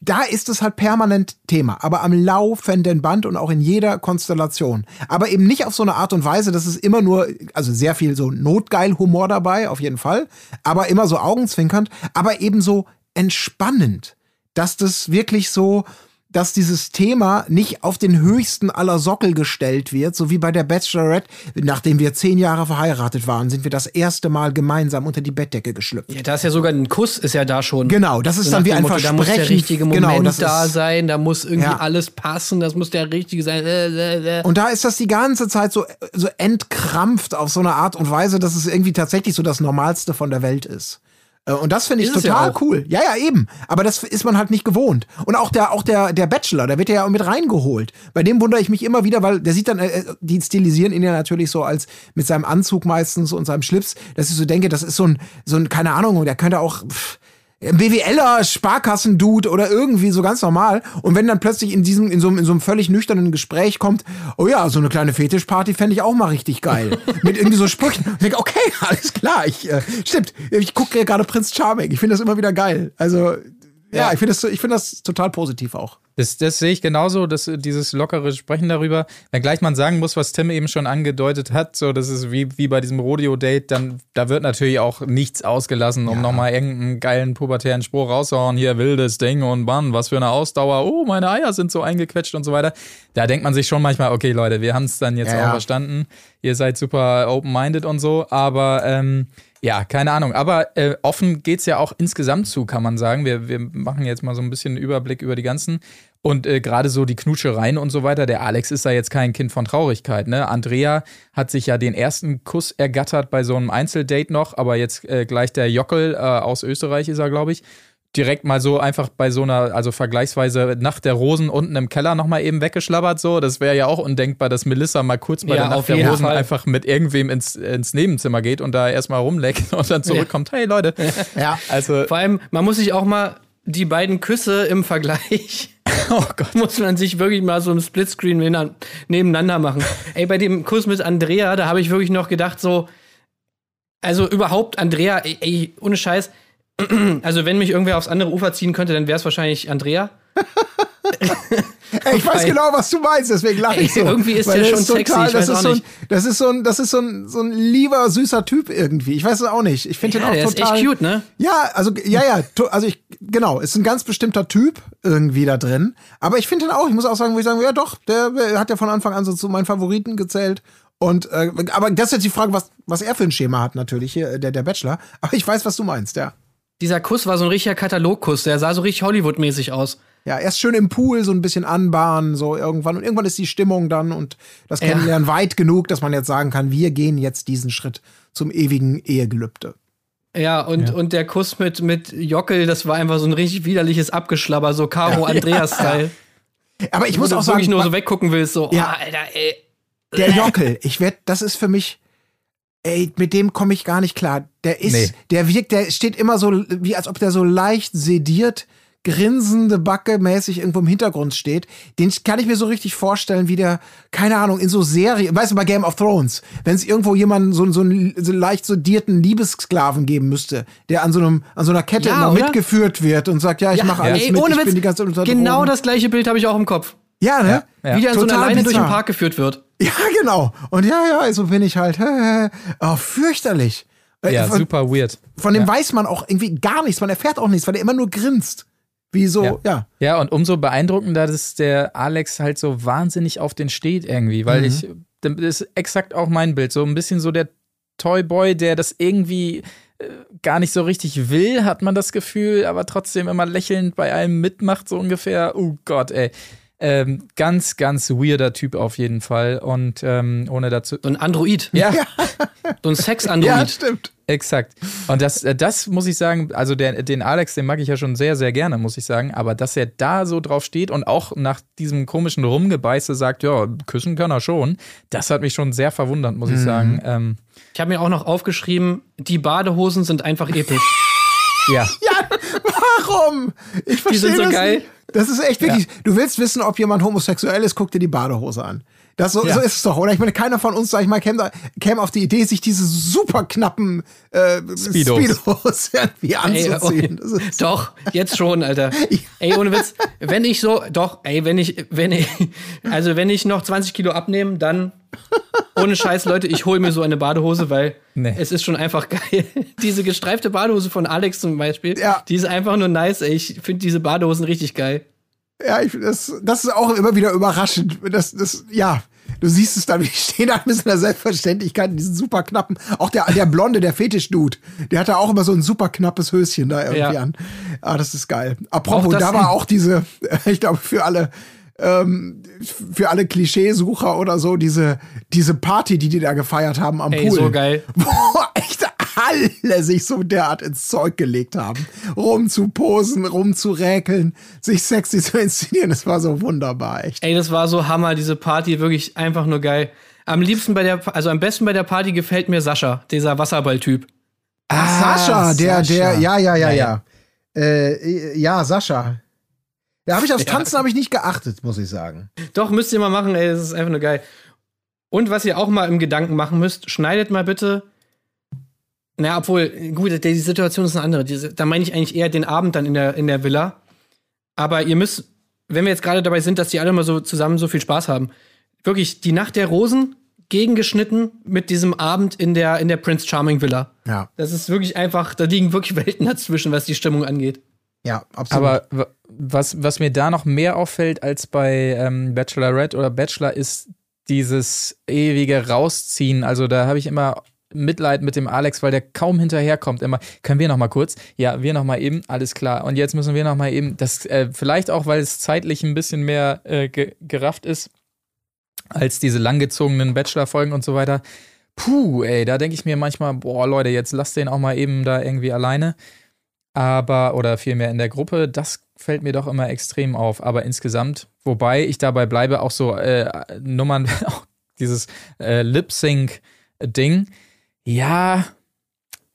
da ist es halt permanent Thema, aber am laufenden Band und auch in jeder Konstellation. Aber eben nicht auf so eine Art und Weise, dass es immer nur, also sehr viel so notgeil Humor dabei, auf jeden Fall, aber immer so augenzwinkernd, aber eben so entspannend, dass das wirklich so, dass dieses Thema nicht auf den höchsten aller Sockel gestellt wird, so wie bei der Bachelorette. Nachdem wir zehn Jahre verheiratet waren, sind wir das erste Mal gemeinsam unter die Bettdecke geschlüpft.
Ja, da ist ja sogar ein Kuss, ist ja da schon.
Genau, das ist so dann wie ein Motto, Versprechen. Da muss
der richtige genau, Moment genau, da sein, da muss irgendwie ja. alles passen, das muss der richtige sein. Äh,
äh, äh. Und da ist das die ganze Zeit so, so entkrampft auf so eine Art und Weise, dass es irgendwie tatsächlich so das Normalste von der Welt ist. Äh, und das finde ich ist total ja cool. Ja, ja, eben. Aber das ist man halt nicht gewohnt. Und auch der, auch der, der Bachelor, der wird ja mit reingeholt. Bei dem wundere ich mich immer wieder, weil der sieht dann, äh, die stilisieren ihn ja natürlich so als mit seinem Anzug meistens und seinem Schlips, dass ich so denke, das ist so ein, so ein, keine Ahnung, der könnte auch, pff, BWLer, Sparkassendude oder irgendwie so ganz normal. Und wenn dann plötzlich in diesem, in so, in so einem völlig nüchternen Gespräch kommt, oh ja, so eine kleine Fetischparty fände ich auch mal richtig geil. *laughs* Mit irgendwie so Sprüchen. Und ich denke, okay, *laughs* alles klar, ich, äh, stimmt, ich gucke gerade Prinz Charming. Ich finde das immer wieder geil. Also, ja, ja ich finde das, ich finde das total positiv auch.
Das, das sehe ich genauso, dass dieses lockere Sprechen darüber. Wenngleich man sagen muss, was Tim eben schon angedeutet hat, so das ist wie, wie bei diesem Rodeo-Date, dann da wird natürlich auch nichts ausgelassen, um ja. nochmal irgendeinen geilen pubertären Spruch rauszuhauen, hier wildes Ding und Mann, was für eine Ausdauer, oh, meine Eier sind so eingequetscht und so weiter. Da denkt man sich schon manchmal, okay, Leute, wir haben es dann jetzt ja, auch verstanden. Ihr seid super open-minded und so, aber ähm, ja, keine Ahnung. Aber äh, offen es ja auch insgesamt zu, kann man sagen. Wir, wir machen jetzt mal so ein bisschen einen Überblick über die ganzen. Und äh, gerade so die Knuschereien und so weiter, der Alex ist da jetzt kein Kind von Traurigkeit. Ne? Andrea hat sich ja den ersten Kuss ergattert bei so einem Einzeldate noch, aber jetzt äh, gleich der Jockel äh, aus Österreich ist er, glaube ich direkt mal so einfach bei so einer, also vergleichsweise Nacht der Rosen unten im Keller nochmal eben weggeschlabbert, so. Das wäre ja auch undenkbar, dass Melissa mal kurz bei ja, der Nacht der Rosen Fall. einfach mit irgendwem ins, ins Nebenzimmer geht und da erstmal rumleckt *laughs* und dann zurückkommt, ja. hey Leute.
Ja, also. Vor allem, man muss sich auch mal die beiden Küsse im Vergleich. *laughs* Oh Gott. Muss man sich wirklich mal so im Splitscreen nebeneinander machen. Ey, bei dem Kuss mit Andrea, da habe ich wirklich noch gedacht, so, also überhaupt, Andrea, ey, ey ohne Scheiß, *clears throat* Also, wenn mich irgendwer aufs andere Ufer ziehen könnte, dann wäre es wahrscheinlich Andrea.
Ey, ich weiß genau, was du meinst, deswegen lache ich *laughs* so.
Irgendwie ist der schon ist sexy, total,
das, ist so ein, das ist so ein, das ist so ein, so ein lieber, süßer Typ irgendwie. Ich weiß es auch nicht. Ich finde ja, den auch total.
Ist echt cute, ne?
Ja, also, ja, ja, also ich, genau, ist ein ganz bestimmter Typ irgendwie da drin. Aber ich finde den auch, ich muss auch sagen, wo ich sagen, ja doch, der, der hat ja von Anfang an so zu meinen Favoriten gezählt. Und, äh, aber das ist jetzt die Frage, was, was er für ein Schema hat, natürlich, hier, der, der Bachelor. Aber ich weiß, was du meinst, ja.
Dieser Kuss war so ein richtiger Katalogkuss, der sah so richtig Hollywood-mäßig aus.
Ja, erst schön im Pool so ein bisschen anbahnen, so irgendwann. Und irgendwann ist die Stimmung dann und das
Ja.
Kennenlernen weit genug, dass man jetzt sagen kann, wir gehen jetzt diesen Schritt zum ewigen Ehegelübde.
Ja, und,
Ja.
und der Kuss mit, mit Jockel, das war einfach so ein richtig widerliches Abgeschlabber, so Caro Andreas-Style.
Aber ich muss
du
auch
wirklich
sagen,
nur so weggucken willst, so,
Ja.
oh, Alter, ey.
der Jockel, ich werd, das ist für mich, ey, mit dem komme ich gar nicht klar. Der ist,
Nee.
der wirkt, der steht immer so, wie als ob der so leicht sediert, grinsende Backe mäßig irgendwo im Hintergrund steht. Den kann ich mir so richtig vorstellen, wie der, keine Ahnung, in so Serien, weißt du, bei Game of Thrones, wenn es irgendwo jemanden, so, so einen so leicht sedierten Liebessklaven geben müsste, der an so einem, an so einer Kette
Ja,
immer
oder?
mitgeführt wird und sagt, ja, ich mache alles
ey,
mit,
ohne
ich
Witz,
bin die ganze Zeit unter
genau das gleiche Bild habe ich auch im Kopf.
Ja, ne?
Ja.
Wie der an so einer Leine durch den
bizarr.
Park geführt wird.
Ja, genau. Und ja, ja, so bin ich halt. *laughs* Oh, fürchterlich. Äh,
Ja,
von,
super weird.
von dem
ja.
weiß man auch irgendwie gar nichts. Man erfährt auch nichts, weil er immer nur grinst. Wie so, ja.
Ja. Ja, und umso beeindruckender, dass der Alex halt so wahnsinnig auf den steht irgendwie, weil ich, das ist exakt auch mein Bild. So ein bisschen so der Toyboy, der das irgendwie äh, gar nicht so richtig will, hat man das Gefühl, aber trotzdem immer lächelnd bei allem mitmacht, so ungefähr. Oh Gott, ey. Ähm, ganz, ganz weirder Typ auf jeden Fall. Und ähm, ohne dazu.
So ein Android.
Ja, *laughs*
So ein
Ja,
Sex-Android.
stimmt.
Exakt. Und das, äh, das muss ich sagen, also der, den Alex, den mag ich ja schon sehr, sehr gerne, muss ich sagen. Aber dass er da so drauf steht und auch nach diesem komischen Rumgebeiße sagt, ja, küssen kann er schon, das hat mich schon sehr verwundert, muss ich sagen. Ähm,
ich habe mir auch noch aufgeschrieben, die Badehosen sind einfach episch.
ja.
Warum? Ich verstehe
sind so
das
geil.
Nicht. Das ist echt wirklich. Du willst wissen, ob jemand homosexuell ist, guck dir die Badehose an. Das so,
Ja.
so ist es doch, oder? Ich meine, keiner von uns, sag ich mal, käme, käme auf die Idee, sich diese super knappen äh,
Speedos.
Speedos *laughs* irgendwie
Ey,
anzuziehen.
oh,
Das ist, *laughs*
doch, jetzt schon, Alter. *laughs* Ey, ohne Witz, wenn ich so, doch, ey, wenn ich, wenn ich, also wenn ich noch 20 Kilo abnehme, dann, ohne Scheiß, Leute, ich hole mir so eine Badehose, weil
Nee.
es ist schon einfach geil. Diese gestreifte Badehose von Alex zum Beispiel,
Ja.
die ist einfach nur nice, ey. Ich finde diese Badehosen richtig geil.
Ja, ich, das, das ist auch immer wieder überraschend. Das, das, ja. Du siehst es dann, die *laughs* stehen da mit einer Selbstverständlichkeit in diesen super knappen. Auch der, der Blonde, der Fetisch-Dude, der hatte auch immer so ein super knappes Höschen da irgendwie
Ja.
an. Ah, das ist geil. Apropos, da war auch diese, *laughs* ich glaube, für alle, ähm, für alle Klischeesucher oder so, diese, diese Party, die die da gefeiert haben am
Ey,
Pool.
so geil. *laughs*
Wo alle sich so derart ins Zeug gelegt haben. Rumzuposen, rumzuräkeln, sich sexy zu inszenieren. Das war so wunderbar, echt.
Ey, das war so Hammer, diese Party, wirklich einfach nur geil. Am liebsten bei der, also am besten bei der Party gefällt mir Sascha, dieser Wasserball-Typ.
Ah, Sascha, der,
Sascha.
der, ja, ja, ja,
Ja,
ja. Äh, ja, Sascha. Da habe ich aufs
Ja.
Tanzen habe ich nicht geachtet, muss ich sagen.
Doch, müsst ihr mal machen, ey, das ist einfach nur geil. Und was ihr auch mal im Gedanken machen müsst, schneidet mal bitte. Na, obwohl, gut, die Situation ist eine andere. Diese, da meine ich eigentlich eher den Abend dann in der, in der Villa. Aber ihr müsst, wenn wir jetzt gerade dabei sind, dass die alle mal so zusammen so viel Spaß haben, wirklich die Nacht der Rosen gegengeschnitten mit diesem Abend in der, in der Prince Charming Villa.
Ja,
Das ist wirklich einfach, da liegen wirklich Welten dazwischen, was die Stimmung angeht.
ja, absolut.
Aber was, was mir da noch mehr auffällt als bei ähm, Bachelorette oder Bachelor ist dieses ewige Rausziehen. Also da habe ich immer Mitleid mit dem Alex, weil der kaum hinterherkommt. Immer, können wir noch mal kurz? Ja, wir noch mal eben, alles klar. Und jetzt müssen wir noch mal eben, das äh, vielleicht auch, weil es zeitlich ein bisschen mehr äh, ge gerafft ist als diese langgezogenen Bachelor-Folgen und so weiter. Puh, ey, da denke ich mir manchmal, boah, Leute, jetzt lasst den auch mal eben da irgendwie alleine. Aber, oder vielmehr in der Gruppe, das fällt mir doch immer extrem auf. Aber insgesamt, wobei ich dabei bleibe, auch so äh, Nummern, *laughs* auch dieses äh, Lip-Sync-Ding, ja,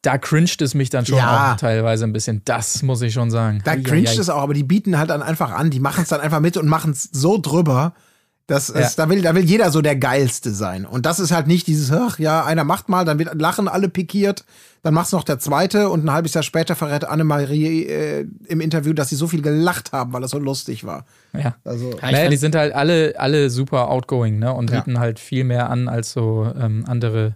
da cringed es mich dann schon
Ja.
auch teilweise ein bisschen. Das muss ich schon sagen.
Da
Eieiei.
cringe es auch, aber die bieten halt dann einfach an, die machen es dann einfach mit und machen es so drüber. dass es, da, will, da will jeder so der Geilste sein. Und das ist halt nicht dieses, ach ja, einer macht mal, dann wird lachen alle pikiert, dann macht's noch der zweite und ein halbes Jahr später verrät Annemarie äh, im Interview, dass sie so viel gelacht haben, weil das so lustig war.
Ja.
Also,
Ja,
naja, die sind halt alle, alle super outgoing, ne? Und
Ja.
bieten halt viel mehr an als so ähm, andere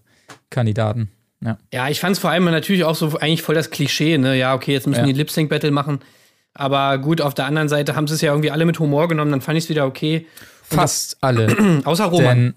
Kandidaten. Ja.
Ja, ich fand es vor allem natürlich auch so eigentlich voll das Klischee, ne? Ja, okay, jetzt müssen
Ja.
die Lip-Sync-Battle machen. Aber gut, auf der anderen Seite haben sie es ja irgendwie alle mit Humor genommen, dann fand ich es wieder okay.
Fast alle. *clears throat*
Außer Roman.
Denn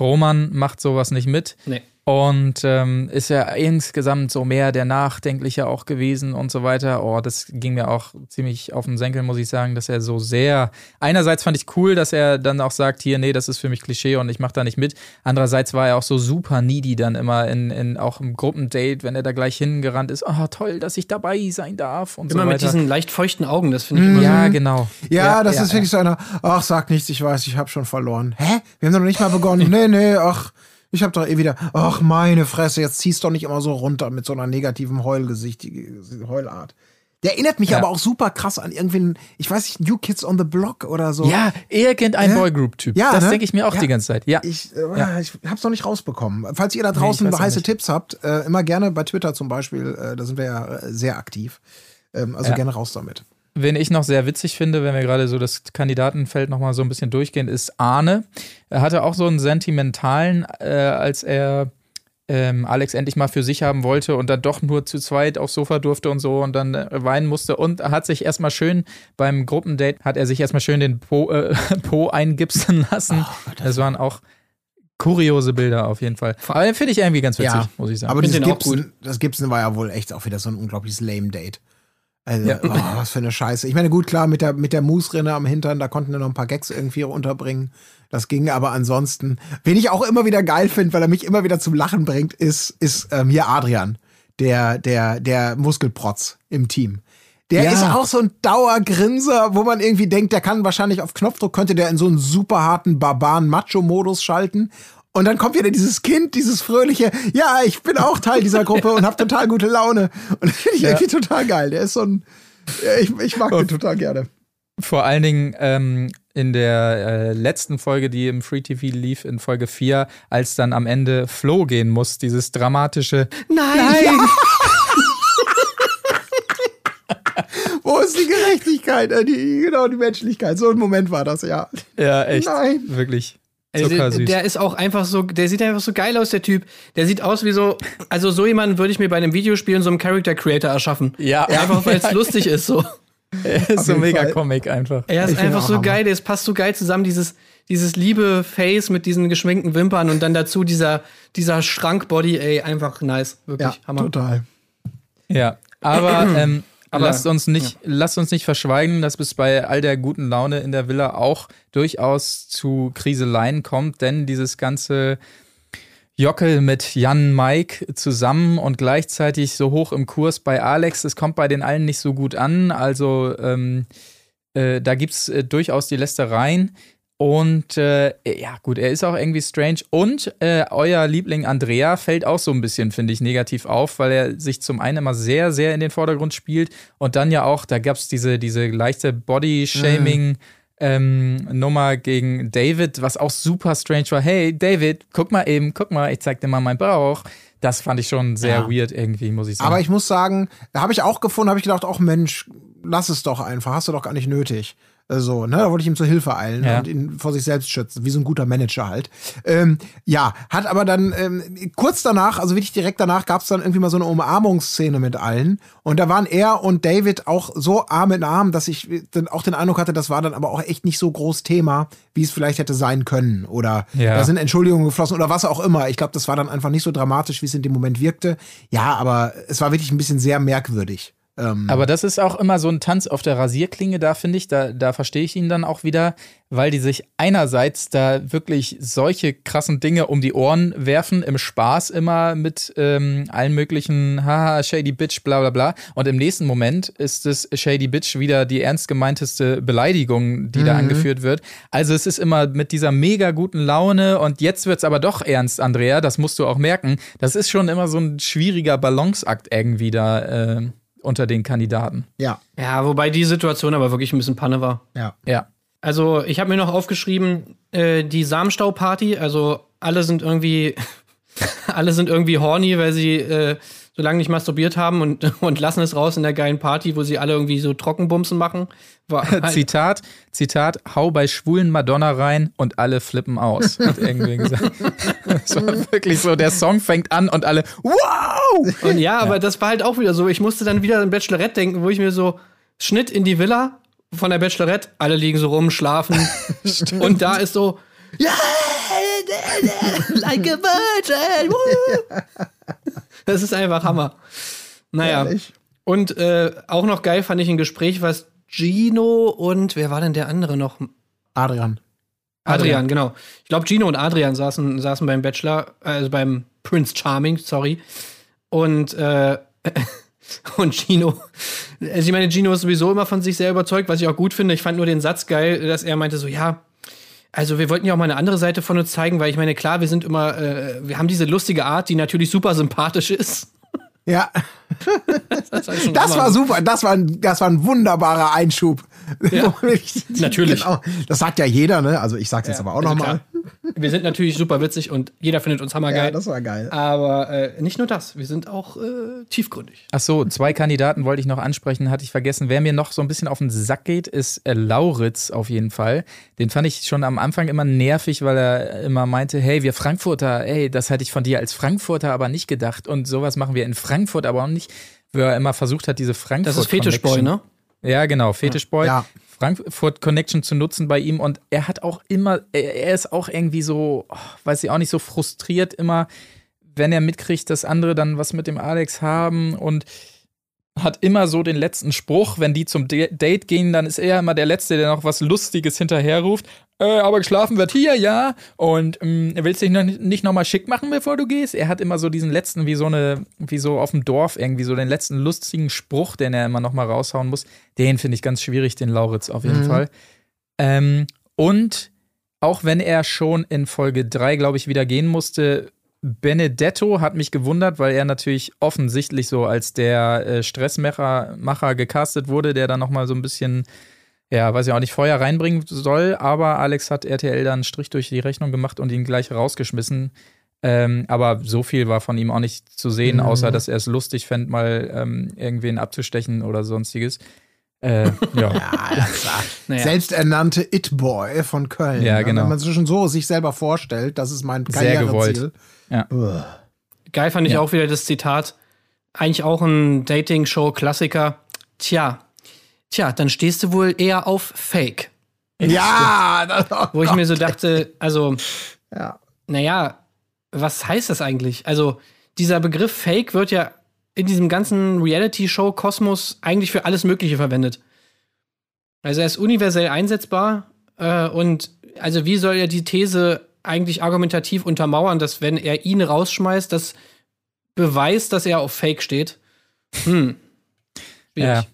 Roman macht sowas nicht mit.
Nee.
Und ähm, ist ja insgesamt so mehr der Nachdenkliche auch gewesen und so weiter. Oh, das ging mir auch ziemlich auf den Senkel, muss ich sagen, dass er so sehr. Einerseits fand ich cool, dass er dann auch sagt, hier, nee, das ist für mich Klischee und ich mache da nicht mit. Andererseits war er auch so super needy dann immer in, in auch im Gruppendate, wenn er da gleich hingerannt ist. Oh, toll, dass ich dabei sein darf und
Immer
so
mit
weiter.
diesen leicht feuchten Augen, das finde ich immer
ja, genau.
Ja, das ist wirklich so einer, ach, sag nichts, ich weiß, ich habe schon verloren. Hä? Wir haben doch noch nicht mal begonnen. nee, nee, ach, ich habe doch eh wieder, ach, meine Fresse, jetzt ziehst doch nicht immer so runter mit so einer negativen Heulgesicht, Heulart. Der erinnert mich
Ja.
aber auch super krass an irgendwen, ich weiß nicht, New Kids on the Block oder so.
Ja, irgendein
Ja?
Boygroup-Typ.
Ja,
das
ne?
denke ich mir auch
Ja.
die ganze Zeit. Ja.
Ich, äh, ich hab's noch nicht rausbekommen. Falls ihr da draußen
auch
heiße. Tipps habt, äh, immer gerne bei Twitter zum Beispiel, äh, da sind wir ja äh, sehr aktiv. Ähm, also
Ja.
gerne raus damit.
Wen ich noch sehr witzig finde, wenn wir gerade so das Kandidatenfeld nochmal so ein bisschen durchgehen, ist Arne. Er hatte auch so einen sentimentalen, äh, als er ähm, Alex endlich mal für sich haben wollte und dann doch nur zu zweit aufs Sofa durfte und so und dann äh, weinen musste und hat sich erstmal schön beim Gruppendate, hat er sich erstmal schön den Po, äh, *laughs* po eingipsen lassen. das waren auch kuriose Bilder auf jeden Fall. Aber finde ich irgendwie ganz witzig,
Ja,
muss ich sagen.
Aber
den auch
Gibson, das Gibson war ja wohl echt auch wieder so ein unglaubliches lame Date. Also,
Ja.
oh, was für eine Scheiße. Ich meine, gut, klar, mit der, mit der Moosrinne am Hintern, da konnten wir noch ein paar Gags irgendwie unterbringen. Das ging aber ansonsten. Wen ich auch immer wieder geil finde, weil er mich immer wieder zum Lachen bringt, ist, ist ähm, hier Adrian, der, der, der Muskelprotz im Team. Der
Ja.
ist auch so ein Dauergrinser, wo man irgendwie denkt, der kann wahrscheinlich auf Knopfdruck, könnte der in so einen super harten Barbaren-Macho-Modus schalten. Und dann kommt wieder dieses Kind, dieses fröhliche, ja, ich bin auch Teil dieser Gruppe und habe total gute Laune. Und das finde ich
Ja.
irgendwie total geil. Der ist so ein, ja, ich, ich mag den total gerne.
Vor allen Dingen ähm, in der äh, letzten Folge, die im Free TV lief, in Folge 4, als dann am Ende Flo gehen muss, dieses dramatische
Nein! Wo ist die Gerechtigkeit? Äh, Die, genau, die Menschlichkeit. So ein Moment war das, ja.
Ja, echt.
Nein.
Wirklich.
Also,
Zuckersüß.
der ist auch einfach so, der sieht einfach so geil aus, der Typ. Der sieht aus wie so, also so jemanden würde ich mir bei einem Videospiel in so einem Character Creator erschaffen.
Ja.
Einfach weil es *laughs*
Ja.
lustig ist so. *laughs*
Er ist so mega
Fall.
Comic einfach.
Er
Ich
ist
find
einfach so
Hammer.
geil, das passt so geil zusammen, dieses, dieses liebe Face mit diesen geschminkten Wimpern und dann dazu dieser, dieser Schrankbody, ey, einfach nice. Wirklich
Ja,
Hammer.
total.
Ja, aber, *clears throat* ähm,
Aber-
lasst, uns nicht, lasst uns nicht verschweigen, dass es bei all der guten Laune in der Villa auch durchaus zu Kriseleien kommt, denn dieses ganze Jockel mit Jan Mike zusammen und gleichzeitig so hoch im Kurs bei Alex, das kommt bei den allen nicht so gut an. Also ähm, äh, da gibt es äh, durchaus die Lästereien. Und äh, ja, gut, er ist auch irgendwie strange. Und äh, euer Liebling Andrea fällt auch so ein bisschen, finde ich, negativ auf, weil er sich zum einen immer sehr, sehr in den Vordergrund spielt und dann ja auch, da gab es diese, diese leichte Body-Shaming. Ähm, Nummer gegen David, was auch super strange war. Hey, David, guck mal eben, guck mal, ich zeig dir mal meinen Bauch. Das fand ich schon sehr
Ja.
weird irgendwie, muss ich sagen.
Aber ich muss sagen, da habe ich auch gefunden, habe ich gedacht, ach Mensch, lass es doch einfach, hast du doch gar nicht nötig. Äh, So, ne, da wollte ich ihm zur Hilfe eilen
Ja.
und ihn vor sich selbst schützen, wie so ein guter Manager halt. Ähm, ja, hat aber dann ähm, kurz danach, also wirklich direkt danach, gab es dann irgendwie mal so eine Umarmungsszene mit allen. Und da waren er und David auch so Arm in Arm, dass ich dann auch den Eindruck hatte, das war dann aber auch echt nicht so groß Thema, wie es vielleicht hätte sein können. Oder
Ja.
da sind Entschuldigungen geflossen oder was auch immer. Ich glaube, das war dann einfach nicht so dramatisch, wie es in dem Moment wirkte. Ja, aber es war wirklich ein bisschen sehr merkwürdig. Ähm,
Aber das ist auch immer so ein Tanz auf der Rasierklinge, da finde ich, da, da verstehe ich ihn dann auch wieder, weil die sich einerseits da wirklich solche krassen Dinge um die Ohren werfen, im Spaß immer mit ähm, allen möglichen, haha, Shady Bitch, bla bla bla. Und im nächsten Moment ist es Shady Bitch wieder die ernst gemeinteste Beleidigung, die da angeführt wird. Also es ist immer mit dieser mega guten Laune und jetzt wird's aber doch ernst, Andrea, das musst du auch merken. Das ist schon immer so ein schwieriger Balanceakt irgendwie da. Äh, unter den Kandidaten.
ja,
Ja, wobei die Situation aber wirklich ein bisschen Panne war.
ja.
Ja.
Also, ich habe mir noch aufgeschrieben, äh, die Samenstau-Party, also alle sind irgendwie, *laughs* alle sind irgendwie horny, weil sie äh, so lange nicht masturbiert haben und, *laughs* und lassen es raus in der geilen Party, wo sie alle irgendwie so Trockenbumsen machen. Halt, *laughs*
Zitat, Zitat, hau bei schwulen Madonna rein und alle flippen aus, *laughs* hat irgendwie gesagt. Das war wirklich so, der Song fängt an und alle, wow!
und ja, aber das war halt auch wieder so. Ich musste dann wieder an Bachelorette denken, wo ich mir so Schnitt in die Villa von der Bachelorette, alle liegen so rum, schlafen. und da ist so, ja, like a virgin. Das ist einfach Hammer. Naja.
Ehrlich?
Und äh, auch noch geil fand ich ein Gespräch, was Gino und wer war denn der andere noch?
Adrian.
Adrian, genau. Ich glaube, Gino und Adrian saßen, saßen beim Bachelor, also beim Prince Charming, sorry. Und, äh, *laughs* und Gino, also ich meine, Gino ist sowieso immer von sich sehr überzeugt, was ich auch gut finde. Ich fand nur den Satz geil, dass er meinte so, ja, also wir wollten ja auch mal eine andere Seite von uns zeigen, weil ich meine, klar, wir sind immer, äh, wir haben diese lustige Art, die natürlich super sympathisch ist.
Ja,
Das,
das war super. Das war, ein, das war ein wunderbarer Einschub.
Ja, *laughs* natürlich.
Genau. Das sagt ja jeder, ne? Also ich sag's jetzt aber auch
Also
nochmal.
Wir sind natürlich super witzig und jeder findet uns hammergeil.
Ja, das war geil.
aber äh, nicht nur das, wir sind auch äh, tiefgründig.
Ach so, zwei Kandidaten wollte ich noch ansprechen, hatte ich vergessen. Wer mir noch so ein bisschen auf den Sack geht, ist äh, Lauritz auf jeden Fall. Den fand ich schon am Anfang immer nervig, weil er immer meinte, hey, wir Frankfurter, ey, das hätte ich von dir als Frankfurter aber nicht gedacht und sowas machen wir in Frankfurt aber auch nicht. Wo er immer versucht hat, diese Frankfurt
Das ist Fetischboy, ne?
Ja, genau, Fetischboy.
Ja.
Frankfurt Connection zu nutzen bei ihm und er hat auch immer, er ist auch irgendwie so, weiß ich auch nicht, so frustriert immer, wenn er mitkriegt, dass andere dann was mit dem Alex haben und hat immer so den letzten Spruch, wenn die zum Date gehen, dann ist er immer der Letzte, der noch was Lustiges hinterherruft. Äh, aber geschlafen wird hier, ja. Und ähm, willst dich noch nicht nochmal schick machen, bevor du gehst? Er hat immer so diesen letzten, wie so eine, wie so auf dem Dorf irgendwie, so den letzten lustigen Spruch, den er immer nochmal raushauen muss. Den finde ich ganz schwierig, den Lauritz auf jeden
Mhm.
Fall. Ähm, und auch wenn er schon in Folge 3, glaube ich, wieder gehen musste, Benedetto hat mich gewundert, weil er natürlich offensichtlich so als der äh, Stressmacher Macher gecastet wurde, der dann nochmal so ein bisschen, ja, weiß ich auch nicht, Feuer reinbringen soll. Aber Alex hat RTL dann einen Strich durch die Rechnung gemacht und ihn gleich rausgeschmissen. Ähm, aber so viel war von ihm auch nicht zu sehen,
Mhm.
außer dass er es lustig fände, mal ähm, irgendwen abzustechen oder sonstiges. Äh, *laughs* ja.
Ja, das war
Naja.
selbsternannte It-Boy von Köln.
Ja,
ne?
genau.
Wenn man sich schon so sich selber vorstellt, das ist mein
Sehr gewollt.
Karriereziel.
Ja.
Geil fand ich
Ja.
auch wieder das Zitat. Eigentlich auch ein Dating-Show-Klassiker. Tja, tja, dann stehst du wohl eher auf Fake.
Ja, das, oh
Wo ich
Gott.
mir so dachte, also,
ja.
naja, was heißt das eigentlich? Also, dieser Begriff Fake wird ja in diesem ganzen Reality-Show-Kosmos eigentlich für alles Mögliche verwendet. Also, er ist universell einsetzbar äh, und also, wie soll er die These eigentlich argumentativ untermauern, dass wenn er ihn rausschmeißt, das beweist, dass er auf Fake steht? Hm. Schwierig.
Ja,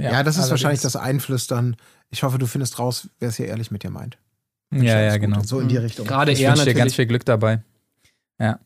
das ist
allerdings.
wahrscheinlich das Einflüstern. Ich hoffe, du findest raus, wer es hier ehrlich mit dir meint.
Ja, ja,
Alles
genau.
So in die Richtung.
Gerade
Ich wünsche dir ganz viel Glück dabei. Ja.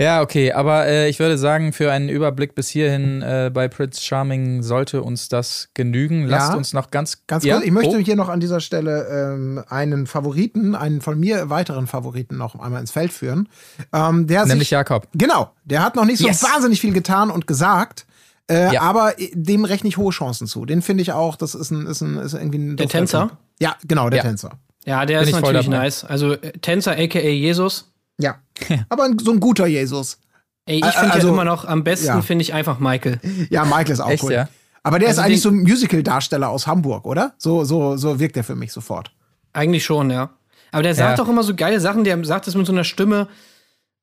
Ja, okay, aber äh, ich würde sagen, für einen Überblick bis hierhin äh, bei Prince Charming sollte uns das genügen. Lasst
Ja.
uns noch ganz,
Ganz
ja?
kurz, ich möchte
oh,
hier noch an dieser Stelle ähm, einen Favoriten, einen von mir weiteren Favoriten noch einmal ins Feld führen. Ähm, der
nämlich
sich,
Jakob.
Genau, der hat noch nicht
Yes.
so wahnsinnig viel getan und gesagt. Äh,
Ja.
Aber äh, dem rechne ich hohe Chancen zu. Den finde ich auch, das ist ein, ist ein, ist irgendwie ein
Der Tänzer?
Typ. Ja, genau, der
Ja.
Tänzer.
Ja, der
Bin
ist natürlich nice. Also äh, Tänzer aka Jesus.
Ja. Aber ein, so ein guter Jesus.
Ey, ich finde
also-
ja immer noch am besten
ja.
finde ich einfach Michael.
Ja, Michael ist auch
Echt,
cool.
ja?
Aber der
Also
ist eigentlich so ein Musical-Darsteller aus Hamburg, oder? So, so, so wirkt er für mich sofort.
Eigentlich schon, ja. Aber der sagt
Ja.
doch immer so geile Sachen, der sagt es mit so einer Stimme.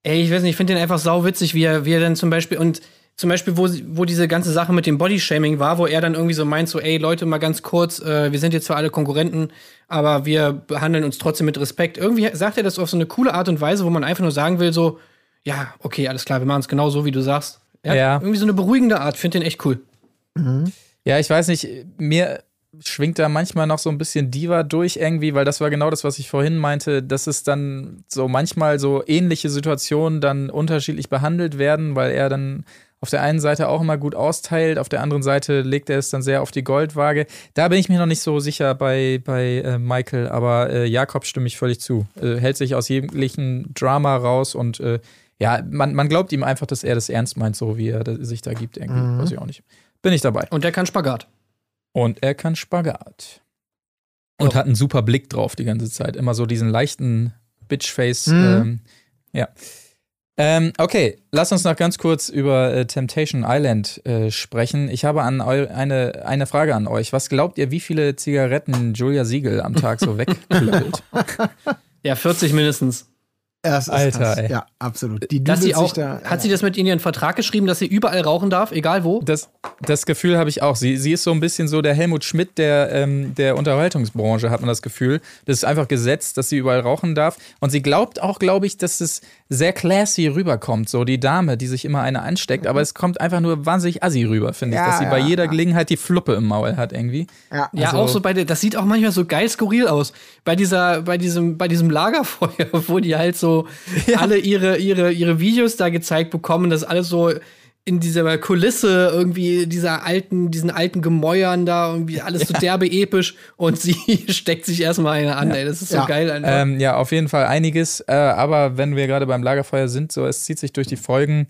Ey, ich weiß nicht, ich finde den einfach sauwitzig, wie er, wie er dann zum Beispiel und zum Beispiel, wo, wo diese ganze Sache mit dem Bodyshaming war, wo er dann irgendwie so meint, so, ey Leute, mal ganz kurz, äh, wir sind jetzt zwar alle Konkurrenten, aber wir behandeln uns trotzdem mit Respekt. Irgendwie sagt er das auf so eine coole Art und Weise, wo man einfach nur sagen will, so, ja, okay, alles klar, wir machen es genau so, wie du sagst. Hat
Ja.
irgendwie so eine beruhigende Art, finde den echt cool.
Ja, ich weiß nicht, mir schwingt da manchmal noch so ein bisschen Diva durch irgendwie, weil das war genau das, was ich vorhin meinte, dass es dann so manchmal so ähnliche Situationen dann unterschiedlich behandelt werden, weil er dann auf der einen Seite auch immer gut austeilt, auf der anderen Seite legt er es dann sehr auf die Goldwaage. Da bin ich mir noch nicht so sicher bei, bei äh, Michael, aber äh, Jakob stimme ich völlig zu. Äh, hält sich aus jeglichen Drama raus und äh, ja, man, man glaubt ihm einfach, dass er das ernst meint, so wie er sich da gibt irgendwie.
Mhm.
Weiß ich auch nicht. Bin ich dabei.
Und der kann Spagat.
Und er kann Spagat. Und
Ja.
hat einen super Blick drauf die ganze Zeit. Immer so diesen leichten Bitchface.
Mhm.
Ähm, ja. Ähm, okay, lass uns noch ganz kurz über äh, Temptation Island äh, sprechen. Ich habe an eine, eine Frage an euch. Was glaubt ihr, wie viele Zigaretten Julia Siegel am Tag so wegklöppelt? *laughs*
Ja, 40 mindestens.
Das ist
Alter,
krass.
ey.
Ja, absolut. Die
Dass sie auch,
sich da.
hat sie das mit in ihren Vertrag geschrieben, dass sie überall rauchen darf, egal wo?
Das, das Gefühl habe ich auch. Sie, sie ist so ein bisschen so der Helmut Schmidt der, ähm, der Unterhaltungsbranche, hat man das Gefühl. Das ist einfach gesetzt, dass sie überall rauchen darf. Und sie glaubt auch, glaube ich, dass es sehr classy rüberkommt. So die Dame, die sich immer eine ansteckt. Aber es kommt einfach nur wahnsinnig assi rüber, finde ich.
Ja,
dass sie
ja,
bei jeder
ja.
Gelegenheit die Fluppe im Maul hat irgendwie.
ja.
Ja,
Also-
auch so bei der, das sieht auch manchmal so geil skurril aus. Bei dieser, bei diesem, bei diesem Lagerfeuer, *laughs* wo die halt so alle ihre, ihre, ihre Videos da gezeigt bekommen, das alles so in dieser Kulisse irgendwie dieser alten, diesen alten Gemäuern da irgendwie alles so *laughs* derbe episch und sie *laughs* steckt sich erstmal eine an, ey. Das ist so
Ja.
geil einfach.
Ähm, ja, auf jeden Fall einiges. Äh, aber wenn wir gerade beim Lagerfeuer sind, so es zieht sich durch die Folgen.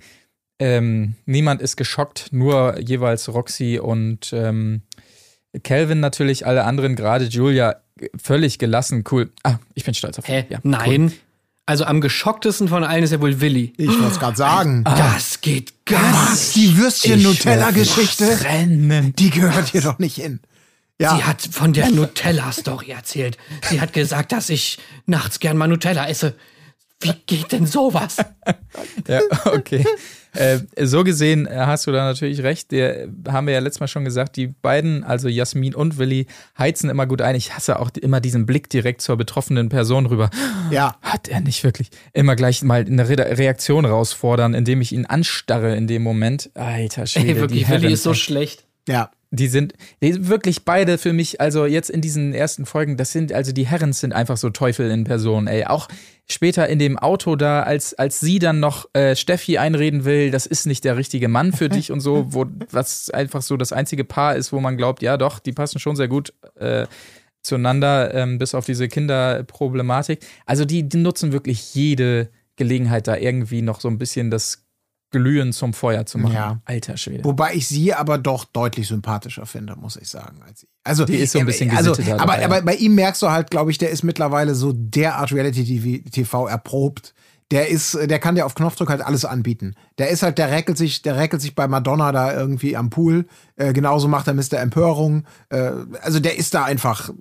Ähm, niemand ist geschockt, nur jeweils Roxy und ähm, Calvin natürlich, alle anderen, gerade Julia, völlig gelassen, cool. Ah, ich bin stolz auf
Hä?
Ja,
Nein. Also am geschocktesten von allen ist ja wohl Willi.
Ich wollte es gerade sagen.
Das geht gar
Was? Die Würstchen-Nutella-Geschichte?
Rennen.
Die gehört hier doch nicht hin. Ja.
Sie hat von der Nutella-Story erzählt. Sie hat gesagt, dass ich nachts gern mal Nutella esse. Wie geht denn sowas? *laughs*
Ja, okay. Äh, so gesehen äh, hast du da natürlich recht. Der haben wir ja letztes Mal schon gesagt, die beiden, also Jasmin und Willi, heizen immer gut ein. Ich hasse auch immer diesen Blick direkt zur betroffenen Person rüber.
Ja.
Hat er nicht wirklich. Immer gleich mal eine Re Reaktion rausfordern, indem ich ihn anstarre in dem Moment. Alter Schwede,
Ey, wirklich, Willi ist so schlecht.
Ja.
Die sind die sind wirklich beide für mich, also jetzt in diesen ersten Folgen, das sind, also die Herren sind einfach so Teufel in Person, ey. Auch später in dem Auto da, als, als sie dann noch äh, Steffi einreden will, das ist nicht der richtige Mann für dich und so, *laughs* wo was einfach so das einzige Paar ist, wo man glaubt, ja doch, die passen schon sehr gut äh, zueinander, ähm, bis auf diese Kinderproblematik. Also die, die nutzen wirklich jede Gelegenheit, da irgendwie noch so ein bisschen das Glühen zum Feuer zu machen.
Ja.
Alter Schwede.
Wobei ich sie aber doch deutlich sympathischer finde, muss ich sagen, als sie. Also,
Die ist so ein bisschen
also, aber,
dabei,
aber
ja.
bei ihm merkst du halt, glaube ich, der ist mittlerweile so derart Reality-TV erprobt. Der ist, der kann dir auf Knopfdruck halt alles anbieten. Der ist halt, der räkelt sich, der räkelt sich bei Madonna da irgendwie am Pool. Äh, genauso macht er Mr. Empörung. Äh, also der ist da einfach,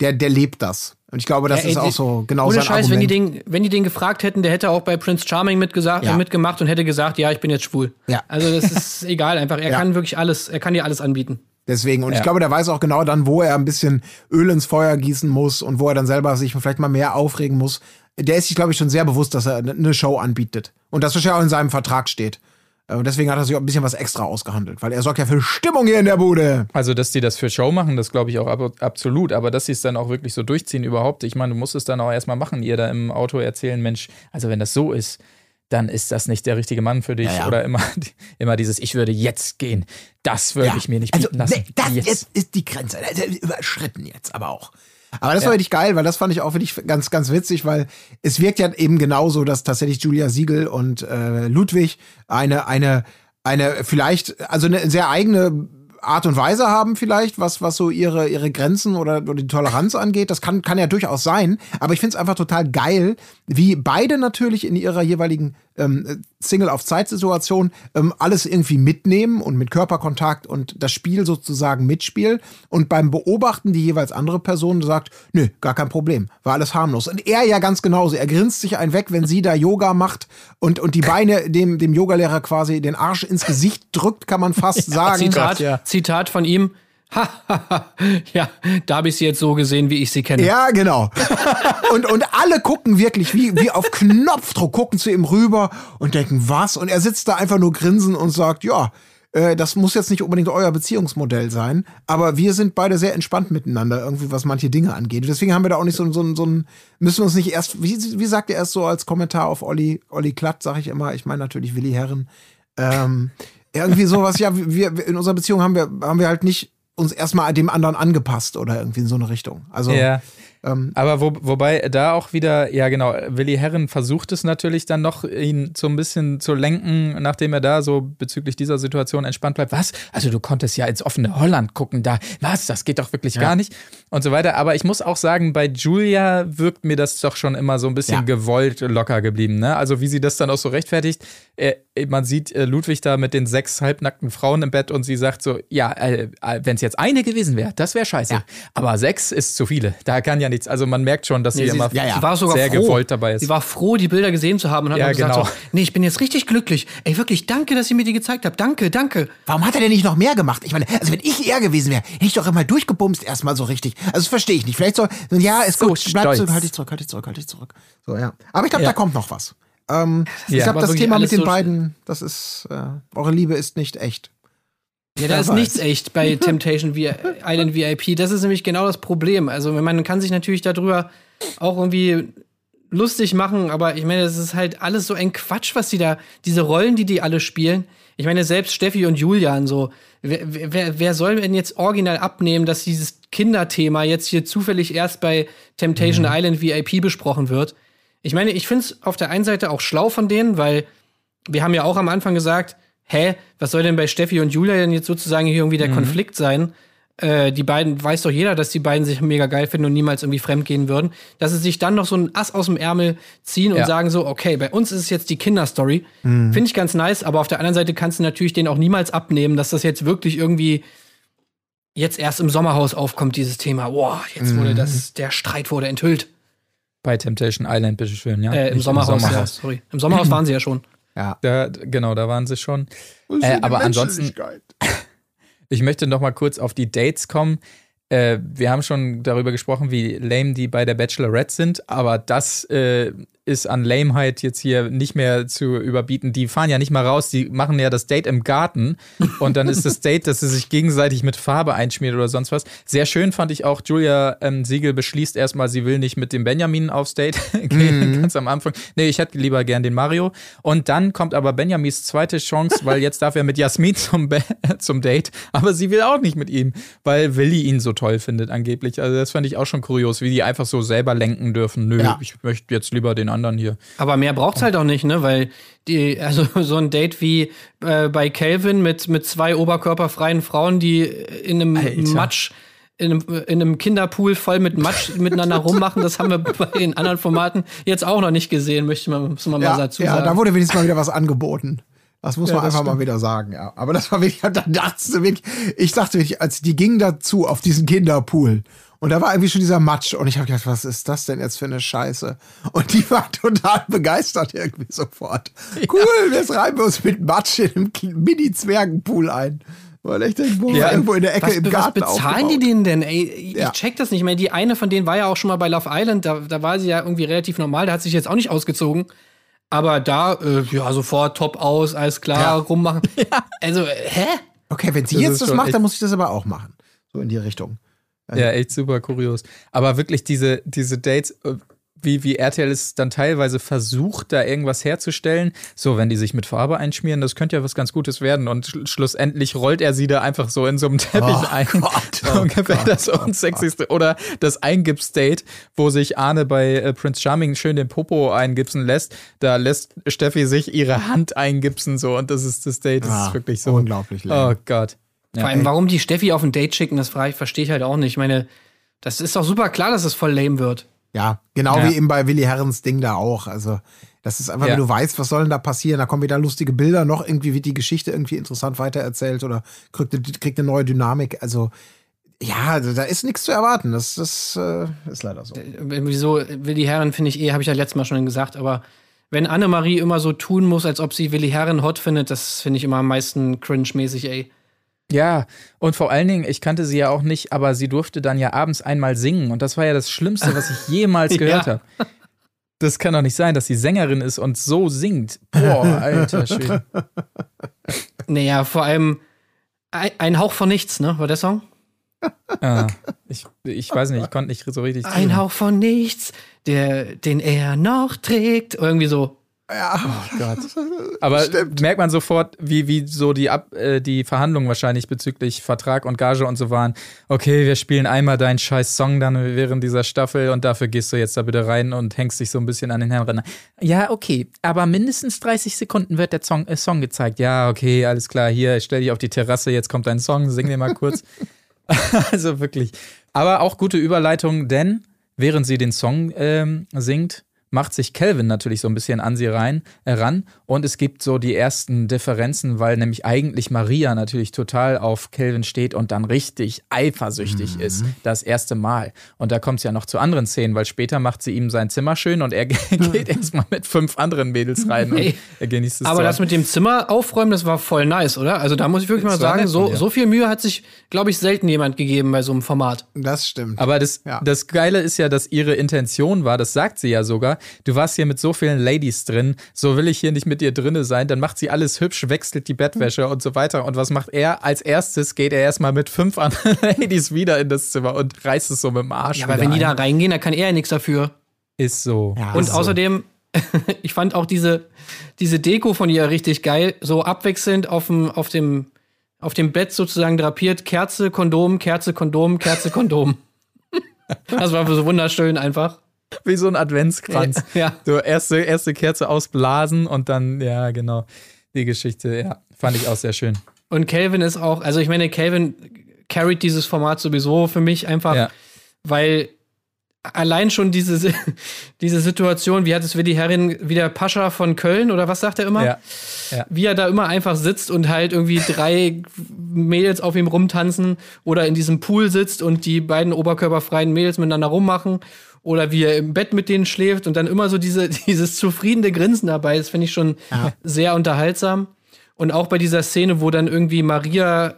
der, der lebt das. Und ich glaube, das
Ja, ey,
ist auch so genau
Ohne
sein
Scheiß, wenn die,
Argument.
den, wenn die den gefragt hätten, der hätte auch bei Prince Charming mitgesagt,
Ja.
äh, mitgemacht und hätte gesagt, ja, ich bin jetzt schwul.
Ja.
Also das ist *laughs* egal, einfach. Er
Ja.
kann wirklich alles, er kann dir alles anbieten.
Deswegen, und
Ja.
ich glaube, der weiß auch genau dann, wo er ein bisschen Öl ins Feuer gießen muss und wo er dann selber sich vielleicht mal mehr aufregen muss. Der ist sich, glaube ich, schon sehr bewusst, dass er eine Show anbietet. Und das wahrscheinlich auch in seinem Vertrag steht. Äh, Und deswegen hat er sich auch ein bisschen was extra ausgehandelt, weil er sorgt ja für Stimmung hier in der Bude.
Also, dass die das für Show machen, das glaube ich auch ab, absolut. Aber dass sie es dann auch wirklich so durchziehen überhaupt, ich meine, du musst es dann auch erstmal machen, ihr da im Auto erzählen, Mensch, also wenn das so ist, dann ist das nicht der richtige Mann für dich.
Ja, ja.
Oder immer, *laughs* immer dieses, ich würde jetzt gehen. Das würde ich mir nicht
also,
bieten lassen.
nee, das
Jetzt.
ist die Grenze. Das ist Überschritten jetzt aber auch. Aber das war wirklich geil, weil das fand ich auch wirklich ganz, ganz witzig, weil es wirkt ja eben genauso, dass tatsächlich Julia Siegel und äh, Ludwig eine, eine, eine vielleicht, also eine sehr eigene Art und Weise haben vielleicht, was, was so ihre, ihre Grenzen oder, oder die Toleranz angeht. Das kann, kann ja durchaus sein. Aber ich finde es einfach total geil, wie beide natürlich in ihrer jeweiligen ähm, Single-auf-Zeit-Situation ähm, alles irgendwie mitnehmen und mit Körperkontakt und das Spiel sozusagen mitspielen. Und beim Beobachten die jeweils andere Person sagt, nö, gar kein Problem, war alles harmlos. Und er ja ganz genauso. Er grinst sich einen weg, wenn sie da Yoga macht und, und die Beine dem, dem Yogalehrer quasi den Arsch ins Gesicht drückt, kann man fast *laughs* sagen.
Zitat,
ja.
Zitat von ihm. Ha, ja, da habe ich sie jetzt so gesehen, wie ich sie kenne.
Ja, genau. *laughs* Und, und alle gucken wirklich wie, wie auf Knopfdruck, gucken zu ihm rüber und denken, was? Und er sitzt da einfach nur grinsen und sagt, ja, äh, das muss jetzt nicht unbedingt euer Beziehungsmodell sein, aber wir sind beide sehr entspannt miteinander, irgendwie, was manche Dinge angeht. Deswegen haben wir da auch nicht so, so, so ein, müssen wir uns nicht erst, wie, wie sagt er erst so als Kommentar auf Olli, Olli Klatt, sage ich immer, ich meine natürlich Willi Herren, ähm, irgendwie sowas, ja, wir- in unserer Beziehung haben wir, haben wir halt nicht uns erstmal dem anderen angepasst oder irgendwie in so eine Richtung. Also,
Ja.
Ähm,
Aber wo, wobei da auch wieder, ja genau, Willi Herren versucht es natürlich dann noch, ihn so ein bisschen zu lenken, nachdem er da so bezüglich dieser Situation entspannt bleibt. Was? Also du konntest ja ins offene Holland gucken da. Was? Das geht doch wirklich gar nicht. Und so weiter. Aber ich muss auch sagen, bei Julia wirkt mir das doch schon immer so ein bisschen
Ja.
gewollt locker geblieben. Ne? Also wie sie das dann auch so rechtfertigt. Äh, man sieht äh, Ludwig da mit den sechs halbnackten Frauen im Bett und sie sagt so, ja, äh, wenn es jetzt eine gewesen wäre, das wäre scheiße.
Ja.
Aber sechs ist zu viele. Da kann ja ja nichts. Also man merkt schon, dass
Nee,
sie
sie,
immer
ja, ja.
sie war sogar
sehr
froh.
gewollt dabei ist.
Sie war froh, die Bilder gesehen zu haben und hat
Ja,
gesagt
genau.
so, nee, ich bin jetzt richtig glücklich. Ey, wirklich, danke, dass ihr mir die gezeigt habt. Danke, danke.
Warum hat er denn nicht noch mehr gemacht? Ich meine, also wenn ich er gewesen wäre, hätte ich doch immer durchgebumst erstmal so richtig. Also das verstehe ich nicht. Vielleicht so, ja, ist
So
gut, bleib zurück, halt dich zurück, halt dich zurück, halt dich zurück. So, ja. Aber ich glaube,
Ja.
da kommt noch was. Ähm, ich
Ja.
glaube,
Aber
das Thema mit den
so-
beiden, das ist, äh, eure Liebe ist nicht echt.
Ja, da
Wer
ist
weiß.
nichts echt bei *laughs* Temptation Island VIP. Das ist nämlich genau das Problem. Also man kann sich natürlich darüber auch irgendwie lustig machen, aber ich meine, das ist halt alles so ein Quatsch, was die da, diese Rollen, die die alle spielen. Ich meine, selbst Steffi und Julian so. Wer, wer, wer soll denn jetzt original abnehmen, dass dieses Kinderthema jetzt hier zufällig erst bei Temptation Island VIP besprochen wird? Ich meine, ich finde es auf der einen Seite auch schlau von denen, weil wir haben ja auch am Anfang gesagt, hä, was soll denn bei Steffi und Julia denn jetzt sozusagen hier irgendwie der Konflikt sein? Äh, die beiden, weiß doch jeder, dass die beiden sich mega geil finden und niemals irgendwie fremdgehen würden. Dass sie sich dann noch so ein Ass aus dem Ärmel ziehen und
Ja.
sagen so, okay, bei uns ist es jetzt die Kinderstory. Finde ich ganz nice, aber auf der anderen Seite kannst du natürlich denen auch niemals abnehmen, dass das jetzt wirklich irgendwie jetzt erst im Sommerhaus aufkommt, dieses Thema. Boah, jetzt wurde das, der Streit wurde enthüllt.
bei Temptation Island, bitteschön, ja.
Äh, im
Nicht
Sommerhaus, ja, sorry. Im Sommerhaus waren sie ja schon.
Ja.
Da, genau, da waren sie schon. Äh, aber ansonsten, *laughs* ich möchte noch mal kurz auf die Dates kommen. Äh, wir haben schon darüber gesprochen, wie lame die bei der Bachelorette sind, aber das äh, ist an Lameheit jetzt hier nicht mehr zu überbieten. Die fahren ja nicht mal raus, die machen ja das Date im Garten *laughs* und dann ist das Date, dass sie sich gegenseitig mit Farbe einschmiert oder sonst was. Sehr schön fand ich auch, Julia ähm, Siegel beschließt erstmal, sie will nicht mit dem Benjamin aufs Date *laughs* gehen, ganz am Anfang. Nee, ich hätte lieber gern den Mario. Und dann kommt aber Benjamins zweite Chance, weil jetzt darf er mit Jasmin zum, Be *laughs* zum Date, aber sie will auch nicht mit ihm, weil Willi ihn so toll findet angeblich. Also das fand ich auch schon kurios, wie die einfach so selber lenken dürfen. Nö,
Ja.
ich möchte jetzt lieber den anderen hier.
Aber mehr braucht's halt auch nicht, ne? Weil die, also *laughs* so ein Date wie äh, bei Calvin mit, mit zwei oberkörperfreien Frauen, die in einem
Alter.
Matsch, in einem, in einem Kinderpool voll mit Matsch *laughs* miteinander rummachen, das haben wir *laughs* bei den anderen Formaten jetzt auch noch nicht gesehen, möchte man, muss man mal
Ja,
dazu
ja
sagen.
da wurde wenigstens mal wieder was angeboten. Das muss man
das
einfach mal
stimmt.
wieder sagen, ja. Aber das war wirklich, *laughs* da dachtest du wirklich, ich dachte wirklich, als die gingen dazu auf diesen Kinderpool und da war irgendwie schon dieser Matsch und ich habe gedacht, was ist das denn jetzt für eine Scheiße? Und die war *laughs* total begeistert irgendwie sofort. Cool, jetzt reiben wir uns mit Matsch in einem Mini-Zwergenpool ein. Weil ich denke, wo
Ja,
irgendwo in der Ecke
was,
im
was
Garten
bezahlen die
aufgebaut.
denen denn? Ey, ich
Ja.
check das nicht mehr. Die eine von denen war ja auch schon mal bei Love Island, da, da war sie ja irgendwie relativ normal, da hat sich jetzt auch nicht ausgezogen. Aber da, äh, ja, sofort top aus, alles klar,
Ja.
rummachen. *laughs* Also, äh, hä?
Okay, wenn sie
Das
jetzt das macht, dann muss ich das aber auch machen. So in die Richtung.
Ja, echt super kurios. Aber wirklich diese, diese Dates, äh, wie, wie RTL es dann teilweise versucht, da irgendwas herzustellen. So, wenn die sich mit Farbe einschmieren, das könnte ja was ganz Gutes werden. Und schl schlussendlich rollt er sie da einfach so in so einem Teppich
Oh
ein.
Gott, oh *laughs*
Ungefähr
Gott,
das unsexyste. Oder das Eingipsdate, wo sich Arne bei äh, Prince Charming schön den Popo eingipsen lässt. Da lässt Steffi sich ihre Hand eingipsen so. Und das ist das Date. Das
Ah,
ist wirklich so.
unglaublich lame.
Oh Gott. Ja,
Vor allem, warum die Steffi auf ein Date schicken, das verstehe ich halt auch nicht. Ich meine, das ist doch super klar, dass es voll lame wird.
Ja, genau
Ja.
wie eben bei Willi Herrens Ding da auch. Also, das ist einfach,
Ja.
wenn du weißt, was soll denn da passieren, da kommen wieder lustige Bilder, noch irgendwie wird die Geschichte irgendwie interessant weitererzählt oder kriegt, eine- kriegt eine neue Dynamik. Also, ja, also da ist nichts zu erwarten. Das, das äh, ist leider so.
Wieso Willi Herren finde ich eh, habe ich ja letztes Mal schon gesagt, aber wenn Annemarie immer so tun muss, als ob sie Willi Herren hot findet, das finde ich immer am meisten cringe-mäßig, ey.
Ja, und vor allen Dingen, ich kannte sie ja auch nicht, aber sie durfte dann ja abends einmal singen und das war ja das Schlimmste, was ich jemals *laughs* gehört
Ja.
habe. Das kann doch nicht sein, dass sie Sängerin ist und so singt. Boah, alter *laughs* Schwede.
Naja, vor allem ein, Hauch von nichts, ne? War der Song?
Ah, ich, ich weiß nicht, ich konnte nicht so richtig
Ein
zuhören.
Hauch von nichts, der, den er noch trägt. Irgendwie so.
Ja,
Gott. *laughs* Aber merkt man sofort, wie, wie so die, Ab, äh, die Verhandlungen wahrscheinlich bezüglich Vertrag und Gage und so waren. Okay, wir spielen einmal deinen scheiß Song dann während dieser Staffel und dafür gehst du jetzt da bitte rein und hängst dich so ein bisschen an den Herrn ran. Ja, okay, aber mindestens 30 Sekunden wird der Song, äh, Song gezeigt. Ja, okay, alles klar, hier, stell dich auf die Terrasse, jetzt kommt dein Song, sing dir mal kurz. *laughs* *laughs* also wirklich. Aber auch gute Überleitung, denn während sie den Song ähm, singt, macht sich Calvin natürlich so ein bisschen an sie rein, äh, ran und es gibt so die ersten Differenzen, weil nämlich eigentlich Maria natürlich total auf Calvin steht und dann richtig eifersüchtig
Mhm.
ist, das erste Mal. Und da kommt es ja noch zu anderen Szenen, weil später macht sie ihm sein Zimmer schön und er *laughs* geht *laughs* erstmal mit fünf anderen Mädels rein und
Ey,
er genießt es
Aber
dort.
das mit dem Zimmer aufräumen, das war voll nice, oder? Also da muss ich wirklich mal sagen,
nett
so, so viel Mühe hat sich, glaube ich, selten jemand gegeben bei so einem Format.
Das stimmt.
Aber das,
Ja.
das Geile ist ja, dass ihre Intention war, das sagt sie ja sogar, du warst hier mit so vielen Ladies drin, so will ich hier nicht mit dir drinne sein, dann macht sie alles hübsch, wechselt die Bettwäsche und so weiter. Und was macht er? Als erstes geht er erstmal mit fünf anderen *laughs* Ladies wieder in das Zimmer und reißt es so mit dem Arsch
Ja, aber wenn die da
ein.
reingehen, dann kann er ja nichts dafür.
Ist so.
Ja,
Und
ist so.
außerdem, *laughs* ich fand auch diese, diese Deko von ihr richtig geil, so abwechselnd auf dem, auf dem, auf dem Bett sozusagen drapiert, Kerze, Kondom, Kerze, Kondom, Kerze, Kondom. *laughs* Das war so wunderschön einfach. *laughs*
Wie so ein Adventskranz.
Ja.
So erste, erste Kerze ausblasen und dann, ja, genau. Die Geschichte, ja, fand ich auch sehr schön.
Und Calvin ist auch, also ich meine, Calvin carried dieses Format sowieso für mich einfach,
Ja.
weil allein schon diese, *laughs* diese Situation, wie hat es Willi Herrin, wie der Pascha von Köln oder was sagt er immer?
Ja.
Wie er da immer einfach sitzt und halt irgendwie drei Mädels auf ihm rumtanzen oder in diesem Pool sitzt und die beiden oberkörperfreien Mädels miteinander rummachen oder wie er im Bett mit denen schläft und dann immer so diese, *laughs* dieses zufriedene Grinsen dabei ist, finde ich schon sehr unterhaltsam. Und auch bei dieser Szene, wo dann irgendwie Maria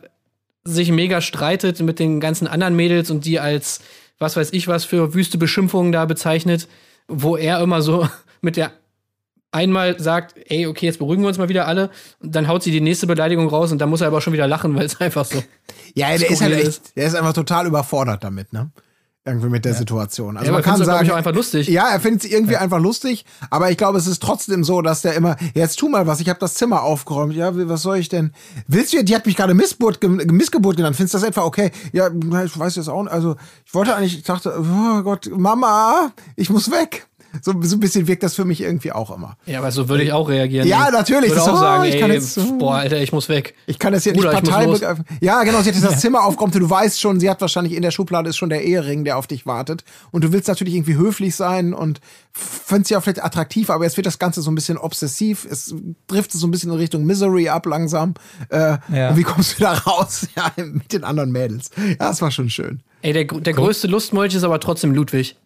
sich mega streitet mit den ganzen anderen Mädels und die als was weiß ich was für wüste Beschimpfungen da bezeichnet, wo er immer so *laughs* mit der einmal sagt, ey, okay, jetzt beruhigen wir uns mal wieder alle, und dann haut sie die nächste Beleidigung raus und dann muss er aber schon wieder lachen, weil es einfach so.
Ja, der ist halt echt, der ist einfach total überfordert damit, ne? Irgendwie mit der Situation. Also
Ja,
man
aber
kann sagen,
ich, auch einfach lustig.
Ja, er findet es irgendwie einfach lustig, aber ich glaube, es ist trotzdem so, dass der immer, jetzt tu mal was, ich habe das Zimmer aufgeräumt. Ja, was soll ich denn? Willst du, die hat mich gerade Missgeburt, Missgeburt genannt. Findest du das etwa okay? Ja, ich weiß jetzt auch nicht. Also, ich wollte eigentlich, ich dachte, oh Gott, Mama, ich muss weg. So, so ein bisschen wirkt das für mich irgendwie auch immer.
Ja, aber so würde ich auch reagieren.
Ja,
Ich
natürlich.
Würde auch
so,
sagen,
ich
ey,
kann jetzt-
boah, Alter, ich muss weg.
Ich kann das hier
Bruder,
nicht Partei begreifen. Ja, genau, sie hat jetzt das Zimmer aufgeräumt und du weißt schon, sie hat wahrscheinlich in der Schublade ist schon der Ehering, der auf dich wartet. Und du willst natürlich irgendwie höflich sein und findest sie auch vielleicht attraktiv, aber jetzt wird das Ganze so ein bisschen obsessiv. Es trifft so ein bisschen in Richtung Misery ab langsam. Äh,
Ja.
Und wie kommst du da raus? *laughs* Ja, mit den anderen Mädels. Ja, das war schon schön.
Ey, der, der größte Lustmolch ist aber trotzdem Ludwig.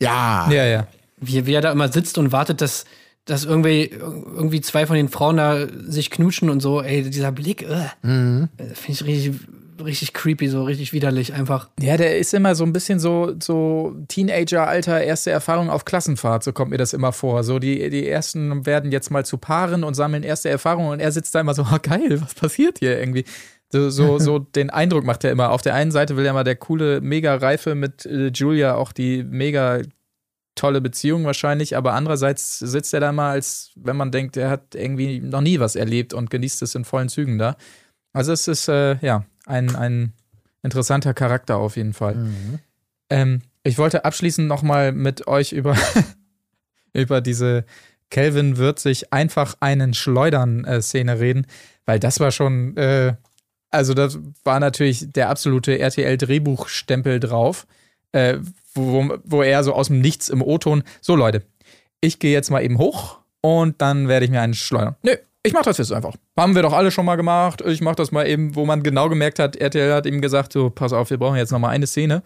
Ja.
Ja, ja.
Wie, wie er da immer sitzt und wartet, dass, dass irgendwie, irgendwie zwei von den Frauen da sich knutschen und so. Ey, dieser Blick, äh,
Mhm.
finde ich richtig, richtig creepy, so richtig widerlich einfach.
Ja, der ist immer so ein bisschen so, so Teenager-Alter, erste Erfahrung auf Klassenfahrt, so kommt mir das immer vor. So, die, die ersten werden jetzt mal zu Paaren und sammeln erste Erfahrungen und er sitzt da immer so, oh, *laughs* geil, was passiert hier irgendwie? So, so, *laughs* so den Eindruck macht er immer. Auf der einen Seite will er mal der coole, mega Reife mit äh, Julia auch die mega tolle Beziehung wahrscheinlich, aber andererseits sitzt er da mal, als wenn man denkt, er hat irgendwie noch nie was erlebt und genießt es in vollen Zügen da. Also es ist, äh, ja, ein, ein interessanter Charakter auf jeden Fall. Ähm, ich wollte abschließend nochmal mit euch über, *laughs* über diese Kelvin wird sich einfach einen Schleudern-Szene reden, weil das war schon, äh, also das war natürlich der absolute RTL-Drehbuchstempel drauf, äh, wo, wo er so aus dem Nichts im O-Ton, so Leute, ich gehe jetzt mal eben hoch und dann werde ich mir einen schleudern. Nö, ich mach das jetzt einfach. Haben wir doch alle schon mal gemacht. Ich mach das mal eben, wo man genau gemerkt hat, RTL hat ihm gesagt, so, pass auf, wir brauchen jetzt noch mal eine Szene.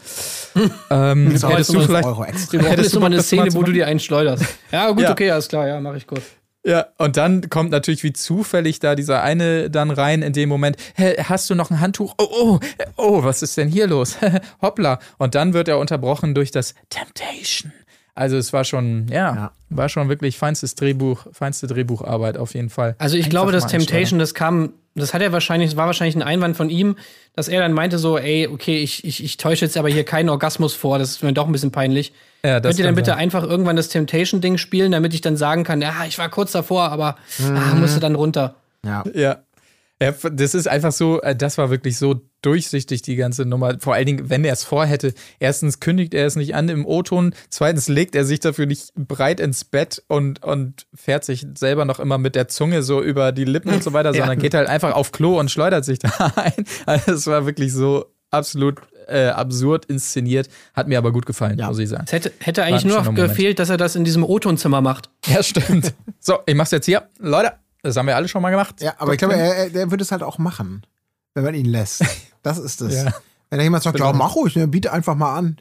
*laughs* ähm, hättest du
12
vielleicht,
Euro extra.
Hättest du
nochmal
Bock,
eine
mal
Szene, wo du dir einen schleuderst. *laughs* Ja, gut,
Ja.
okay, alles klar, ja, mach ich kurz.
Ja, und dann kommt natürlich wie zufällig da dieser eine dann rein in dem Moment, Hä, hast du noch ein Handtuch? Oh, oh, äh, oh, was ist denn hier los? *laughs* Hoppla. Und dann wird er unterbrochen durch das Temptation. Also es war schon, ja,
Ja.
war schon wirklich feinstes Drehbuch, feinste Drehbucharbeit auf jeden Fall.
Also ich
Einfach
glaube, das
einschleudern.
Temptation, das kam, das hat er wahrscheinlich, das war wahrscheinlich ein Einwand von ihm, dass er dann meinte so, ey, okay, ich, ich, ich täusche jetzt aber hier keinen Orgasmus vor, das ist mir doch ein bisschen peinlich.
Ja, das
Könnt ihr dann bitte
sein.
einfach irgendwann das Temptation-Ding spielen, damit ich dann sagen kann, ja, ich war kurz davor, aber
Mhm.
ah, musste dann runter.
Ja.
Ja. Ja, das ist einfach so, äh, das war wirklich so durchsichtig, die ganze Nummer. Vor allen Dingen, wenn er es vorhätte. Erstens kündigt er es nicht an im O-Ton. Zweitens legt er sich dafür nicht breit ins Bett und, und fährt sich selber noch immer mit der Zunge so über die Lippen und so weiter, *laughs* sondern geht halt einfach auf Klo und schleudert sich *laughs* da ein. Also es war wirklich so absolut äh, absurd inszeniert. Hat mir aber gut gefallen,
Ja.
muss ich sagen.
Es hätte, hätte eigentlich nur noch gefehlt, dass er das in diesem O-Tonzimmer macht.
Ja, stimmt. *laughs* so, ich mach's jetzt hier. Leute, das haben wir alle schon mal gemacht.
Ja, aber ich glaube, er, er, würde es halt auch machen, wenn man ihn lässt. *laughs* Das ist es.
Ja.
Wenn da jemand sagt, ja, mach ruhig, ne, biete einfach mal an.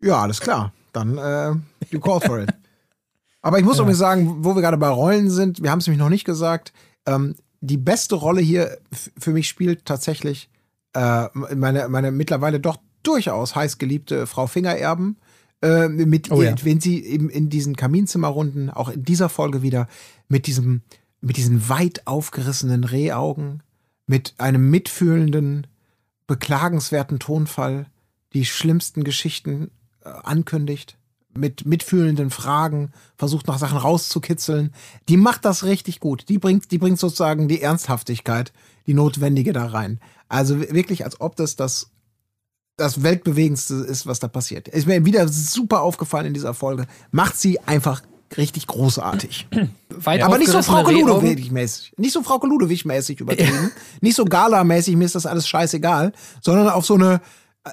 Ja, alles klar. Dann äh, you call for it. *laughs* Aber ich muss übrigens sagen, wo wir gerade bei Rollen sind, wir haben es nämlich noch nicht gesagt, ähm, die beste Rolle hier für mich spielt tatsächlich äh, meine, meine mittlerweile doch durchaus heiß geliebte Frau Fingererben. Äh, mit
Oh
ihr,
ja.
wenn sie eben in diesen Kaminzimmerrunden, auch in dieser Folge wieder, mit diesem, mit diesen weit aufgerissenen Rehaugen, mit einem mitfühlenden, beklagenswerten Tonfall, die schlimmsten Geschichten äh, ankündigt, mit mitfühlenden Fragen, versucht nach Sachen rauszukitzeln. Die macht das richtig gut. Die bringt, die bringt sozusagen die Ernsthaftigkeit, die notwendige da rein. Also wirklich, als ob das das das weltbewegendste ist, was da passiert. Ist mir wieder super aufgefallen in dieser Folge. Macht sie einfach richtig großartig. *clears throat*
Weit
Aber nicht so Frau. Ludowig-mäßig. Nicht so Frau Ludowig-mäßig übertrieben. *laughs* Nicht so Gala-mäßig, mir ist das alles scheißegal. Sondern auf so eine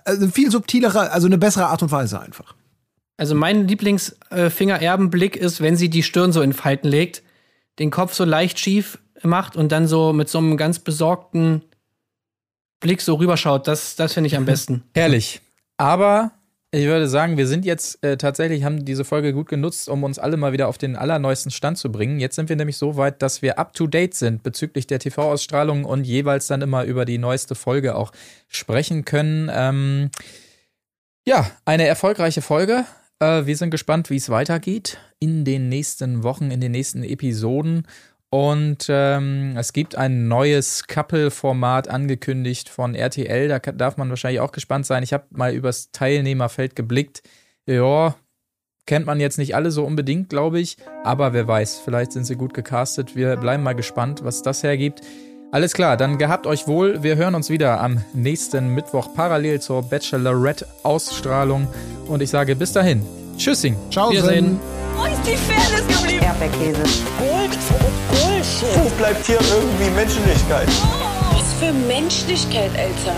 also viel subtilere, also eine bessere Art und Weise einfach.
Also mein Lieblingsfingererbenblick ist, wenn sie die Stirn so in Falten legt, den Kopf so leicht schief macht und dann so mit so einem ganz besorgten Blick so rüberschaut. Das, das finde ich am *laughs* besten.
Herrlich. Aber ich würde sagen, wir sind jetzt äh, tatsächlich, haben diese Folge gut genutzt, um uns alle mal wieder auf den allerneuesten Stand zu bringen. Jetzt sind wir nämlich so weit, dass wir up to date sind bezüglich der TV-Ausstrahlung und jeweils dann immer über die neueste Folge auch sprechen können. Ähm, ja, eine erfolgreiche Folge. Äh, wir sind gespannt, wie es weitergeht in den nächsten Wochen, in den nächsten Episoden. Und ähm, es gibt ein neues Couple-Format angekündigt von RTL. Da ka- darf man wahrscheinlich auch gespannt sein. Ich habe mal übers Teilnehmerfeld geblickt. Ja, kennt man jetzt nicht alle so unbedingt, glaube ich. Aber wer weiß, vielleicht sind sie gut gecastet. Wir bleiben mal gespannt, was das hergibt. Alles klar, dann gehabt euch wohl. Wir hören uns wieder am nächsten Mittwoch parallel zur Bachelorette-Ausstrahlung. Und ich sage bis dahin. Tschüssing.
Ciao,
Wiedersehen.
Wo ist die Fairness geblieben?
Erdbeerkäse.
Gold. Wo bleibt hier irgendwie Menschlichkeit?
Was für Menschlichkeit, Alter.